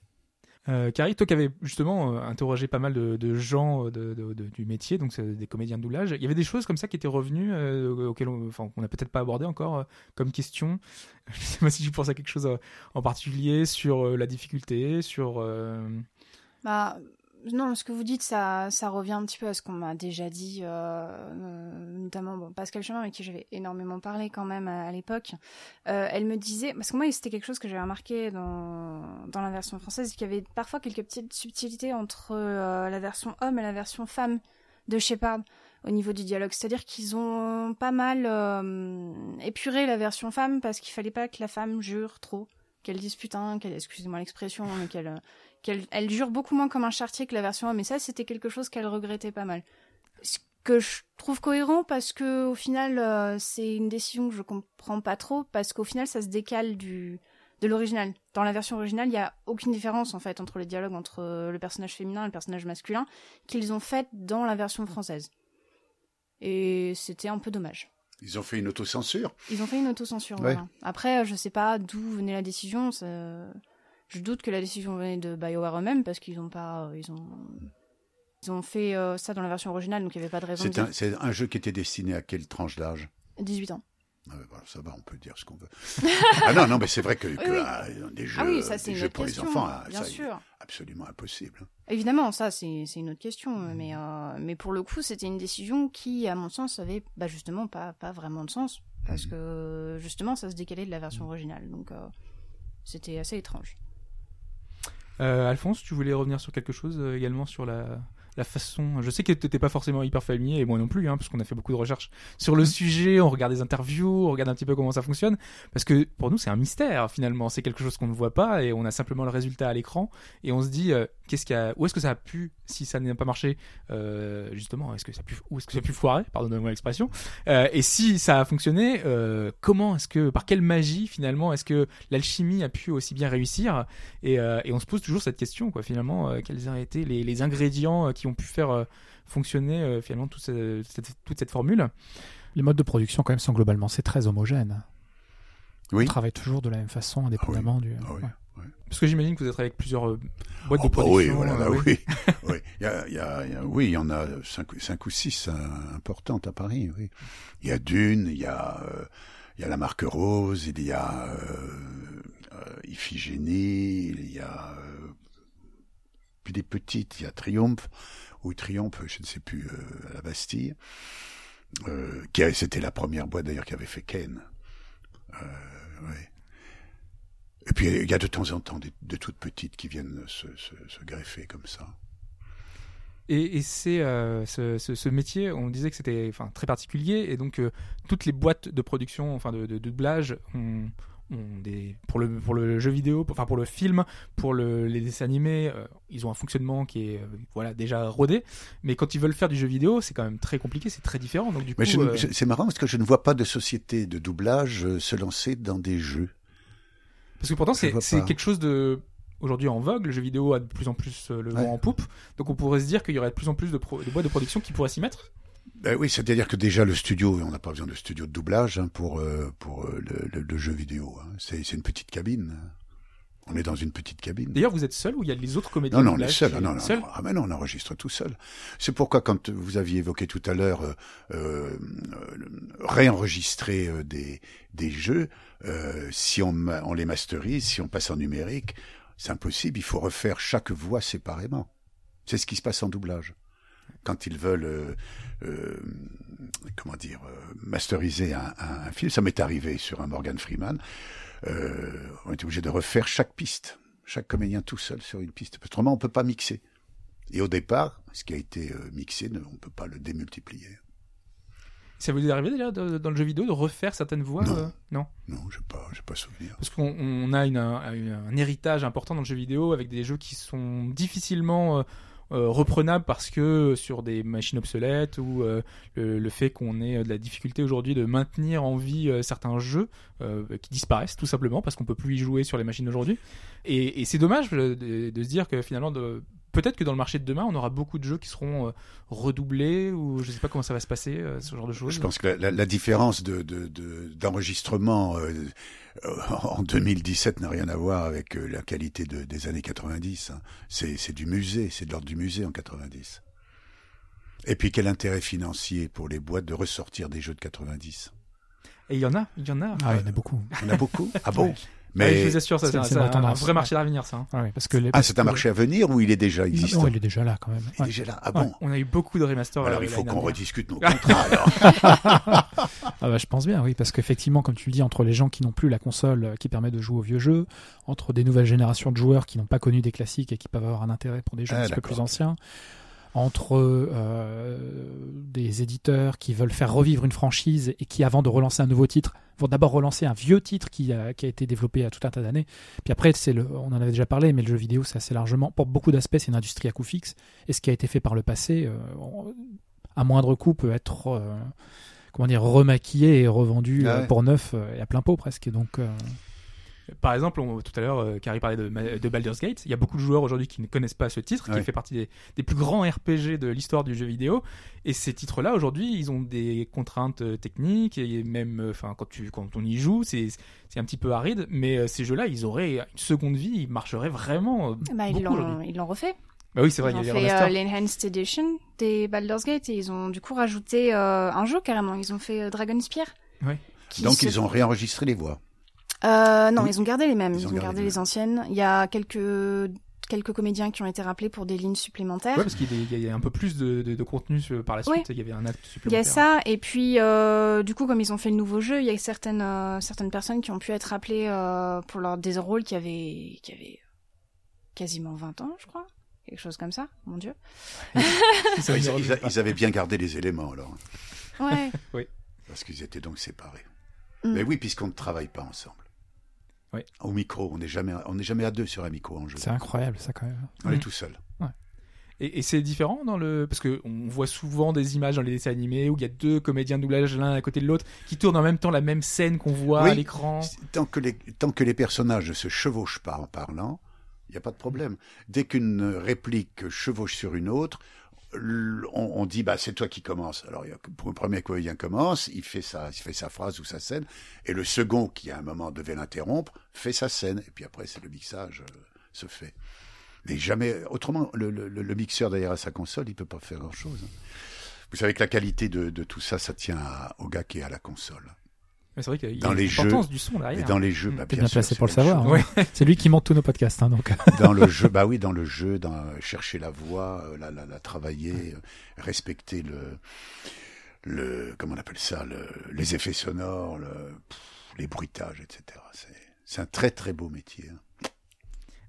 Euh, Carrie, toi qui avais justement euh, interrogé pas mal de, gens euh, du métier, donc des comédiens de doublage, il y avait des choses comme ça qui étaient revenues, euh, auxquelles on n'a peut-être pas abordé encore comme question. Je sais pas si tu penses à quelque chose en particulier sur la difficulté, sur... Bah, non, ce que vous dites, ça, revient un petit peu à ce qu'on m'a déjà dit, euh, euh, notamment Pascal Chemin, avec qui j'avais énormément parlé quand même à, l'époque. Euh, elle me disait, parce que moi, c'était quelque chose que j'avais remarqué dans, la version française, qu'il y avait parfois quelques petites subtilités entre la version homme et la version femme de Shepard au niveau du dialogue. C'est-à-dire qu'ils ont pas mal épuré la version femme parce qu'il fallait pas que la femme jure trop, qu'elle dise putain, qu'elle, excusez-moi l'expression, mais qu'elle qu'elle elle jure beaucoup moins comme un chartier que la version homme et ça c'était quelque chose qu'elle regrettait pas mal ce que je trouve cohérent parce que au final euh, c'est une décision que je comprends pas trop parce qu'au final ça se décale du de l'original dans la version originale il y a aucune différence en fait entre les dialogues entre euh, le personnage féminin et le personnage masculin qu'ils ont fait dans la version française et c'était un peu dommage Ils ont fait une autocensure. ils ont fait une autocensure. Ouais. Voilà. Après, je sais pas d'où venait la décision. ça- Je doute que la décision venait de BioWare eux-mêmes parce qu'ils ont pas, ils ont, ils ont fait euh, ça dans la version originale, donc il y avait pas de raison. C'est un, dire c'est un jeu qui était destiné à quelle tranche d'âge? 18 ans. Ah ça va, on peut dire ce qu'on veut. ah non, non, mais c'est vrai que, que, oui. ah, des jeux, ah oui, ça c'est des jeux pour question. les enfants, ah, bien ça, sûr. absolument impossible. Évidemment, ça c'est une autre question, mais euh, mais pour le coup, c'était une décision qui, à mon sens, avait bah, justement pas pas vraiment de sens parce que justement, ça se décalait de la version originale, donc euh, c'était assez étrange. Euh, Alphonse, tu voulais revenir sur quelque chose euh, également sur la, la façon. Je sais que tu n'étais pas forcément hyper familier, et moi non plus, hein, parce qu'on a fait beaucoup de recherches sur le sujet, on regarde des interviews, on regarde un petit peu comment ça fonctionne, parce que pour nous c'est un mystère finalement, c'est quelque chose qu'on ne voit pas, et on a simplement le résultat à l'écran, et on se dit euh, qu'est-ce qui a, où est-ce que ça a pu, si ça n'a pas marché, euh, justement, est-ce que ça a pu, où est-ce que ça a pu foirer, pardonnez-moi l'expression, euh, et si ça a fonctionné, comment est-ce que, par quelle magie finalement, est-ce que l'alchimie a pu aussi bien réussir et, et on se pose toujours cette question, quoi, finalement, quels ont été les, les ingrédients euh, qui ont pu faire euh, fonctionner euh, finalement toute cette, cette- toute cette formule. Les modes de production, quand même, sont globalement, c'est très homogène. Oui. On travaille toujours de la même façon, indépendamment du. Ah oui. ouais. Parce que j'imagine que vous êtes avec plusieurs euh, boîtes Oh, de bah production. oui, voilà, euh, bah oui. oui. oui. Il y a, il y a- il y a- oui, il y en a cinq, cinq ou six importantes à Paris. Oui. Il y a Dune, il y a, euh, il y a la marque Rose, il y a euh, euh, Iphigénie, il y a euh, puis des petites, il y a Triomphe ou Triomphe, je ne sais plus, euh, à la Bastille. Euh, qui c'était la première boîte d'ailleurs qui avait fait Ken. Euh. Et puis il y a de temps en temps des, de toutes petites qui viennent se, greffer comme ça. Et, c'est ce, métier, on disait que c'était enfin, très particulier, et donc toutes les boîtes de production, enfin de, de doublage, ont, ont des pour le pour le jeu vidéo, pour- enfin pour le film, pour le, les dessins animés, euh, ils ont un fonctionnement qui est euh, voilà déjà rodé, mais quand ils veulent faire du jeu vidéo, c'est quand même très compliqué, c'est très différent. Donc du coup, euh, c'est marrant parce que je ne vois pas de société de doublage se lancer dans des jeux. Parce que pourtant, c'est c'est quelque chose de aujourd'hui en vogue. Le jeu vidéo a de plus en plus le vent Ouais. en poupe. Donc on pourrait se dire qu'il y aurait de plus en plus de, pro- de boîtes de production qui pourraient s'y mettre. Ben oui, c'est-à-dire que déjà le studio, on n'a pas besoin de studio de doublage hein, pour euh, pour euh, le, le- le jeu vidéo. hein. C'est c'est une petite cabine. On est dans une petite cabine. D'ailleurs, vous êtes seul ou il y a les autres comédiens Non, non, on est doublage seul. Ah, non, non, seul non. Ah, mais non, on enregistre tout seul. C'est pourquoi, quand vous aviez évoqué tout à l'heure euh, euh, réenregistrer des, des jeux, euh, si on, on les masterise, si on passe en numérique, c'est impossible. Il faut refaire chaque voix séparément. C'est ce qui se passe en doublage. Quand ils veulent, euh, euh, comment dire, euh, masteriser un, un- un film, ça m'est arrivé sur un Morgan Freeman. On était obligé de refaire chaque piste, chaque comédien tout seul sur une piste. Parce que Autrement, on peut pas mixer. Et au départ, ce qui a été mixé, ne- on peut pas le démultiplier. Ça vous est arrivé déjà de- dans le jeu vidéo de refaire certaines voix Non. euh, non? Non, j'ai pas, j'ai pas souvenir. Parce qu'on on a une- un, un héritage important dans le jeu vidéo avec des jeux qui sont difficilement euh, euh, reprenables parce que sur des machines obsolètes ou euh, le, fait qu'on ait de la difficulté aujourd'hui de maintenir en vie euh, certains jeux euh, qui disparaissent tout simplement parce qu'on peut plus y jouer sur les machines d'aujourd'hui. Et, c'est dommage euh, de, se dire que finalement, peut-être que dans le marché de demain, on aura beaucoup de jeux qui seront euh, redoublés ou je sais pas comment ça va se passer, euh, ce genre de choses. Je pense que la, la- la différence de, de, de- d'enregistrement euh, en 2017 n'a rien à voir avec la qualité de, des années 90. hein. C'est c'est du musée, c'est de l'ordre du musée en 90. Et puis quel intérêt financier pour les boîtes de ressortir des jeux de 90 Et il y en a, il y en a. Ah, il y en a beaucoup. On a beaucoup? Ah bon? Ouais, Mais je vous assure, ça, c'est- c'est un, vrai marché d'avenir, ça. hein. Ah ouais, parce que les, ah, c'est un marché à venir ou il est déjà existant Non, il est déjà là quand même. Il est déjà là. Ah bon On a eu beaucoup de remasters. Alors euh, il faut qu'on dernière. rediscute nos contrats. alors. Ah bah, je pense bien, oui, parce qu'effectivement, comme tu le dis, entre les gens qui n'ont plus la console euh, qui permet de jouer aux vieux jeux, entre des nouvelles générations de joueurs qui n'ont pas connu des classiques et qui peuvent avoir un intérêt pour des jeux Ah, un petit peu plus anciens, entre euh, des éditeurs qui veulent faire revivre une franchise et qui, avant de relancer un nouveau titre, vont d'abord relancer un vieux titre qui a, qui a été développé il y a tout un tas d'années. Puis après, c'est le, on en avait déjà parlé, mais le jeu vidéo, c'est assez largement, pour beaucoup d'aspects, c'est une industrie à coût fixe. Et ce qui a été fait par le passé, euh, à moindre coût, peut être euh, comment dire remaquillé et revendu Ah euh, ouais. pour neuf et à plein pot presque. Donc euh, Par exemple, on- tout à l'heure, euh, Carrie parlait de, Baldur's Gate. Il y a beaucoup de joueurs aujourd'hui qui ne connaissent pas ce titre, Ouais. qui fait partie des, des plus grands RPG de l'histoire du jeu vidéo. Et ces titres-là, aujourd'hui, ils ont des contraintes euh, techniques et même, euh, enfin, quand tu, quand on y joue, c'est, c'est un petit peu aride. Mais euh, ces jeux-là, ils auraient une seconde vie, ils marcheraient vraiment. euh, Bah, ils beaucoup ils l'ont refait. Bah oui, c'est vrai, ils il y ont les fait euh, l'Enhanced Edition des Baldur's Gate et ils ont du coup rajouté euh, un jeu carrément. Ils ont fait euh, Dragon Spear. Ouais. Qui Donc se- ils ont réenregistré les voix. Euh, non, Oui. ils ont gardé les mêmes. Ils Ils, ont ont, gardé gardé les les anciennes. Il y a quelques quelques comédiens qui ont été rappelés pour des lignes supplémentaires. Ouais, parce qu'il y a- il y a un peu plus de, de, de contenu par la suite. Ouais. Il y avait un acte Il y supplémentaire. a ça, et puis euh, du coup, comme ils ont fait le nouveau jeu, il y a certaines euh, certaines personnes qui ont pu être rappelées euh, pour leur des rôles qui avaient qui avaient quasiment 20 ans, je crois, quelque chose comme ça. Mon Dieu. Ils, ils ils- ils avaient bien gardé les éléments alors, Ouais. parce qu'ils étaient donc séparés. Mm. Mais oui, puisqu'on ne travaille pas ensemble. Oui. Au micro, on n'est jamais, on n'est jamais à deux sur un micro en jeu. c'est incroyable ça quand même. On est tout seul. Et, et c'est différent dans le parce que on voit souvent des images dans les dessins animés où il y a deux comédiens de doublage l'un à côté de l'autre qui tournent en même temps la même scène qu'on voit Oui. à l'écran. Tant que les, tant que les personnages ne se chevauchent pas en parlant, il n'y a pas de problème. Dès qu'une réplique chevauche sur une autre, on, on dit bah c'est toi qui commence. Alors pour le premier comédien commence, il fait sa, il fait sa phrase ou sa scène, et le second qui à un moment devait l'interrompre fait sa scène, et puis après c'est le mixage euh, se fait. Mais jamais autrement le, le, le- mixeur derrière sa console, il peut pas faire grand chose. Vous savez que la qualité de, de tout ça, ça tient à- au gars qui est à la console. Mais c'est vrai qu'il y a Dans les l'importance jeux, du son Mais derrière. dans les jeux, Mm. bah, bien, bien sûr, placé c'est pour le savoir. hein. C'est lui qui monte tous nos podcasts, hein, donc. dans le jeu, bah oui, dans le jeu, dans chercher la voix, euh, la, la, la travailler, euh, respecter le, le, comment on appelle ça, le, les effets sonores, le, pff, les bruitages, etc. C'est, c'est un très très beau métier. hein.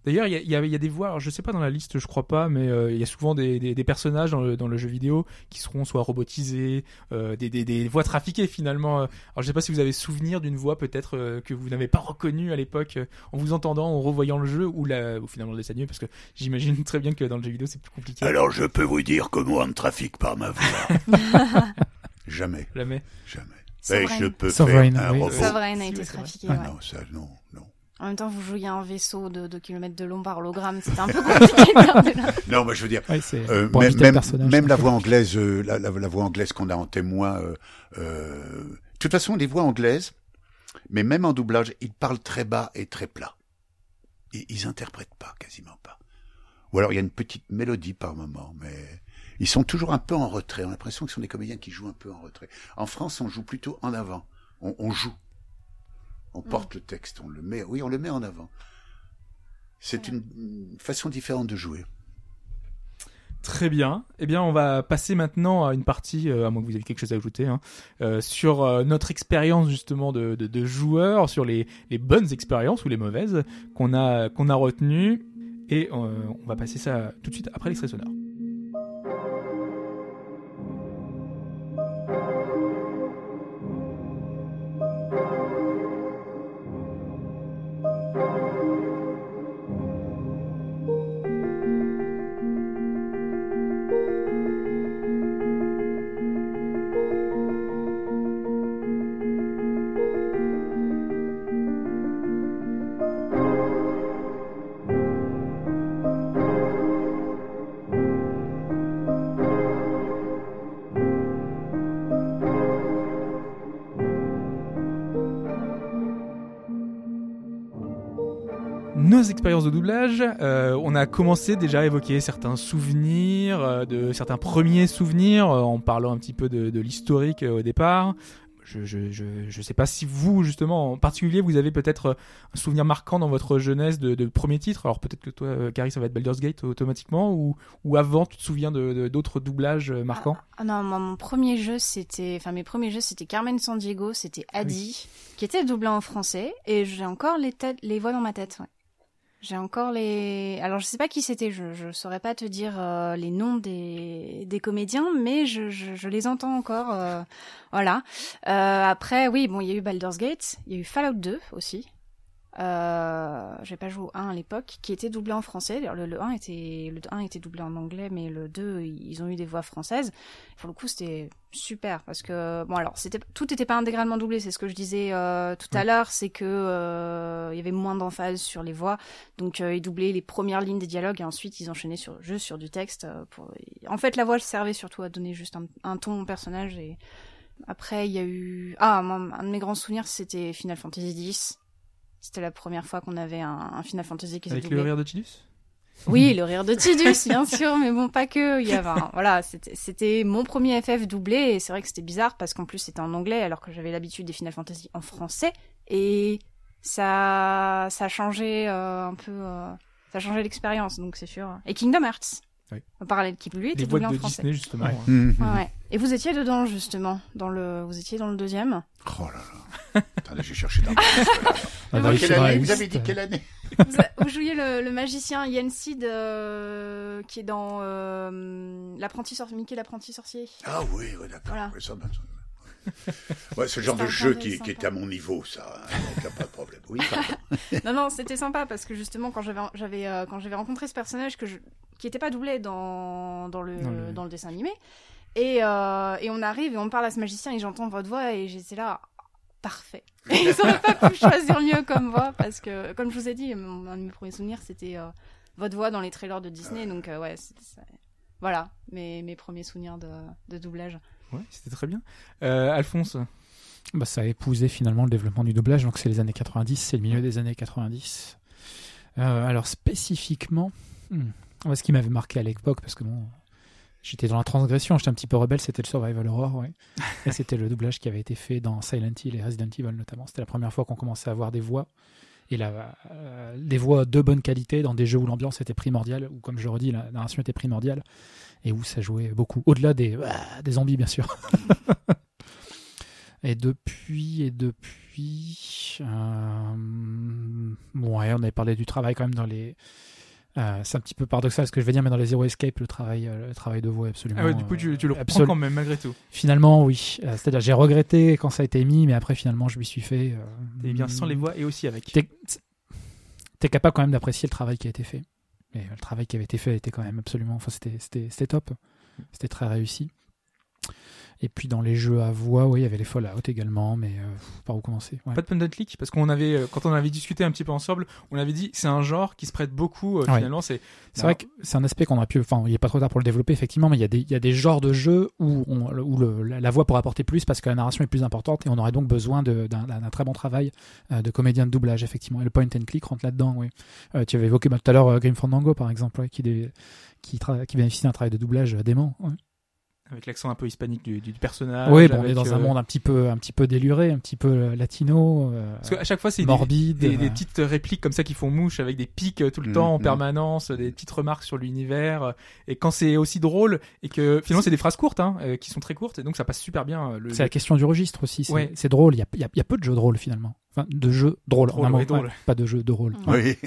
D'ailleurs, il y a, il y y a des voix, alors je sais pas dans la liste, je crois pas, mais euh, il y a souvent des, des- des personnages dans le, dans le jeu vidéo qui seront soit robotisés, euh, des, des- des voix trafiquées finalement. Alors je sais pas si vous avez souvenir d'une voix peut-être euh, que vous n'avez pas reconnue à l'époque euh, en vous entendant, en revoyant le jeu ou, la, ou finalement le dessin animé, parce que j'imagine très bien que dans le jeu vidéo c'est plus compliqué. Alors je peux vous dire que moi on ne trafique pas ma voix. jamais, Jamais. jamais. Mais Sovereign. je peux Sovereign, faire un oui. robot. Sovereign a été trafiqué. Ouais. ouais. Non, ça, non. En même temps, vous jouiez un vaisseau de 2 km de long par hologramme, c'était un peu compliqué de. Non, mais je veux dire, Ouais, Euh, même, la voix anglaise, euh, la, la- la voix anglaise qu'on a en témoin. euh, euh, de toute façon, les voix anglaises, mais même en doublage, ils parlent très bas et très plat. Ils, ils interprètent pas, quasiment pas. Ou alors il y a une petite mélodie par moment, mais ils sont toujours un peu en retrait. On a l'impression que ce sont des comédiens qui jouent un peu en retrait. En France, on joue plutôt en avant. On, on joue. On porte le texte, on le met. Oui, on le met en avant. C'est une une façon différente de jouer. Très bien. Eh bien, on va passer maintenant à une partie, euh, à moins que vous ayez quelque chose à ajouter, hein, euh, sur euh, notre expérience justement de, de, de joueurs, sur les, les bonnes expériences ou les mauvaises qu'on a qu'on a retenues. Et on va passer ça tout de suite après l'extrait sonore. Nos expériences de doublage, euh, on a commencé déjà à évoquer certains souvenirs, euh, de certains premiers souvenirs, euh, en parlant un petit peu de, de l'historique au départ. Je, je, je, je sais pas si vous, justement, en particulier, vous avez peut-être un souvenir marquant dans votre jeunesse de, de premier titre. Alors peut-être que toi, Carrie, ça va être Baldur's Gate automatiquement, ou, ou avant, tu te souviens de- d'autres doublages marquants? Ah non, moi, mon premier jeu, c'était, enfin mes premiers jeux, c'était Carmen San Diego, c'était Adi, qui était doublé en français, et j'ai encore les têtes, les voix dans ma tête. ouais. J'ai encore les. Alors je sais pas qui c'était, je je saurais pas te dire euh, les noms des des comédiens, mais je je, les entends encore. euh, voilà. Euh, après, oui, bon, il y a eu Baldur's Gate, il y a eu Fallout 2 aussi. Euh, j'ai pas joué au 1 à l'époque, qui était doublé en français. Le, le 1 était le 1 était doublé en anglais, mais le 2 ils ont eu des voix françaises. Pour le coup, c'était super parce que bon alors c'était tout n'était pas intégralement doublé, c'est ce que je disais euh, tout à l'heure, c'est que euh, il y avait moins d'emphase sur les voix, donc euh, ils doublaient les premières lignes des dialogues et ensuite ils enchaînaient sur juste sur du texte. euh, pour... En fait, la voix servait surtout à donner juste un, un ton au personnage et après il y a eu ah un de mes grands souvenirs c'était Final Fantasy X. C'était la première fois qu'on avait un, un Final Fantasy qui Avec le rire de Tidus? Oui, le rire de Tidus, bien sûr, mais bon, pas que. Il y avait un- voilà, c'était c'était mon premier FF doublé et c'est vrai que c'était bizarre parce qu'en plus c'était en anglais alors que j'avais l'habitude des Final Fantasy en français et ça ça a changé euh, un peu euh, ça a changé l'expérience donc c'est sûr. Et Kingdom Hearts. Oui. En parallèle qui lui était doublé de en français. Disney, justement. Ouais. Mhm. Ouais, ouais. Et vous étiez dedans justement dans le vous étiez dans le deuxième. Oh là là. Attendez, j'ai cherché dans vous vérifier Quelle année Vous avez dit quelle année vous, a- vous jouiez le, le magicien Yensid euh, qui est dans euh, l'apprenti sorcier Mickey l'apprenti sorcier. Ah oui, oui d'accord. Voilà. Ouais, ça, ben, ça- Ouais, c'est le genre de jeu qui, est à mon niveau, ça. hein, Donc, y a pas de problème. Oui. Non, non, c'était sympa parce que justement, quand j'avais, j'avais, euh, quand j'avais rencontré ce personnage que je, qui était pas doublé dans, dans le, Dans le- dans le dessin animé, et, euh, et on arrive et on parle à ce magicien et j'entends votre voix et j'étais là, parfait. Et ils auraient pas pu choisir mieux comme voix parce que, comme je vous ai dit, mon- un de mes premiers souvenirs c'était euh, votre voix dans les trailers de Disney, donc euh, ouais, c'est- c'est- voilà mes, mes premiers souvenirs de, de doublage. Ouais, c'était très bien. Euh, Alphonse, Bah, ça a épousé finalement le développement du doublage, donc c'est les années 90, c'est le milieu des années 90. Euh, alors spécifiquement, hmm, ce qui m'avait marqué à l'époque, parce que bon, j'étais dans la transgression, j'étais un petit peu rebelle, c'était le Survival Horror, ouais. et c'était le doublage qui avait été fait dans Silent Hill et Resident Evil notamment. C'était la première fois qu'on commençait à avoir des voix, et la, euh, des voix de bonne qualité dans des jeux où l'ambiance était primordiale, ou comme je le redis, la narration était primordiale, et où ça jouait beaucoup, au-delà des, ah, des zombies bien sûr. Et depuis, et depuis, euh, bon, ouais, on avait parlé du travail quand même dans les. euh, c'est un petit peu paradoxal ce que je vais dire, mais dans les Zero Escape, le travail, euh, le travail de voix est absolument. ah ouais, du coup, tu, tu le reprends quand même, malgré tout. Finalement, oui. C'est-à-dire, j'ai regretté quand ça a été mis, mais après, finalement, je m'y suis fait. Et bien sans les voix et aussi avec. T'es t'es capable quand même d'apprécier le travail qui a été fait. Et euh, le travail qui avait été fait était quand même absolument. Enfin, c'était top. C'était très réussi. Et puis dans les jeux à voix, oui, il y avait les Fallout également, mais euh, par où commencer? Ouais. Pas de Pendant Click parce qu'on avait euh, quand on avait discuté un petit peu ensemble, on avait dit c'est un genre qui se prête beaucoup euh, Ouais. finalement c'est C'est vrai que c'est un aspect qu'on aurait pu. Enfin, il n'est pas trop tard pour le développer, effectivement, mais il y a des, il y a des genres de jeux où, on, où le- la, la voix pourrait apporter plus parce que la narration est plus importante et on aurait donc besoin d'un très bon travail euh, de comédien de doublage, effectivement. Et le point and click rentre là-dedans, oui. Tu avais évoqué bah, tout à l'heure Grim Fandango, par exemple, ouais, qui, qui, bénéficie d'un travail de doublage dément. Avec l'accent un peu hispanique du, du personnage. oui, bon, on est dans un euh, monde un petit peu, un petit peu déluré, un petit peu euh, latino, euh, Parce qu'à chaque fois c'est des, morbide. des, des euh, petites répliques comme ça qui font mouche avec des pics tout le Mm, temps en mm. permanence, des petites remarques sur l'univers. Et quand c'est aussi drôle et que finalement c'est des phrases courtes hein, qui sont très courtes et donc ça passe super bien. Le, C'est la question du registre aussi. C'est Ouais. c'est drôle. Il y a, il y a- il y a peu de jeux drôles finalement. Enfin, de jeux drôles. Drôle, ouais, drôle. pas de jeux de rôle. Oui.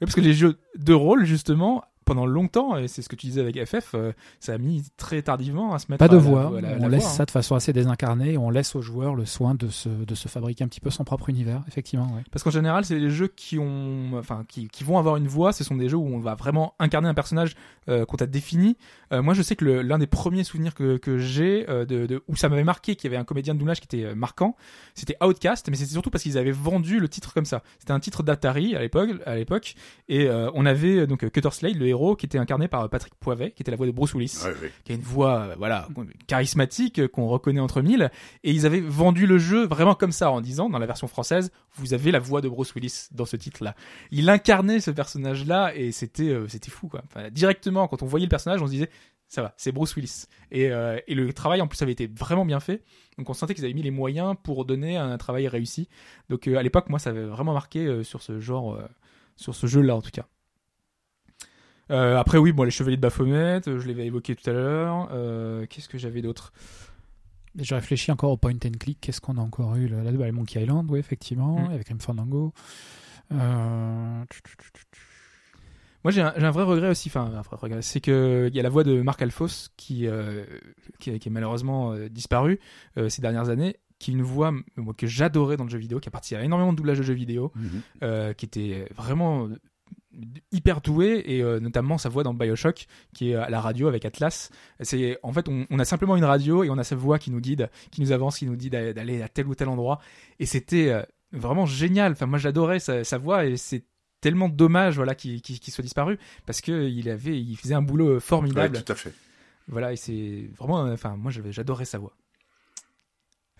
Oui, parce que les jeux de rôle justement pendant longtemps et c'est ce que tu disais avec FF, euh, ça a mis très tardivement à se mettre. Pas de la- voix. la- on la laisse voix, hein. ça de façon assez désincarnée et on laisse aux joueurs le soin de se, de se fabriquer un petit peu son propre univers. Effectivement, ouais. Parce qu'en général, c'est les jeux qui ont, enfin, qui, qui vont avoir une voix. Ce sont des jeux où on va vraiment incarner un personnage euh, qu'on t'a défini. Euh, moi, je sais que l'un des premiers souvenirs que, que j'ai, euh, de, de, où ça m'avait marqué, qu'il y avait un comédien de doublage qui était marquant, c'était Outcast, mais c'était surtout parce qu'ils avaient vendu le titre comme ça. C'était un titre d'Atari à l'époque, à l'époque, et on avait donc Cutter Slade, le héros héros qui était incarné par Patrick Poivet, qui était la voix de Bruce Willis, Ouais, ouais. qui a une voix euh, voilà charismatique euh, qu'on reconnaît entre mille. Et ils avaient vendu le jeu vraiment comme ça en disant dans la version française, vous avez la voix de Bruce Willis dans ce titre-là. Il incarnait ce personnage-là et c'était euh, c'était fou quoi. Enfin, directement quand on voyait le personnage, on se disait ça va, c'est Bruce Willis. Et, euh, et le travail en plus avait été vraiment bien fait. Donc on sentait qu'ils avaient mis les moyens pour donner un travail réussi. Donc euh, à l'époque, moi, ça avait vraiment marqué euh, sur ce genre, euh, sur ce jeu-là en tout cas. Euh, après oui, bon les Chevaliers de Baphomet, euh, je l'avais évoqué tout à l'heure. Euh, Qu'est-ce que j'avais d'autre? Je réfléchis encore au point and click. Qu'est-ce qu'on a encore eu là, bah, Monkey Island, oui, effectivement, Mm. avec Grim Fandango. Euh... Moi, j'ai un, vrai regret aussi. Enfin, un vrai regret, c'est que il y a la voix de Marc Alphos qui euh, qui, qui est malheureusement euh, disparu euh, ces dernières années, qui est une voix m- moi, que j'adorais dans le jeu vidéo, qui a participé à énormément de doublage de jeux vidéo, Mhm. euh, qui était vraiment hyper doué et euh, notamment sa voix dans Bioshock qui est à la radio avec Atlas c'est en fait on, on a simplement une radio et on a sa voix qui nous guide qui nous avance qui nous dit d'a- d'aller à tel ou tel endroit et c'était euh, vraiment génial enfin moi j'adorais sa, sa voix et c'est tellement dommage voilà qu'il soit disparu parce que il avait il faisait un boulot Ouais, formidable tout à fait. voilà, et c'est vraiment, euh, enfin, moi, j'adorais sa voix.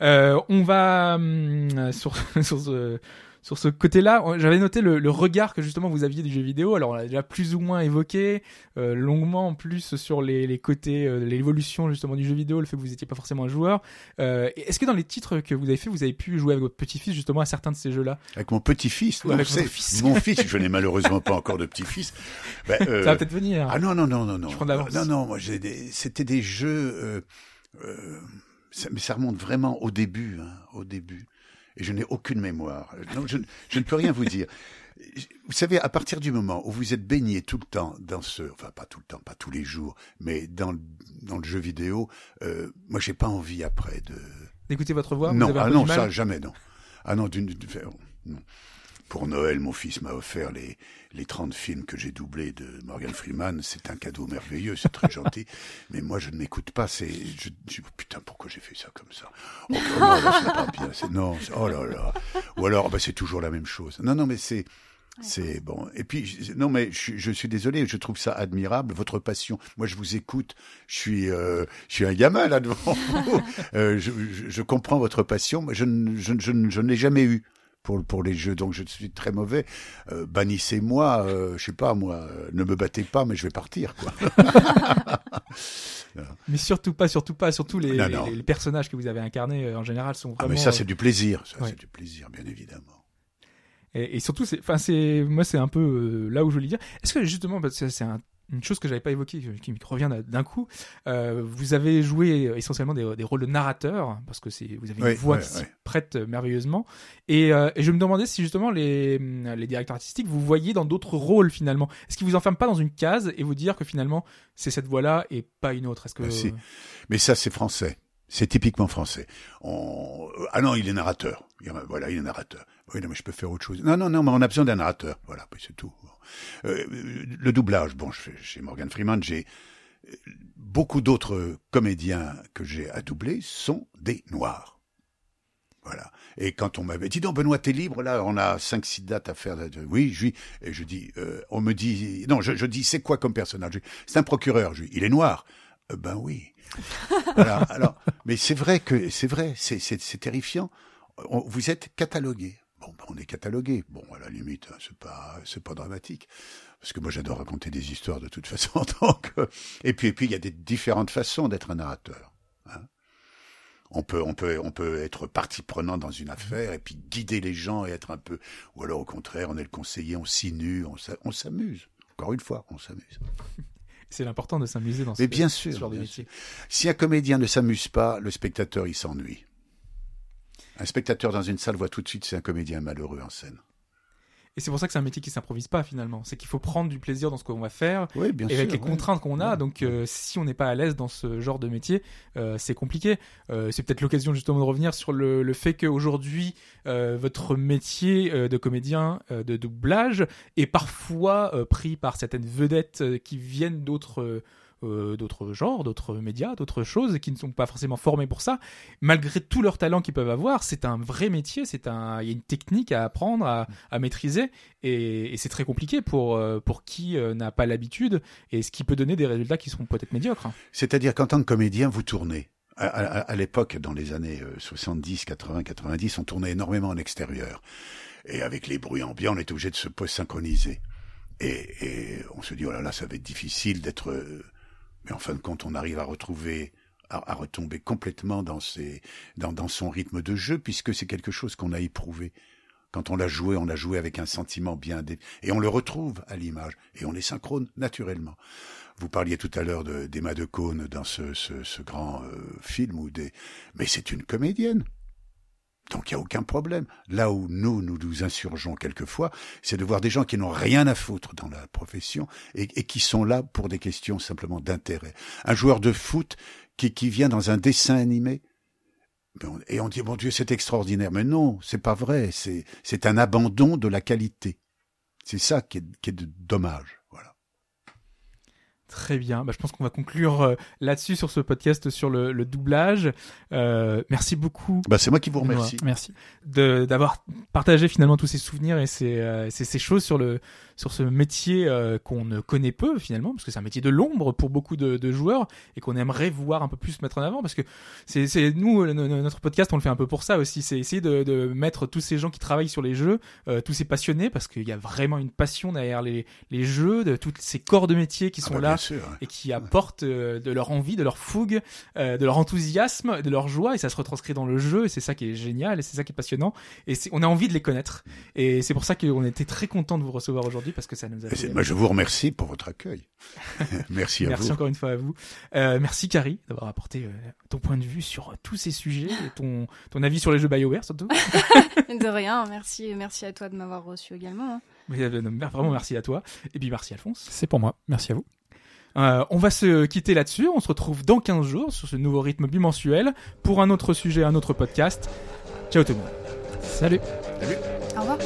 Euh, on va hum, sur sur ce sur ce côté-là. J'avais noté le, le regard que justement vous aviez du jeu vidéo. Alors, on l'a déjà plus ou moins évoqué euh, longuement en plus sur les, les côtés, euh, l'évolution justement du jeu vidéo, le fait que vous n'étiez pas forcément un joueur. Euh, Est-ce que dans les titres que vous avez fait, vous avez pu jouer avec votre petit-fils justement à certains de ces jeux-là? Avec mon petit-fils. Ouais, fils. Mon fils, je n'ai malheureusement pas encore de petit-fils. Ben, euh, Ça va peut-être venir. Ah non, non, non, non, non. Je prends de. Non, non, moi, j'ai des... c'était des jeux... euh, euh, ça- mais ça remonte vraiment au début, hein, au début. Et je n'ai aucune mémoire. Je, je ne peux rien vous dire. Vous savez, à partir du moment où vous êtes baigné tout le temps dans ce, enfin pas tout le temps, pas tous les jours, mais dans le, dans le jeu vidéo, euh, moi j'ai pas envie après de. D'écouter votre voix. vous non, avez un ah peu non, du mal ça jamais non. Ah non, d'une, d'une- non. Pour Noël, mon fils m'a offert les, les 30 films que j'ai doublés de Morgan Freeman. C'est un cadeau merveilleux, c'est très gentil. Mais moi, je ne m'écoute pas. C'est, je, je- putain, pourquoi j'ai fait ça comme ça? Oh, non, là, c'est pas bien. C'est, non, c'est- oh là là. Ou alors, bah, c'est toujours la même chose. Non, non, mais c'est, c'est bon. Et puis, non, mais je, je suis désolé. Je trouve ça admirable, votre passion. Moi, je vous écoute. Je suis, euh, je suis un gamin là devant vous. Euh, je, je, je comprends votre passion. mais Je, je, je, ne- je ne l'ai jamais eu pour pour les jeux, donc je suis très mauvais. Euh, bannissez-moi, euh, je sais pas moi. euh, ne me battez pas, mais je vais partir quoi. Mais surtout pas, surtout pas, surtout les, Non, les- non. les personnages que vous avez incarnés euh, en général sont Ah, mais ça, c'est du plaisir. Ça, ouais. c'est du plaisir, bien évidemment. Et, et surtout, c'est, enfin, c'est, moi, c'est un peu euh, là où je voulais dire. Est-ce que justement, parce que c'est un- une chose que j'avais pas évoquée, qui- me revient d'un- coup, euh, vous avez joué euh, essentiellement des, des rôles de narrateur, parce que c'est, vous avez Oui, une voix qui prête euh, merveilleusement. Et, euh, et je me demandais si justement les, hum, les directeurs artistiques vous voyez dans d'autres rôles finalement. Est-ce qu'ils vous enferment pas dans une case et vous dire que finalement c'est cette voix-là et pas une autre? Est-ce que si. Mais ça, c'est français. C'est typiquement français. On... Ah non, il est narrateur. Voilà, il est narrateur. Oui, non, mais je peux faire autre chose. Non, non, non, mais on a besoin d'un narrateur. Voilà, puis c'est tout. Euh, le doublage, bon, je fais, chez Morgan Freeman, j'ai euh, beaucoup d'autres comédiens que j'ai à doubler sont des noirs. Voilà. Et quand on m'avait dit, non, Benoît, t'es libre, là, on a cinq, six dates à faire. Oui, je dis, et je dis, euh, on me dit, non, je, je dis, c'est quoi comme personnage? C'est un procureur. Je dis, il est noir. Euh, ben oui. voilà. Alors, mais c'est vrai que c'est vrai, c'est terrifiant. On- vous êtes catalogué. Bon, ben, on est catalogué. Bon, à la limite, hein, c'est pas c'est pas dramatique. Parce que moi, j'adore raconter des histoires de toute façon. Donc, euh, et puis et puis il y a des différentes façons d'être un narrateur. hein. On peut, on peut, on peut être partie prenante dans une affaire et puis guider les gens et être un peu, ou alors au contraire, on est le conseiller, on sinue, on s'a- on s'amuse. Encore une fois, on s'amuse. c'est l'important de s'amuser dans ce, Mais bien sûr, genre de bien métier. Si un comédien ne s'amuse pas, le spectateur, il s'ennuie. Un spectateur dans une salle voit tout de suite c'est un comédien malheureux en scène. Et c'est pour ça que c'est un métier qui s'improvise pas finalement. C'est qu'il faut prendre du plaisir dans ce qu'on va faire Oui, bien et avec les ouais. contraintes qu'on a. Ouais. Donc euh, si on n'est pas à l'aise dans ce genre de métier, euh, c'est compliqué. Euh, c'est peut-être l'occasion justement de revenir sur le, le fait qu'aujourd'hui votre métier de comédien de doublage est parfois pris par certaines vedettes qui viennent d'autres euh, d'autres genres, d'autres médias, d'autres choses, qui ne sont pas forcément formés pour ça. Malgré tout leur talent qu'ils peuvent avoir, c'est un vrai métier, c'est un, il y a une technique à apprendre, à, maîtriser, et, c'est très compliqué pour euh, pour qui euh, n'a pas l'habitude, et ce qui peut donner des résultats qui sont peut-être médiocres. hein. C'est-à-dire qu'en tant que comédien, vous tournez. À, l'époque, dans les années euh, 70, 80, 90, on tournait énormément en extérieur. Et avec les bruits ambiants, on était obligé de se synchroniser. Et, et on se dit, oh là là, ça va être difficile d'être... Mais en fin de compte, on arrive à retrouver, à, retomber complètement dans, dans, son rythme de jeu, puisque c'est quelque chose qu'on a éprouvé. Quand on l'a joué, on l'a joué avec un sentiment bien... dé- Et on le retrouve à l'image. Et on est synchrone naturellement. Vous parliez tout à l'heure de- d'Emma de Cône dans ce, grand euh, film ou des, mais c'est une comédienne. Donc il n'y a aucun problème. Là où nous, nous nous insurgeons quelquefois, c'est de voir des gens qui n'ont rien à foutre dans la profession et, qui sont là pour des questions simplement d'intérêt. Un joueur de foot qui, vient dans un dessin animé, et on dit, mon Dieu, c'est extraordinaire. Mais non, c'est pas vrai. C'est, un abandon de la qualité. C'est ça qui est, qui est dommage. Très bien. Bah, je pense qu'on va conclure euh, là-dessus sur ce podcast sur le, le doublage. Euh, merci beaucoup Bah, c'est moi qui vous remercie. Merci. de d'avoir partagé finalement tous ces souvenirs et ces, euh, ces, ces choses sur le sur ce métier euh, qu'on ne connaît peu finalement parce que c'est un métier de l'ombre pour beaucoup de, de joueurs et qu'on aimerait voir un peu plus mettre en avant parce que c'est c'est nous euh, no- no- notre podcast on le fait un peu pour ça aussi. C'est essayer de, de mettre tous ces gens qui travaillent sur les jeux euh, tous ces passionnés parce qu'il y a vraiment une passion derrière les les jeux de tous ces corps de métier qui Ah sont bah, là et qui apportent euh, de leur envie, de leur fougue, euh, de leur enthousiasme, de leur joie, et ça se retranscrit dans le jeu, et c'est ça qui est génial, et c'est ça qui est passionnant, et c'est- on a envie de les connaître, et c'est pour ça qu'on était très content de vous recevoir aujourd'hui, parce que ça nous a fait... moi, je vous remercie pour votre accueil. merci à Merci vous. encore une fois à vous. Euh, merci Carrie d'avoir apporté euh, ton point de vue sur euh, tous ces sujets, et ton, ton avis sur les jeux BioWare surtout. De rien, merci, merci à toi de m'avoir reçu également. hein. Mais, vraiment merci à toi, et puis merci Alphonse. C'est pour moi. Merci à vous. Euh, on va se quitter là-dessus. On se retrouve dans 15 jours sur ce nouveau rythme bimensuel pour un autre sujet, un autre podcast. Ciao tout le monde. Salut. Au revoir.